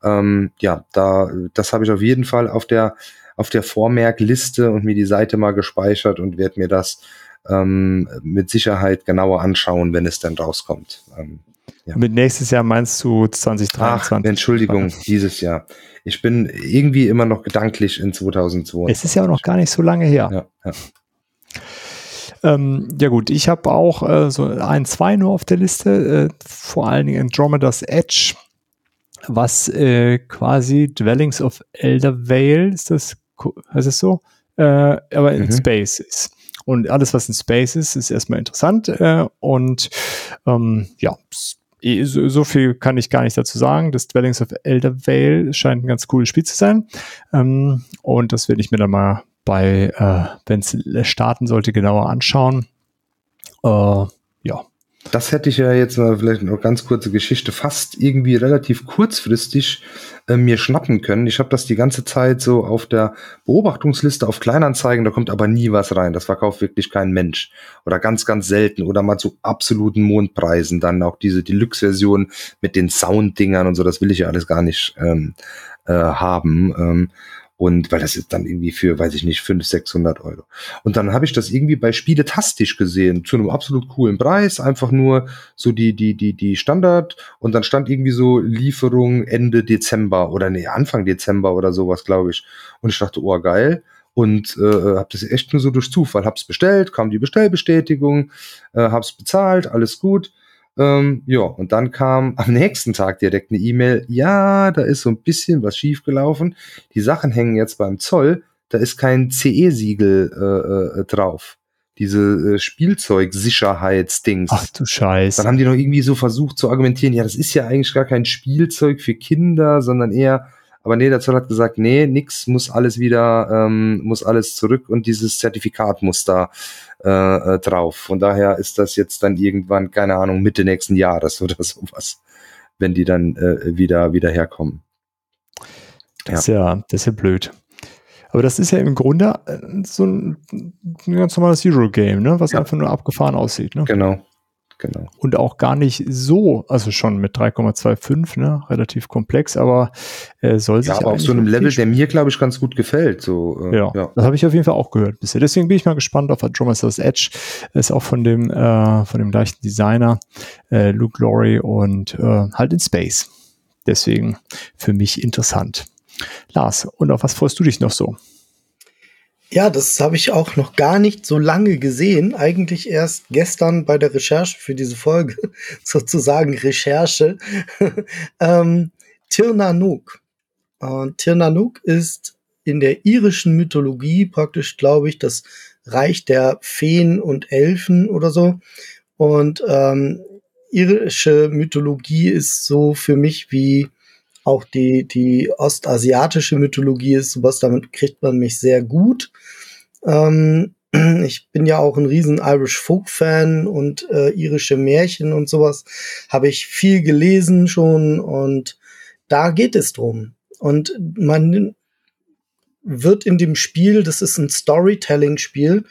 Ähm, ja, da, das habe ich auf jeden Fall auf der, auf der Vormerkliste und mir die Seite mal gespeichert und werde mir das ähm, mit Sicherheit genauer anschauen, wenn es dann rauskommt. Ähm, ja. Mit nächstes Jahr meinst du 2023? Ach, Entschuldigung, dieses Jahr. Ich bin irgendwie immer noch gedanklich in 2002. Es ist ja auch noch gar nicht so lange her. Ja, ja. Ähm, ja gut, ich habe auch äh, so ein, zwei nur auf der Liste, äh, vor allen Dingen Andromeda's Edge, was äh, quasi Dwellings of Elder Vale, ist das, heißt es so? Äh, aber in mhm. Space ist. Und alles, was in Space ist, ist erstmal interessant. Äh, und ähm, ja, so, so viel kann ich gar nicht dazu sagen. Das Dwellings of Elder Vale scheint ein ganz cooles Spiel zu sein. Ähm, und das werde ich mir dann mal bei, äh, wenn es starten sollte, genauer anschauen. Äh. Das hätte ich ja jetzt mal vielleicht noch ganz kurze Geschichte, fast irgendwie relativ kurzfristig äh, mir schnappen können. Ich habe das die ganze Zeit so auf der Beobachtungsliste auf Kleinanzeigen, da kommt aber nie was rein. Das verkauft wirklich kein Mensch. Oder ganz, ganz selten. Oder mal zu absoluten Mondpreisen. Dann auch diese Deluxe-Version mit den Sounddingern und so, das will ich ja alles gar nicht ähm, äh, haben. Ähm, und weil das ist dann irgendwie für, weiß ich nicht, 500, 600 Euro. Und dann habe ich das irgendwie bei Spiele tastisch gesehen, zu einem absolut coolen Preis, einfach nur so die, die, die, die Standard. Und dann stand irgendwie so Lieferung Ende Dezember oder nee, Anfang Dezember oder sowas, glaube ich. Und ich dachte, oh, geil. Und äh, habe das echt nur so durch Zufall, hab's bestellt, kam die Bestellbestätigung, äh, hab's bezahlt, alles gut ähm, ja, und dann kam am nächsten Tag direkt eine E-Mail, ja, da ist so ein bisschen was schiefgelaufen. Die Sachen hängen jetzt beim Zoll, da ist kein CE-Siegel äh, äh, drauf. Diese äh, Spielzeugsicherheitsdings. Ach du Scheiße. Dann haben die noch irgendwie so versucht zu argumentieren, ja, das ist ja eigentlich gar kein Spielzeug für Kinder, sondern eher aber nee, der Zoll hat gesagt, nee, nix, muss alles wieder, ähm, muss alles zurück und dieses Zertifikat muss da äh, äh, drauf. Von daher ist das jetzt dann irgendwann, keine Ahnung, Mitte nächsten Jahres oder sowas, wenn die dann äh, wieder, wieder herkommen. Das ist ja, das ist ja blöd. Aber das ist ja im Grunde äh, so ein, ein ganz normales Zero-Game, ne? was ja. einfach nur abgefahren aussieht. Ne? Genau. Genau. Und auch gar nicht so, also schon mit 3,25, ne, relativ komplex, aber äh, soll sich. Ja, aber auf so einem Level, der mir, glaube ich, ganz gut gefällt. So, äh, ja, ja, das habe ich auf jeden Fall auch gehört bisher. Deswegen bin ich mal gespannt auf Andromeda's Edge. Ist auch von dem, äh, von dem gleichen Designer, äh, Luke Laurie und äh, halt in Space. Deswegen für mich interessant. Lars, und auf was freust du dich noch so? Ja, das habe ich auch noch gar nicht so lange gesehen. Eigentlich erst gestern bei der Recherche für diese Folge, sozusagen Recherche. ähm, Tirnanuk. Und Tirnanuk ist in der irischen Mythologie praktisch, glaube ich, das Reich der Feen und Elfen oder so. Und ähm, irische Mythologie ist so für mich wie auch die, die ostasiatische Mythologie ist, sowas, damit kriegt man mich sehr gut. Ähm, ich bin ja auch ein riesen Irish Folk Fan und äh, irische Märchen und sowas habe ich viel gelesen schon und da geht es drum. Und man wird in dem Spiel, das ist ein Storytelling-Spiel,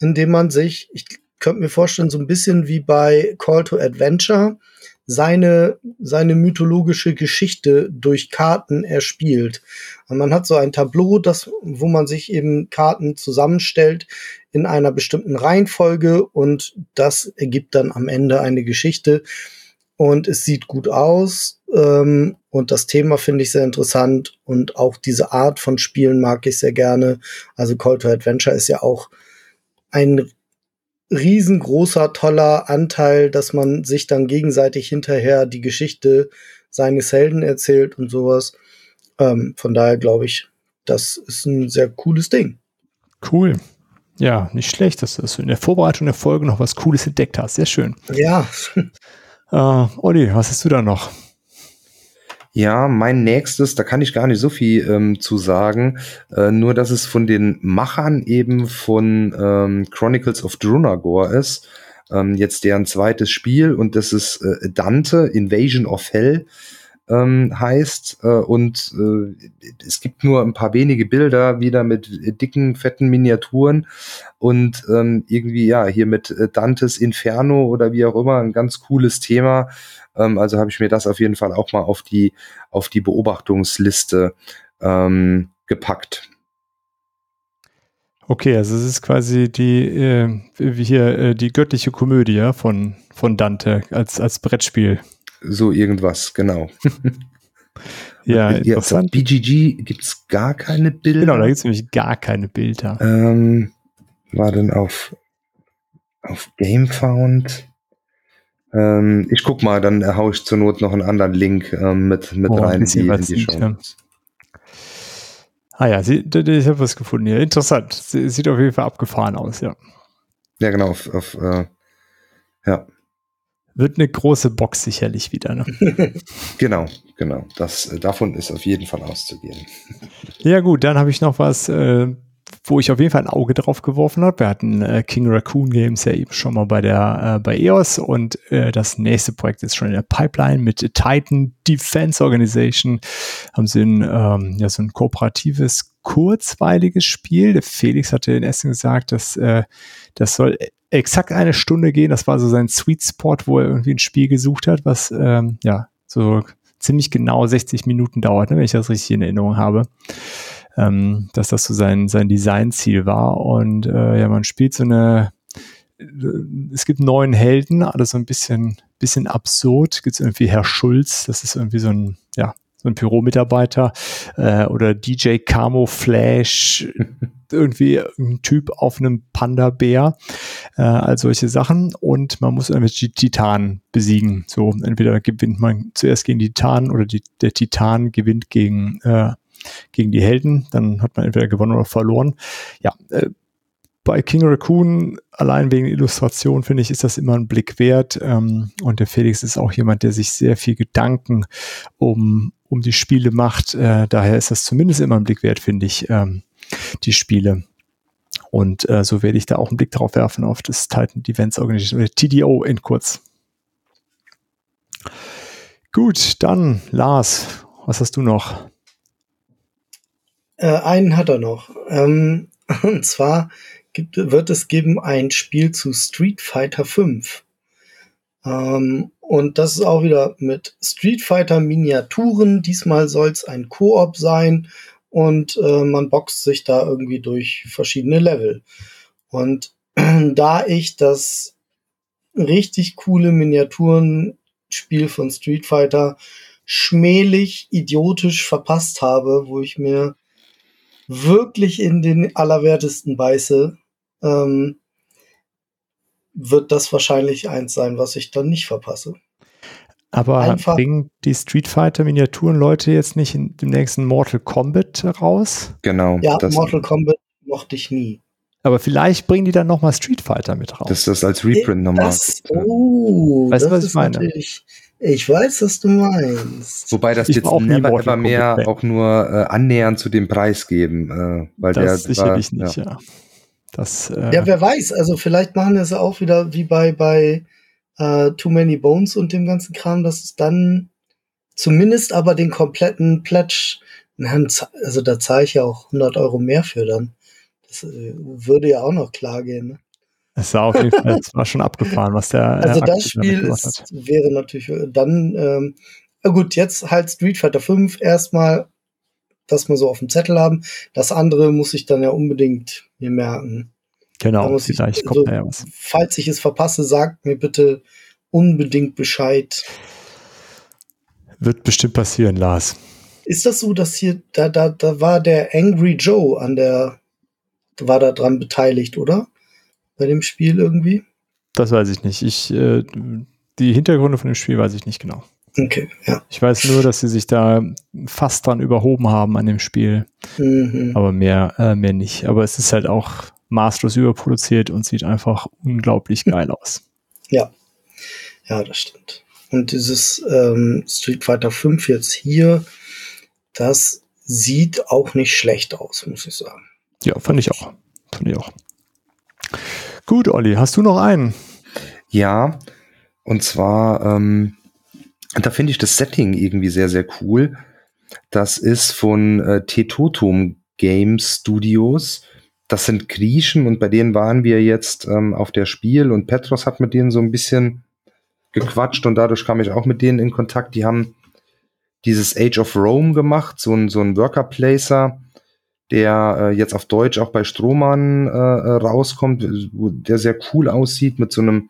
in dem man sich, ich könnte mir vorstellen, so ein bisschen wie bei Call to Adventure, seine, seine mythologische Geschichte durch Karten erspielt. Und man hat so ein Tableau, das, wo man sich eben Karten zusammenstellt in einer bestimmten Reihenfolge und das ergibt dann am Ende eine Geschichte. Und es sieht gut aus. Ähm, und das Thema finde ich sehr interessant. Und auch diese Art von Spielen mag ich sehr gerne. Also Call to Adventure ist ja auch ein riesengroßer, toller Anteil, dass man sich dann gegenseitig hinterher die Geschichte seines Helden erzählt und sowas. Ähm, von daher glaube ich, das ist ein sehr cooles Ding. Cool. Ja, nicht schlecht, dass du in der Vorbereitung der Folge noch was Cooles entdeckt hast. Sehr schön. Ja. äh, Olli, was hast du da noch? Ja, mein nächstes, da kann ich gar nicht so viel ähm, zu sagen, äh, nur dass es von den Machern eben von ähm, Chronicles of Drunagor ist. Ähm, jetzt deren zweites Spiel und das ist äh, Dante, Invasion of Hell ähm, heißt. Äh, und äh, es gibt nur ein paar wenige Bilder wieder mit dicken, fetten Miniaturen und ähm, irgendwie, ja, hier mit äh, Dantes Inferno oder wie auch immer, ein ganz cooles Thema. Ähm, also habe ich mir das auf jeden Fall auch mal auf die, auf die Beobachtungsliste ähm, gepackt. Okay, also es ist quasi die äh, hier äh, die göttliche Komödie von von Dante als als Brettspiel. So irgendwas, genau. ja, interessant. BGG gibt es gar keine Bilder. Genau, da gibt es nämlich gar keine Bilder. Ähm, war denn auf auf GameFound? Ähm, ich guck mal, dann hau ich zur Not noch einen anderen Link ähm, mit, mit oh, rein in die, in die Show. Ja. Ah ja, sie, ich habe was gefunden hier. Interessant. Sie, sieht auf jeden Fall abgefahren aus, ja. Ja, genau. Auf, auf, äh, ja. Wird eine große Box sicherlich wieder. Ne? genau, genau. Das, äh, davon ist auf jeden Fall auszugehen. Ja gut, dann habe ich noch was, äh, wo ich auf jeden Fall ein Auge drauf geworfen habe. Wir hatten äh, King Raccoon Games ja eben schon mal bei der äh, bei EOS und äh, das nächste Projekt ist schon in der Pipeline mit Titan Defense Organization. Haben sie ein, ähm, ja, so ein kooperatives, kurzweiliges Spiel. Der Felix hatte in Essen gesagt, dass äh, das soll exakt eine Stunde gehen. Das war so sein Sweet Spot, wo er irgendwie ein Spiel gesucht hat, was ähm, ja so ziemlich genau 60 Minuten dauert, ne, wenn ich das richtig in Erinnerung habe ähm, dass das so sein, sein Designziel war. Und äh, ja, man spielt so eine, äh, es gibt neun Helden, alles so ein bisschen, bisschen absurd. Gibt es irgendwie Herr Schulz, das ist irgendwie so ein, ja, so ein Büromitarbeiter äh, oder DJ Camo Flash, irgendwie ein Typ auf einem Panda-Bär, äh, all solche Sachen. Und man muss die Titanen besiegen. So, entweder gewinnt man zuerst gegen die Titanen oder die, der Titan gewinnt gegen äh, gegen die Helden. Dann hat man entweder gewonnen oder verloren. Ja, äh, bei King Raccoon, allein wegen Illustration, finde ich, ist das immer ein Blick wert. Ähm, und der Felix ist auch jemand, der sich sehr viel Gedanken um, um die Spiele macht. Äh, daher ist das zumindest immer ein Blick wert, finde ich, ähm, die Spiele. Und äh, so werde ich da auch einen Blick drauf werfen auf das Titan Events Organization oder TDO in kurz. Gut, dann Lars, was hast du noch? Äh, einen hat er noch. Ähm, und zwar gibt, wird es geben ein Spiel zu Street Fighter 5. Ähm, und das ist auch wieder mit Street Fighter Miniaturen. Diesmal soll es ein Koop sein und äh, man boxt sich da irgendwie durch verschiedene Level. Und da ich das richtig coole Miniaturenspiel von Street Fighter schmählich idiotisch verpasst habe, wo ich mir wirklich in den Allerwertesten beiße, ähm, wird das wahrscheinlich eins sein, was ich dann nicht verpasse. Aber Einfach, bringen die Street Fighter Miniaturen Leute jetzt nicht in dem nächsten Mortal Kombat raus? Genau. Ja, Mortal Kombat mochte ich nie. Aber vielleicht bringen die dann nochmal Street Fighter mit raus. Das ist das als Reprint nochmal. Das, oh, weißt du, was ich meine? Ich weiß, was du meinst. Wobei das ich jetzt never ever mehr auch nur äh, annähernd zu dem Preis geben. Äh, weil das der sicherlich war, nicht, ja. ja. Das, äh, ja, wer weiß. Also vielleicht machen wir es auch wieder wie bei, bei äh, Too Many Bones und dem ganzen Kram, dass es dann zumindest aber den kompletten Pledge, also da zahle ich ja auch 100 Euro mehr für dann. Das äh, würde ja auch noch klar gehen. Ne? Es war auf jeden Fall, es war schon abgefahren, was der. Also äh, das Spiel ist, wäre natürlich äh, dann, ähm, gut, jetzt halt Street Fighter 5 erstmal, das mal so auf dem Zettel haben. Das andere muss ich dann ja unbedingt mir merken. Genau, muss ich, vielleicht kommt also, ja was. Falls ich es verpasse, sagt mir bitte unbedingt Bescheid. Wird bestimmt passieren, Lars. Ist das so, dass hier, da, da, da war der Angry Joe an der, war da dran beteiligt, oder? bei dem Spiel irgendwie? Das weiß ich nicht. Ich, äh, die Hintergründe von dem Spiel weiß ich nicht genau. Okay, ja. Ich weiß nur, dass sie sich da fast dran überhoben haben an dem Spiel. Mhm. Aber mehr, äh, mehr nicht. Aber es ist halt auch maßlos überproduziert und sieht einfach unglaublich geil aus. Ja. Ja, das stimmt. Und dieses ähm, Street Fighter 5 jetzt hier, das sieht auch nicht schlecht aus, muss ich sagen. Ja, fand ich auch. Fand ich auch. Gut, Olli, hast du noch einen? Ja, und zwar, ähm, da finde ich das Setting irgendwie sehr, sehr cool. Das ist von äh, Tetotum Game Studios. Das sind Griechen und bei denen waren wir jetzt ähm, auf der Spiel und Petros hat mit denen so ein bisschen gequatscht und dadurch kam ich auch mit denen in Kontakt. Die haben dieses Age of Rome gemacht, so ein, so ein Worker Placer der äh, jetzt auf Deutsch auch bei Strohmann äh rauskommt, der sehr cool aussieht mit so einem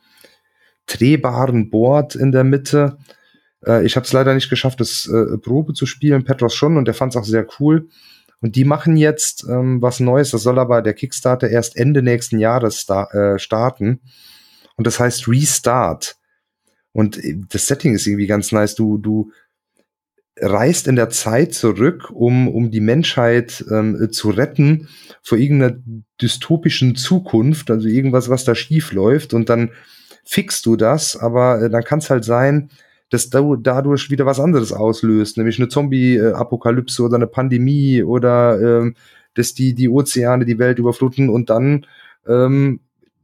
drehbaren Board in der Mitte. Äh, ich habe es leider nicht geschafft, das äh, Probe zu spielen, Petros schon, und der fand es auch sehr cool. Und die machen jetzt ähm, was Neues, das soll aber der Kickstarter erst Ende nächsten Jahres sta äh, starten. Und das heißt Restart. Und äh, das Setting ist irgendwie ganz nice. Du, du reist in der Zeit zurück, um, um die Menschheit ähm, zu retten vor irgendeiner dystopischen Zukunft, also irgendwas, was da schief läuft und dann fixst du das, aber äh, dann kann es halt sein, dass du dadurch wieder was anderes auslöst, nämlich eine Zombie-Apokalypse oder eine Pandemie oder ähm, dass die, die Ozeane die Welt überfluten und dann, ähm,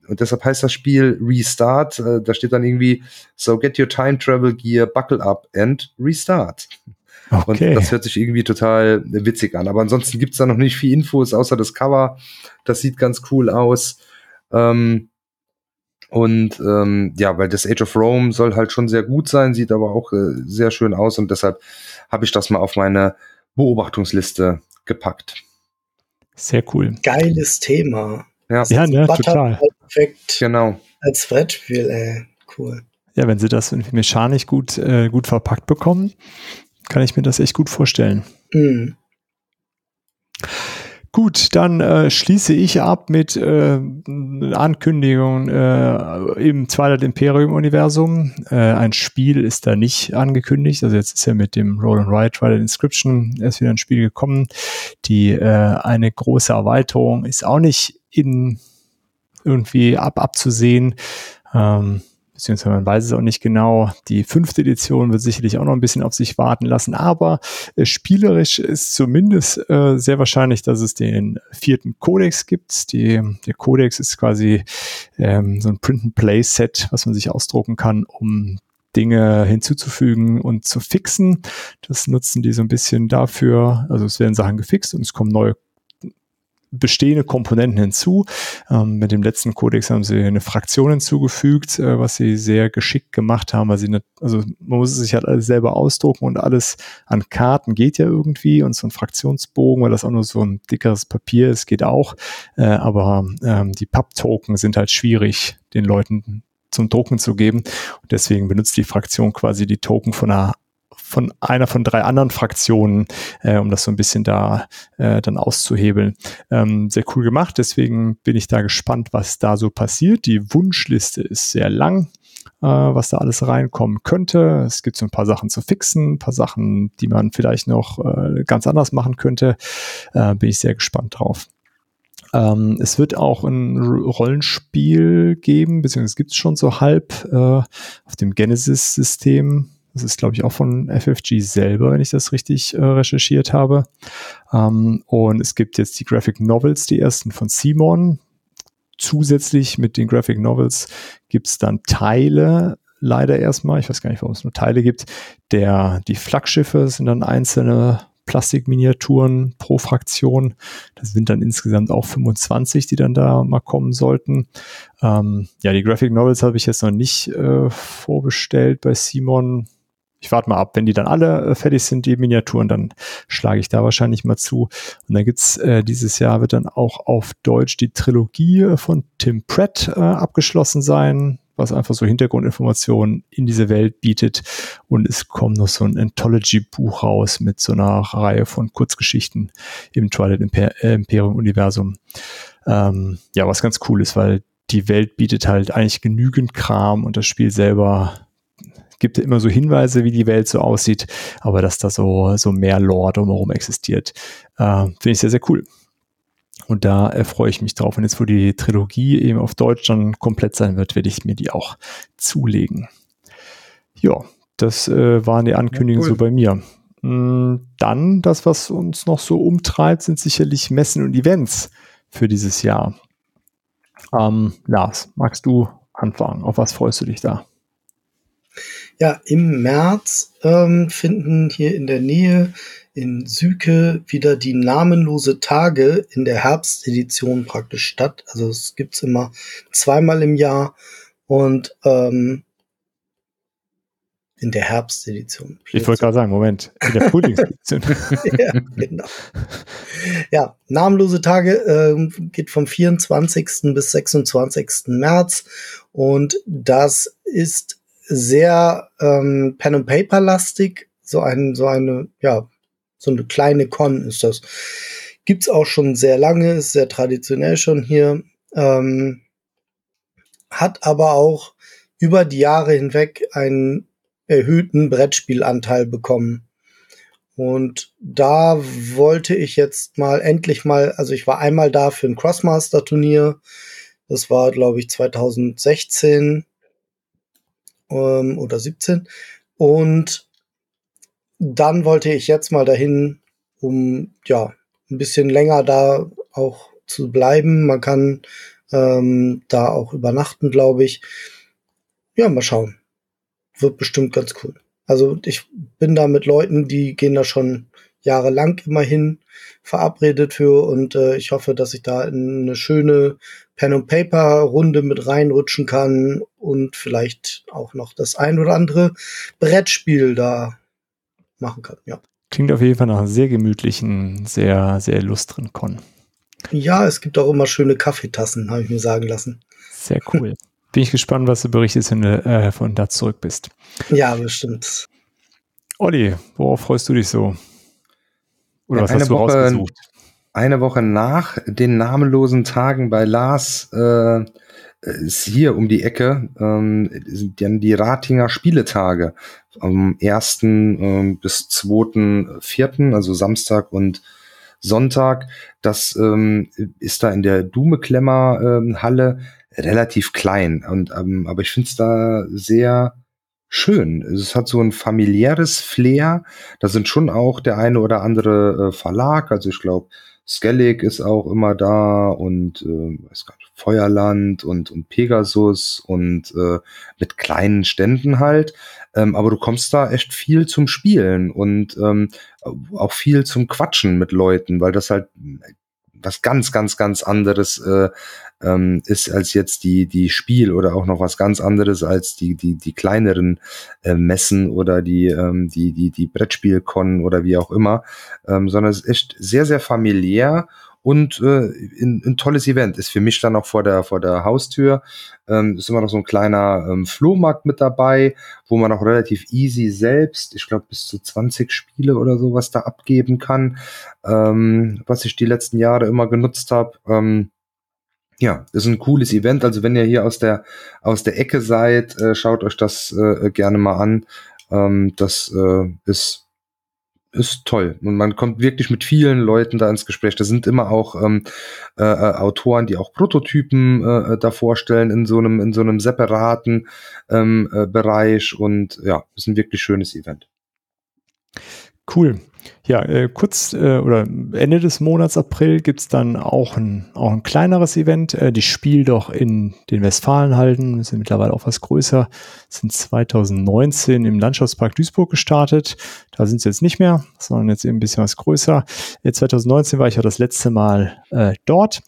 und deshalb heißt das Spiel Restart, äh, da steht dann irgendwie, so get your time travel gear, buckle up and restart. Okay. Und das hört sich irgendwie total witzig an. Aber ansonsten gibt's da noch nicht viel Infos, außer das Cover. Das sieht ganz cool aus. Ähm, und ähm, ja, weil das Age of Rome soll halt schon sehr gut sein, sieht aber auch äh, sehr schön aus und deshalb habe ich das mal auf meine Beobachtungsliste gepackt. Sehr cool. Geiles Thema. Ja, ja ne, total. Perfekt. Genau. Als Brettspiel, ey. Cool. Ja, wenn sie das irgendwie mechanisch gut, äh, gut verpackt bekommen, kann ich mir das echt gut vorstellen. Mhm. Gut, dann äh, schließe ich ab mit äh, Ankündigungen äh, im Twilight Imperium Universum. Äh, ein Spiel ist da nicht angekündigt. Also jetzt ist ja mit dem Roll and Ride Twilight Inscription erst wieder ein Spiel gekommen. Die äh, eine große Erweiterung ist auch nicht in irgendwie ab abzusehen. Ähm, beziehungsweise man weiß es auch nicht genau. Die fünfte Edition wird sicherlich auch noch ein bisschen auf sich warten lassen, aber äh, spielerisch ist zumindest äh, sehr wahrscheinlich, dass es den vierten Codex gibt. Die, der Codex ist quasi ähm, so ein Print-and-Play-Set, was man sich ausdrucken kann, um Dinge hinzuzufügen und zu fixen. Das nutzen die so ein bisschen dafür. Also es werden Sachen gefixt und es kommen neue bestehende Komponenten hinzu. Ähm, mit dem letzten Codex haben sie eine Fraktion hinzugefügt, äh, was sie sehr geschickt gemacht haben, weil sie nicht, also man muss sich halt alles selber ausdrucken und alles an Karten geht ja irgendwie und so ein Fraktionsbogen, weil das auch nur so ein dickeres Papier ist, geht auch. Äh, aber ähm, die Pub-Token sind halt schwierig, den Leuten zum Drucken zu geben. Und deswegen benutzt die Fraktion quasi die Token von einer von einer von drei anderen Fraktionen, äh, um das so ein bisschen da äh, dann auszuhebeln. Ähm, sehr cool gemacht, deswegen bin ich da gespannt, was da so passiert. Die Wunschliste ist sehr lang. Äh, was da alles reinkommen könnte. Es gibt so ein paar Sachen zu fixen, ein paar Sachen, die man vielleicht noch äh, ganz anders machen könnte. Äh, bin ich sehr gespannt drauf. Ähm, es wird auch ein Rollenspiel geben, beziehungsweise gibt es schon so halb äh, auf dem Genesis-System das ist, glaube ich, auch von FFG selber, wenn ich das richtig äh, recherchiert habe. Ähm, und es gibt jetzt die Graphic Novels, die ersten von Simon. Zusätzlich mit den Graphic Novels gibt es dann Teile, leider erstmal, ich weiß gar nicht, warum es nur Teile gibt, der, die Flaggschiffe sind dann einzelne Plastikminiaturen pro Fraktion. Das sind dann insgesamt auch 25, die dann da mal kommen sollten. Ähm, ja, die Graphic Novels habe ich jetzt noch nicht äh, vorbestellt bei Simon ich warte mal ab, wenn die dann alle äh, fertig sind, die Miniaturen, dann schlage ich da wahrscheinlich mal zu. Und dann gibt's äh, dieses Jahr wird dann auch auf Deutsch die Trilogie von Tim Pratt äh, abgeschlossen sein, was einfach so Hintergrundinformationen in diese Welt bietet. Und es kommt noch so ein Anthology-Buch raus mit so einer Reihe von Kurzgeschichten im Twilight Imper äh, Imperium-Universum. Ähm, ja, was ganz cool ist, weil die Welt bietet halt eigentlich genügend Kram und das Spiel selber gibt immer so Hinweise, wie die Welt so aussieht, aber dass da so, so mehr Lore drumherum existiert, äh, finde ich sehr, sehr cool. Und da äh, freue ich mich drauf. Und jetzt, wo die Trilogie eben auf Deutsch dann komplett sein wird, werde ich mir die auch zulegen. Ja, das äh, waren die Ankündigungen ja, cool. so bei mir. Mm, dann, das, was uns noch so umtreibt, sind sicherlich Messen und Events für dieses Jahr. Ähm, Lars, magst du anfangen? Auf was freust du dich da? Ja, im März ähm, finden hier in der Nähe in Süke wieder die namenlose Tage in der Herbstedition praktisch statt. Also es gibt's immer zweimal im Jahr und ähm, in der Herbstedition. Ich wollte gerade sagen, Moment, in der Frühlingsedition. ja, genau. Ja, namenlose Tage äh, geht vom 24. bis 26. März und das ist sehr ähm, Pen and Paper lastig, so ein so eine ja so eine kleine Con ist das. Gibt's auch schon sehr lange, ist sehr traditionell schon hier, ähm, hat aber auch über die Jahre hinweg einen erhöhten Brettspielanteil bekommen. Und da wollte ich jetzt mal endlich mal, also ich war einmal da für ein Crossmaster-Turnier. Das war, glaube ich, 2016 ähm, oder 17. Und dann wollte ich jetzt mal dahin, um ja ein bisschen länger da auch zu bleiben. Man kann ähm, da auch übernachten, glaube ich. Ja, mal schauen. Wird bestimmt ganz cool. Also ich bin da mit Leuten, die gehen da schon jahrelang immerhin verabredet für und äh, ich hoffe, dass ich da in eine schöne Pen and Paper Runde mit reinrutschen kann und vielleicht auch noch das ein oder andere Brettspiel da machen kann. Ja. Klingt auf jeden Fall nach einem sehr gemütlichen, sehr, sehr illustren Con. Ja, es gibt auch immer schöne Kaffeetassen, habe ich mir sagen lassen. Sehr cool. Bin ich gespannt, was du berichtest, wenn du äh, von da zurück bist. Ja, bestimmt. Olli, worauf freust du dich so? Oder was hast du Woche, rausgesucht? Eine Woche nach den namenlosen Tagen bei Lars äh, ist hier um die Ecke ähm, sind dann die Ratinger Spieletage am 1. Äh, bis 2.4., also Samstag und Sonntag. Das ähm, ist da in der Dume-Klemmer ähm, Halle relativ klein. Und, ähm, aber ich finde es da sehr schön. Es hat so ein familiäres Flair. Da sind schon auch der eine oder andere äh, Verlag. Also ich glaube, Skellig ist auch immer da und äh, gar nicht, Feuerland und, und Pegasus und äh, mit kleinen Ständen halt. Ähm, aber du kommst da echt viel zum Spielen und ähm, auch viel zum Quatschen mit Leuten, weil das halt was ganz, ganz, ganz anderes äh, ähm, ist als jetzt die, die Spiel oder auch noch was ganz anderes als die, die, die kleineren äh, Messen oder die, ähm, die, die, die Brettspielkon oder wie auch immer, ähm, sondern es ist echt sehr, sehr familiär und äh, ein, ein tolles Event. Ist für mich dann auch vor der, vor der Haustür. Ähm, ist immer noch so ein kleiner ähm, Flohmarkt mit dabei, wo man auch relativ easy selbst, ich glaube bis zu 20 Spiele oder sowas da abgeben kann, ähm, was ich die letzten Jahre immer genutzt habe. Ähm, ja, ist ein cooles Event. Also wenn ihr hier aus der aus der Ecke seid, äh, schaut euch das äh, gerne mal an. Ähm, das äh, ist ist toll. Und man kommt wirklich mit vielen Leuten da ins Gespräch. Da sind immer auch ähm, äh, äh Autoren, die auch Prototypen äh, äh, da vorstellen in so einem, in so einem separaten ähm, äh, Bereich. Und ja, ist ein wirklich schönes Event. Cool. Ja, äh, kurz äh, oder Ende des Monats April gibt's dann auch ein, auch ein kleineres Event. Äh, die Spiel doch in den Westfalenhalden, sind mittlerweile auch was größer, sind 2019 im Landschaftspark Duisburg gestartet. Da sind sie jetzt nicht mehr, sondern jetzt eben ein bisschen was größer. Äh, 2019 war ich ja das letzte Mal äh, dort.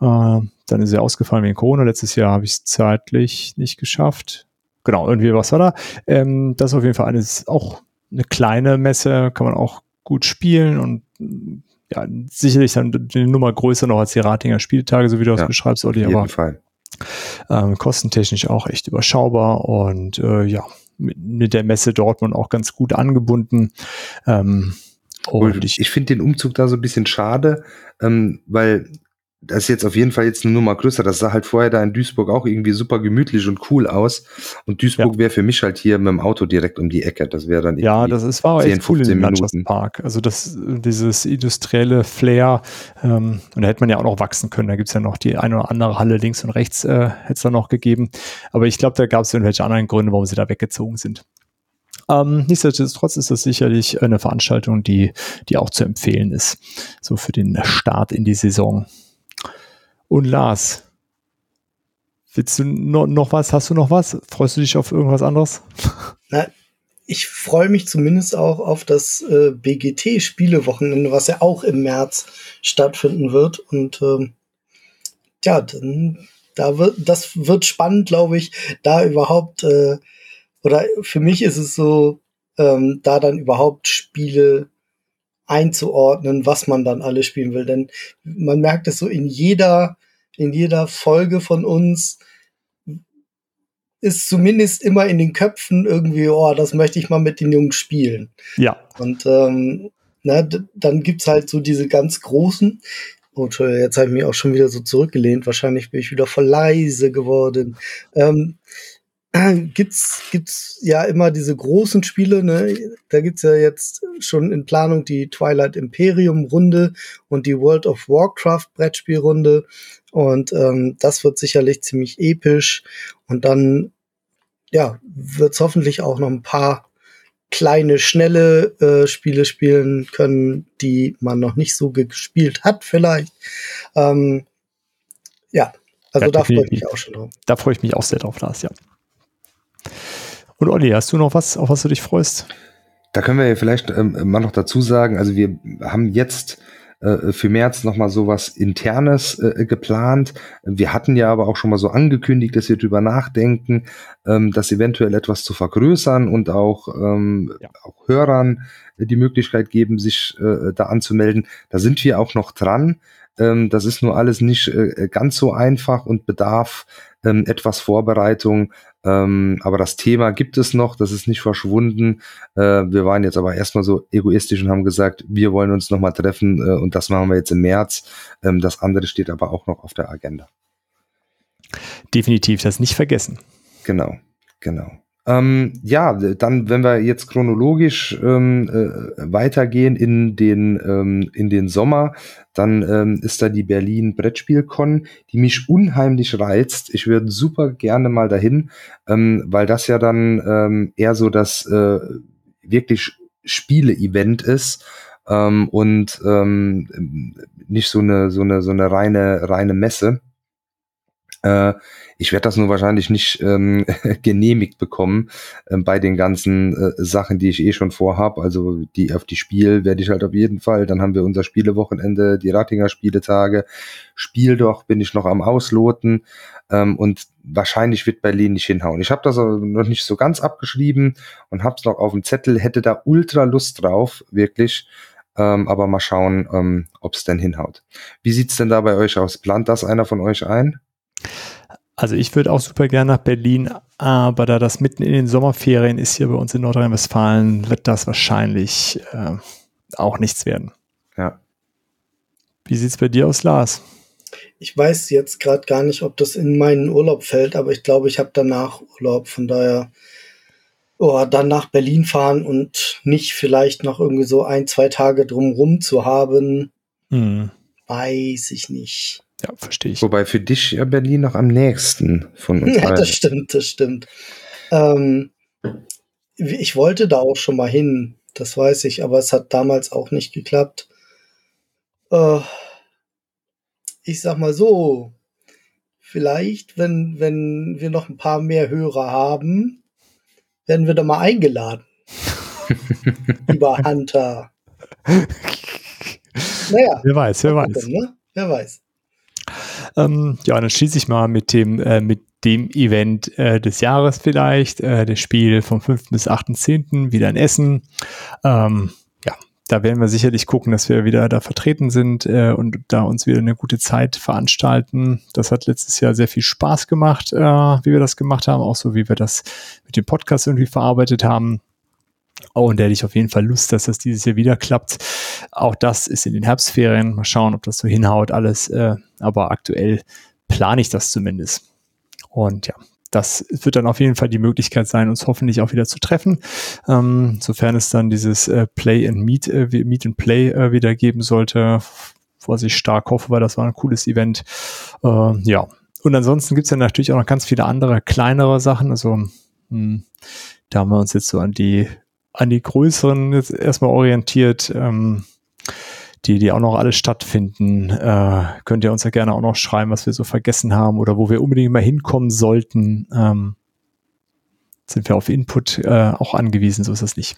Äh, dann ist er ausgefallen wegen Corona. Letztes Jahr habe ich es zeitlich nicht geschafft. Genau, irgendwie was war da. Ähm, das ist auf jeden Fall eines auch eine kleine Messe, kann man auch gut spielen und ja, sicherlich dann eine Nummer größer noch als die Ratinger Spieltage, so wie du das ja, beschreibst, Olli, aber jeden Fall. Ähm, kostentechnisch auch echt überschaubar und äh, ja, mit, mit, der Messe Dortmund auch ganz gut angebunden. Ähm, und ich, ich finde den Umzug da so ein bisschen schade, ähm, weil das ist jetzt auf jeden Fall jetzt eine Nummer größer. Das sah halt vorher da in Duisburg auch irgendwie super gemütlich und cool aus. Und Duisburg ja. wäre für mich halt hier mit dem Auto direkt um die Ecke. Das wäre dann Ja, das ist, war 10, echt cool im Landschaftspark. Also das, dieses industrielle Flair. Ähm, und da hätte man ja auch noch wachsen können. Da gibt's ja noch die eine oder andere Halle links und rechts, äh, hätte es da noch gegeben. Aber ich glaube, da gab es irgendwelche anderen Gründe, warum sie da weggezogen sind. Ähm, nichtsdestotrotz ist das sicherlich eine Veranstaltung, die, die auch zu empfehlen ist. So für den Start in die Saison. Und Lars, willst du noch, noch was? Hast du noch was? Freust du dich auf irgendwas anderes? Na, ich freue mich zumindest auch auf das äh, BGT-Spielewochenende, was ja auch im März stattfinden wird. Und ähm, ja, dann, da wird, das wird spannend, glaube ich, da überhaupt, äh, oder für mich ist es so, ähm, da dann überhaupt Spiele einzuordnen, was man dann alles spielen will. Denn man merkt es so in jeder, in jeder Folge von uns ist zumindest immer in den Köpfen irgendwie, oh, das möchte ich mal mit den Jungs spielen. Ja. Und ähm, na, dann gibt's halt so diese ganz großen. Und oh, jetzt habe ich mich auch schon wieder so zurückgelehnt. Wahrscheinlich bin ich wieder voll leise geworden. Ähm, gibt's gibt's ja immer diese großen Spiele, ne? Da gibt's ja jetzt schon in Planung die Twilight Imperium Runde und die World of Warcraft Brettspielrunde und ähm, das wird sicherlich ziemlich episch und dann ja, wird's hoffentlich auch noch ein paar kleine, schnelle äh, Spiele spielen können, die man noch nicht so gespielt hat, vielleicht. Ähm, ja, also ja, da freue ich mich auch schon drauf. Da freue ich mich auch sehr drauf, Lars, ja. Und Olli, hast du noch was, auf was du dich freust? Da können wir ja vielleicht ähm, mal noch dazu sagen, also wir haben jetzt äh, für März nochmal sowas Internes äh, geplant. Wir hatten ja aber auch schon mal so angekündigt, dass wir drüber nachdenken, ähm, das eventuell etwas zu vergrößern und auch, ähm, ja. auch Hörern die Möglichkeit geben, sich äh, da anzumelden. Da sind wir auch noch dran. Ähm, das ist nur alles nicht äh, ganz so einfach und bedarf ähm, etwas Vorbereitung. Ähm, aber das Thema gibt es noch, das ist nicht verschwunden. Äh, wir waren jetzt aber erstmal so egoistisch und haben gesagt, wir wollen uns nochmal treffen äh, und das machen wir jetzt im März. Ähm, das andere steht aber auch noch auf der Agenda. Definitiv, das nicht vergessen. Genau, genau. Ähm, ja, dann, wenn wir jetzt chronologisch ähm, äh, weitergehen in den, ähm, in den Sommer, dann ähm, ist da die Berlin Brettspielcon, die mich unheimlich reizt. Ich würde super gerne mal dahin, ähm, weil das ja dann ähm, eher so das äh, wirklich Spiele-Event ist und nicht so eine so eine so eine reine reine Messe. Äh, ich werde das nur wahrscheinlich nicht ähm, genehmigt bekommen ähm, bei den ganzen äh, Sachen, die ich eh schon vorhab. Also die auf die Spiel werde ich halt auf jeden Fall. Dann haben wir unser Spielewochenende, die Ratinger Spieletage. Spiel doch bin ich noch am Ausloten. Ähm, und wahrscheinlich wird Berlin nicht hinhauen. Ich habe das noch nicht so ganz abgeschrieben und habe es noch auf dem Zettel. Hätte da ultra Lust drauf, wirklich. Ähm, aber mal schauen, ähm, ob es denn hinhaut. Wie sieht's denn da bei euch aus? Plant das einer von euch ein? Also ich würde auch super gerne nach Berlin, aber da das mitten in den Sommerferien ist hier bei uns in Nordrhein-Westfalen, wird das wahrscheinlich äh, auch nichts werden. Ja. Wie sieht es bei dir aus, Lars? Ich weiß jetzt gerade gar nicht, ob das in meinen Urlaub fällt, aber ich glaube, ich habe danach Urlaub. Von daher, oh, dann nach Berlin fahren und nicht vielleicht noch irgendwie so ein, zwei Tage drumrum zu haben, hm. weiß ich nicht. Ja, verstehe ich. Wobei für dich ja Berlin noch am nächsten von uns. Ja, das stimmt, das stimmt. Ähm, ich wollte da auch schon mal hin, das weiß ich, aber es hat damals auch nicht geklappt. Äh, ich sag mal so, vielleicht, wenn, wenn wir noch ein paar mehr Hörer haben, werden wir da mal eingeladen. Lieber Hunter. Naja. Wer weiß, wer weiß. Gucken, ne? Wer weiß. Ähm, ja, dann schließe ich mal mit dem, äh, mit dem Event äh, des Jahres vielleicht, äh, das Spiel vom 5. bis 8.10. wieder in Essen. Ähm, ja, da werden wir sicherlich gucken, dass wir wieder da vertreten sind äh, und da uns wieder eine gute Zeit veranstalten. Das hat letztes Jahr sehr viel Spaß gemacht, äh, wie wir das gemacht haben, auch so wie wir das mit dem Podcast irgendwie verarbeitet haben. Oh, und da hätte ich auf jeden Fall Lust, dass das dieses Jahr wieder klappt. Auch das ist in den Herbstferien. Mal schauen, ob das so hinhaut alles. Äh, aber aktuell plane ich das zumindest. Und ja, das wird dann auf jeden Fall die Möglichkeit sein, uns hoffentlich auch wieder zu treffen, ähm, sofern es dann dieses äh, Play and Meet, äh, Meet and Play wieder geben sollte, was ich stark hoffe, weil das war ein cooles Event. Ja, und ansonsten gibt es ja natürlich auch noch ganz viele andere kleinere Sachen. Also mh, hm, da haben wir uns jetzt so an die an die größeren jetzt erstmal orientiert. Ähm, die, die auch noch alle stattfinden. Äh, könnt ihr uns ja gerne auch noch schreiben, was wir so vergessen haben oder wo wir unbedingt mal hinkommen sollten. Ähm, sind wir auf Input äh, auch angewiesen, so ist das nicht.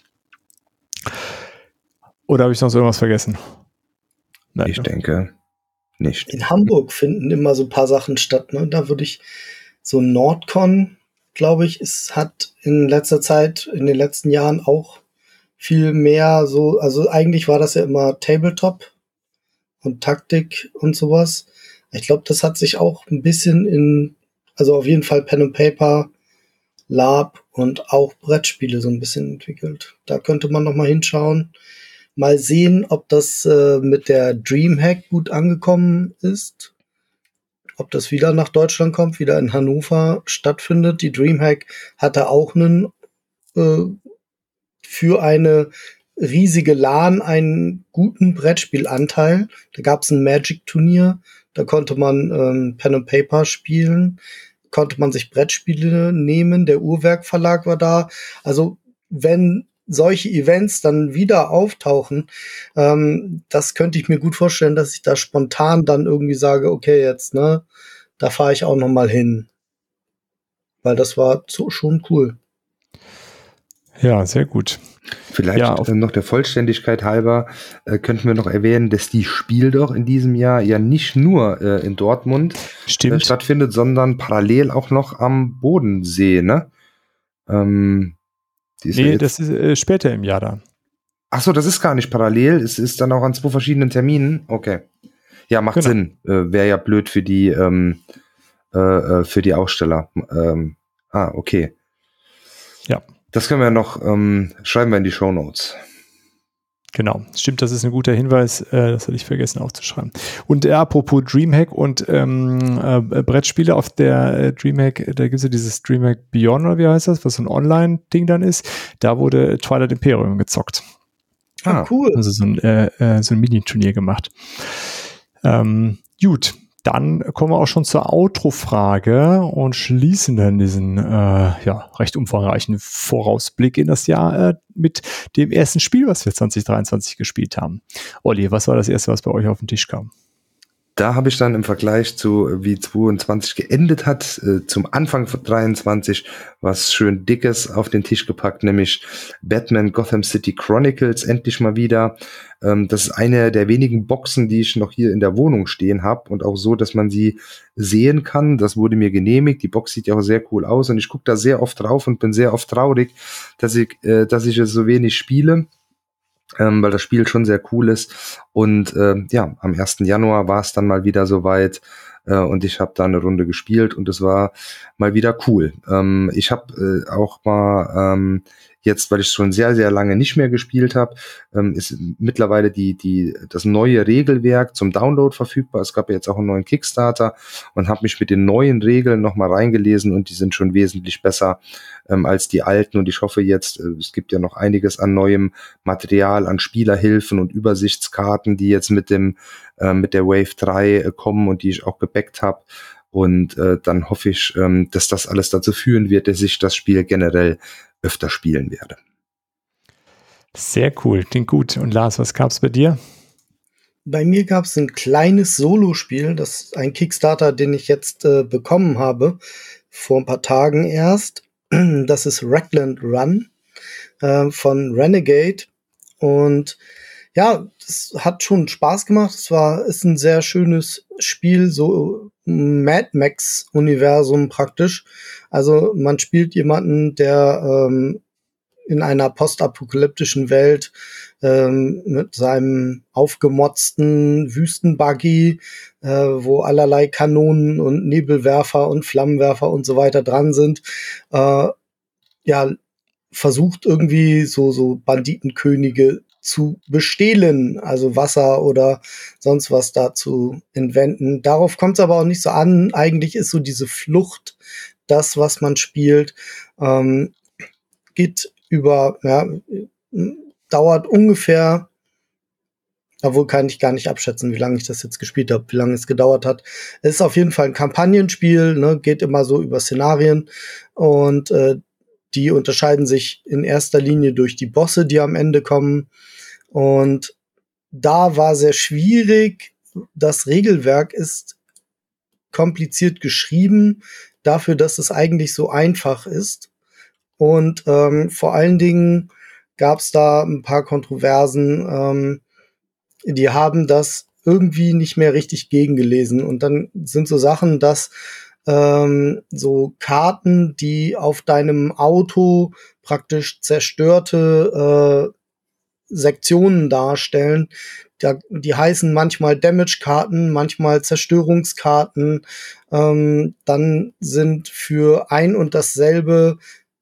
Oder habe ich noch so irgendwas vergessen? Nein, ich ne? denke nicht. In Hamburg finden immer so ein paar Sachen statt. Ne? Da würde ich so Nordcon, glaube ich, es hat in letzter Zeit, in den letzten Jahren auch viel mehr so, also eigentlich war das ja immer Tabletop und Taktik und sowas. Ich glaube, das hat sich auch ein bisschen in, also auf jeden Fall Pen and Paper, Lab und auch Brettspiele so ein bisschen entwickelt. Da könnte man noch mal hinschauen. Mal sehen, ob das äh, mit der Dreamhack gut angekommen ist. Ob das wieder nach Deutschland kommt, wieder in Hannover stattfindet. Die Dreamhack hatte auch einen äh, für eine riesige LAN einen guten Brettspielanteil. Da gab es ein Magic-Turnier, da konnte man ähm, Pen and Paper spielen, konnte man sich Brettspiele nehmen, der Uhrwerk Verlag war da. Also wenn solche Events dann wieder auftauchen, ähm, das könnte ich mir gut vorstellen, dass ich da spontan dann irgendwie sage, okay, jetzt, ne, da fahre ich auch noch mal hin. Weil das war so, schon cool. Ja, sehr gut. Vielleicht Ja, äh, noch der Vollständigkeit halber äh, könnten wir noch erwähnen, dass die Spiel doch in diesem Jahr ja nicht nur äh, in Dortmund äh, Stimmt. stattfindet, sondern parallel auch noch am Bodensee, ne? Ähm, die ja Nee, jetzt- das ist äh, später im Jahr dann. Ach so, das ist gar nicht parallel. Es ist dann auch an zwei verschiedenen Terminen. Okay. Ja, macht Genau. Sinn. Äh, Wäre ja blöd für die ähm, äh, äh, für die Aussteller. Ähm, ah, okay. Ja. Das können wir noch ähm, schreiben wir in die Show Notes. Genau, stimmt, das ist ein guter Hinweis, äh, das hatte ich vergessen aufzuschreiben. Und äh, apropos Dreamhack und ähm, äh, Brettspiele auf der äh, Dreamhack, da gibt es ja dieses Dreamhack Beyond, oder wie heißt das, was so ein Online-Ding dann ist. Da wurde Twilight Imperium gezockt. Ah, cool. Also so ein, äh, äh, so ein Mini-Turnier gemacht. Ähm, gut, dann kommen wir auch schon zur Outro-Frage und schließen dann diesen äh, ja, recht umfangreichen Vorausblick in das Jahr äh, mit dem ersten Spiel, was wir 2023 gespielt haben. Olli, was war das erste, was bei euch auf den Tisch kam? Da habe ich dann im Vergleich zu wie 22 geendet hat, äh, zum Anfang von 23 was schön dickes auf den Tisch gepackt, nämlich Batman Gotham City Chronicles endlich mal wieder. Ähm, das ist eine der wenigen Boxen, die ich noch hier in der Wohnung stehen habe und auch so, dass man sie sehen kann. Das wurde mir genehmigt. Die Box sieht ja auch sehr cool aus und ich gucke da sehr oft drauf und bin sehr oft traurig, dass ich, äh, dass ich es so wenig spiele ähm, weil das Spiel schon sehr cool ist. Und äh, ja, am 1. Januar war es dann mal wieder soweit äh, und ich habe da eine Runde gespielt und es war mal wieder cool. Ähm, ich habe äh, auch mal ähm, jetzt, weil ich schon sehr, sehr lange nicht mehr gespielt habe, ähm, ist mittlerweile die, die, das neue Regelwerk zum Download verfügbar. Es gab ja jetzt auch einen neuen Kickstarter und habe mich mit den neuen Regeln nochmal reingelesen und die sind schon wesentlich besser ähm, als die alten. Und ich hoffe jetzt, äh, es gibt ja noch einiges an neuem Material, an Spielerhilfen und Übersichtskarten, die jetzt mit dem äh, mit der Wave 3 äh, kommen und die ich auch gebackt habe. Und äh, dann hoffe ich, ähm, dass das alles dazu führen wird, dass ich das Spiel generell öfter spielen werde. Sehr cool, klingt gut. Und Lars, was gab's bei dir? Bei mir gab es ein kleines Solospiel, das ist ein Kickstarter, den ich jetzt äh, bekommen habe, vor ein paar Tagen erst. Das ist Ragland Run äh, von Renegade. Und ja, das hat schon Spaß gemacht. Es war, ist ein sehr schönes Spiel, so Mad Max Universum praktisch. Also man spielt jemanden, der ähm, in einer postapokalyptischen Welt ähm, mit seinem aufgemotzten Wüstenbuggy, äh, wo allerlei Kanonen und Nebelwerfer und Flammenwerfer und so weiter dran sind, äh, ja, versucht irgendwie so, so Banditenkönige zu bestehlen, also Wasser oder sonst was da zu entwenden. Darauf kommt es aber auch nicht so an. Eigentlich ist so diese Flucht das, was man spielt, ähm, geht über, ja, dauert ungefähr, obwohl kann ich gar nicht abschätzen, wie lange ich das jetzt gespielt habe, wie lange es gedauert hat. Es ist auf jeden Fall ein Kampagnenspiel, ne, geht immer so über Szenarien und äh, die unterscheiden sich in erster Linie durch die Bosse, die am Ende kommen. Und da war sehr schwierig. Das Regelwerk ist kompliziert geschrieben, dafür, dass es eigentlich so einfach ist. Und ähm, vor allen Dingen gab es da ein paar Kontroversen. Ähm, die haben das irgendwie nicht mehr richtig gegengelesen. Und dann sind so Sachen, dass ähm, so Karten, die auf deinem Auto praktisch zerstörte äh, Sektionen darstellen. Da, die heißen manchmal Damage-Karten, manchmal Zerstörungskarten. Ähm, dann sind für ein und dasselbe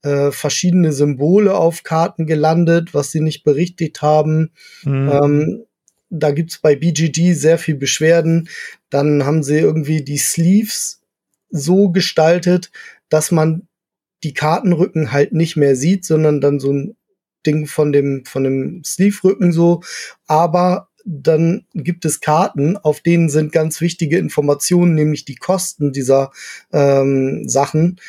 äh, verschiedene Symbole auf Karten gelandet, was sie nicht berichtigt haben. Mhm. Ähm, da gibt's bei BGG sehr viel Beschwerden. Dann haben sie irgendwie die Sleeves so gestaltet, dass man die Kartenrücken halt nicht mehr sieht, sondern dann so ein Ding von dem, von dem Sleeve-Rücken so. Aber dann gibt es Karten, auf denen sind ganz wichtige Informationen, nämlich die Kosten dieser ähm, Sachen,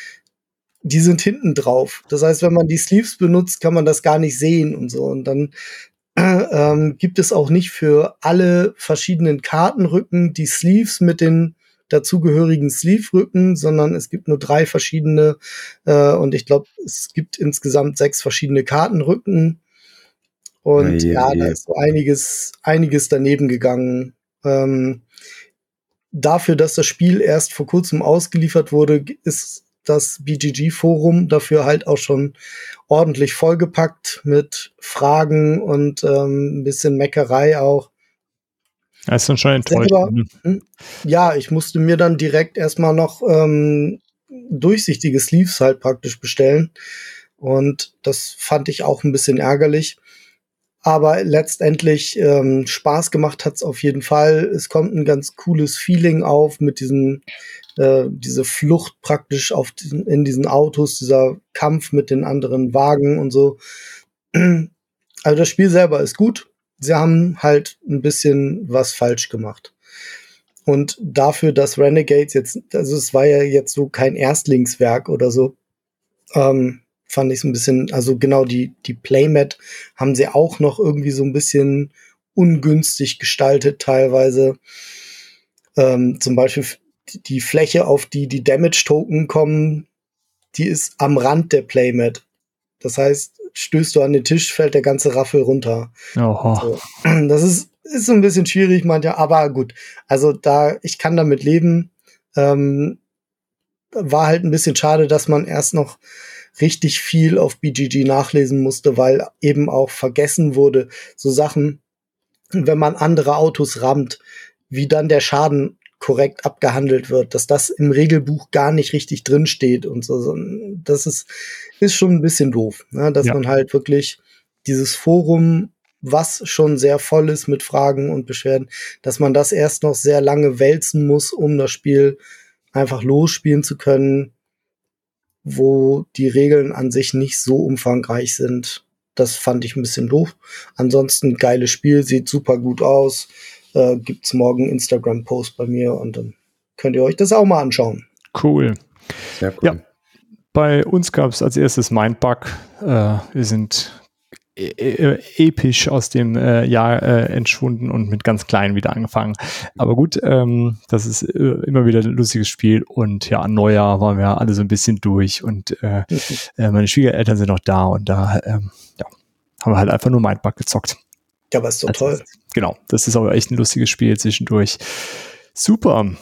die sind hinten drauf. Das heißt, wenn man die Sleeves benutzt, kann man das gar nicht sehen und so. Und dann ähm, gibt es auch nicht für alle verschiedenen Kartenrücken die Sleeves mit den dazugehörigen Sleeve-Rücken, sondern es gibt nur drei verschiedene äh, und ich glaube, es gibt insgesamt sechs verschiedene Kartenrücken. Und ja, ja, da ist so einiges, einiges daneben gegangen. Ähm, dafür, dass das Spiel erst vor kurzem ausgeliefert wurde, ist das BGG-Forum dafür halt auch schon ordentlich vollgepackt mit Fragen und ähm, ein bisschen Meckerei auch. Das ist dann schon enttäuscht. Hm, ja, ich musste mir dann direkt erstmal noch ähm, durchsichtige Sleeves halt praktisch bestellen. Und das fand ich auch ein bisschen ärgerlich. Aber letztendlich ähm, Spaß gemacht hat's auf jeden Fall. Es kommt ein ganz cooles Feeling auf mit diesem, äh, diese Flucht praktisch auf diesen, in diesen Autos, dieser Kampf mit den anderen Wagen und so. Also das Spiel selber ist gut. Sie haben halt ein bisschen was falsch gemacht. Und dafür, dass Renegades jetzt, also es war ja jetzt so kein Erstlingswerk oder so, ähm, fand ich es ein bisschen, also genau die, die Playmat haben sie auch noch irgendwie so ein bisschen ungünstig gestaltet teilweise. Ähm, zum Beispiel die Fläche, auf die die Damage-Token kommen, die ist am Rand der Playmat. Das heißt, stößt du an den Tisch, fällt der ganze Raffel runter. So. Das ist, ist so ein bisschen schwierig, manchmal, aber gut. Also da, ich kann damit leben. Ähm, war halt ein bisschen schade, dass man erst noch richtig viel auf BGG nachlesen musste, weil eben auch vergessen wurde, so Sachen, wenn man andere Autos rammt, wie dann der Schaden korrekt abgehandelt wird, dass das im Regelbuch gar nicht richtig drin steht und so. Das ist, ist schon ein bisschen doof, ne? dass ja. man halt wirklich dieses Forum, was schon sehr voll ist mit Fragen und Beschwerden, dass man das erst noch sehr lange wälzen muss, um das Spiel einfach losspielen zu können, wo die Regeln an sich nicht so umfangreich sind. Das fand ich ein bisschen doof. Ansonsten geiles Spiel, sieht super gut aus. Äh, gibt's morgen Instagram-Post bei mir und dann könnt ihr euch das auch mal anschauen. Cool. Sehr cool. Ja. Bei uns gab es als erstes Mindbug. Äh, wir sind e, e, episch aus dem äh, Jahr äh, entschwunden und mit ganz klein wieder angefangen. Aber gut, ähm, das ist äh, immer wieder ein lustiges Spiel und ja, an Neujahr waren wir alle so ein bisschen durch und äh, äh, meine Schwiegereltern sind noch da und da ähm, ja, haben wir halt einfach nur Mindbug gezockt. Ja, aber ist doch also, toll. Genau, das ist aber echt ein lustiges Spiel zwischendurch. Super.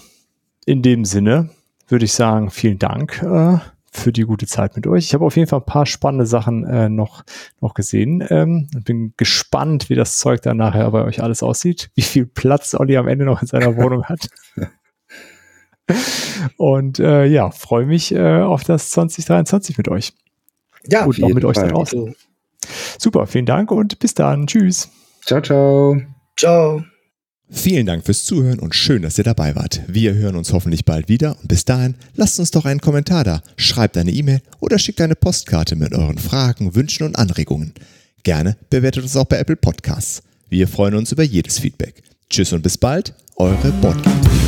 In dem Sinne würde ich sagen, vielen Dank. Äh, für die gute Zeit mit euch. Ich habe auf jeden Fall ein paar spannende Sachen äh, noch, noch gesehen. Ähm, bin gespannt, wie das Zeug dann nachher bei euch alles aussieht, wie viel Platz Olli am Ende noch in seiner Wohnung hat. Und äh, ja, freue mich äh, auf das 2023 mit euch. Ja, und auch mit euch da draußen. Super, vielen Dank und bis dann. Tschüss. Ciao, ciao. Ciao. Vielen Dank fürs Zuhören und schön, dass ihr dabei wart. Wir hören uns hoffentlich bald wieder und bis dahin lasst uns doch einen Kommentar da, schreibt eine E-Mail oder schickt eine Postkarte mit euren Fragen, Wünschen und Anregungen. Gerne bewertet uns auch bei Apple Podcasts. Wir freuen uns über jedes Feedback. Tschüss und bis bald, eure Boardgame.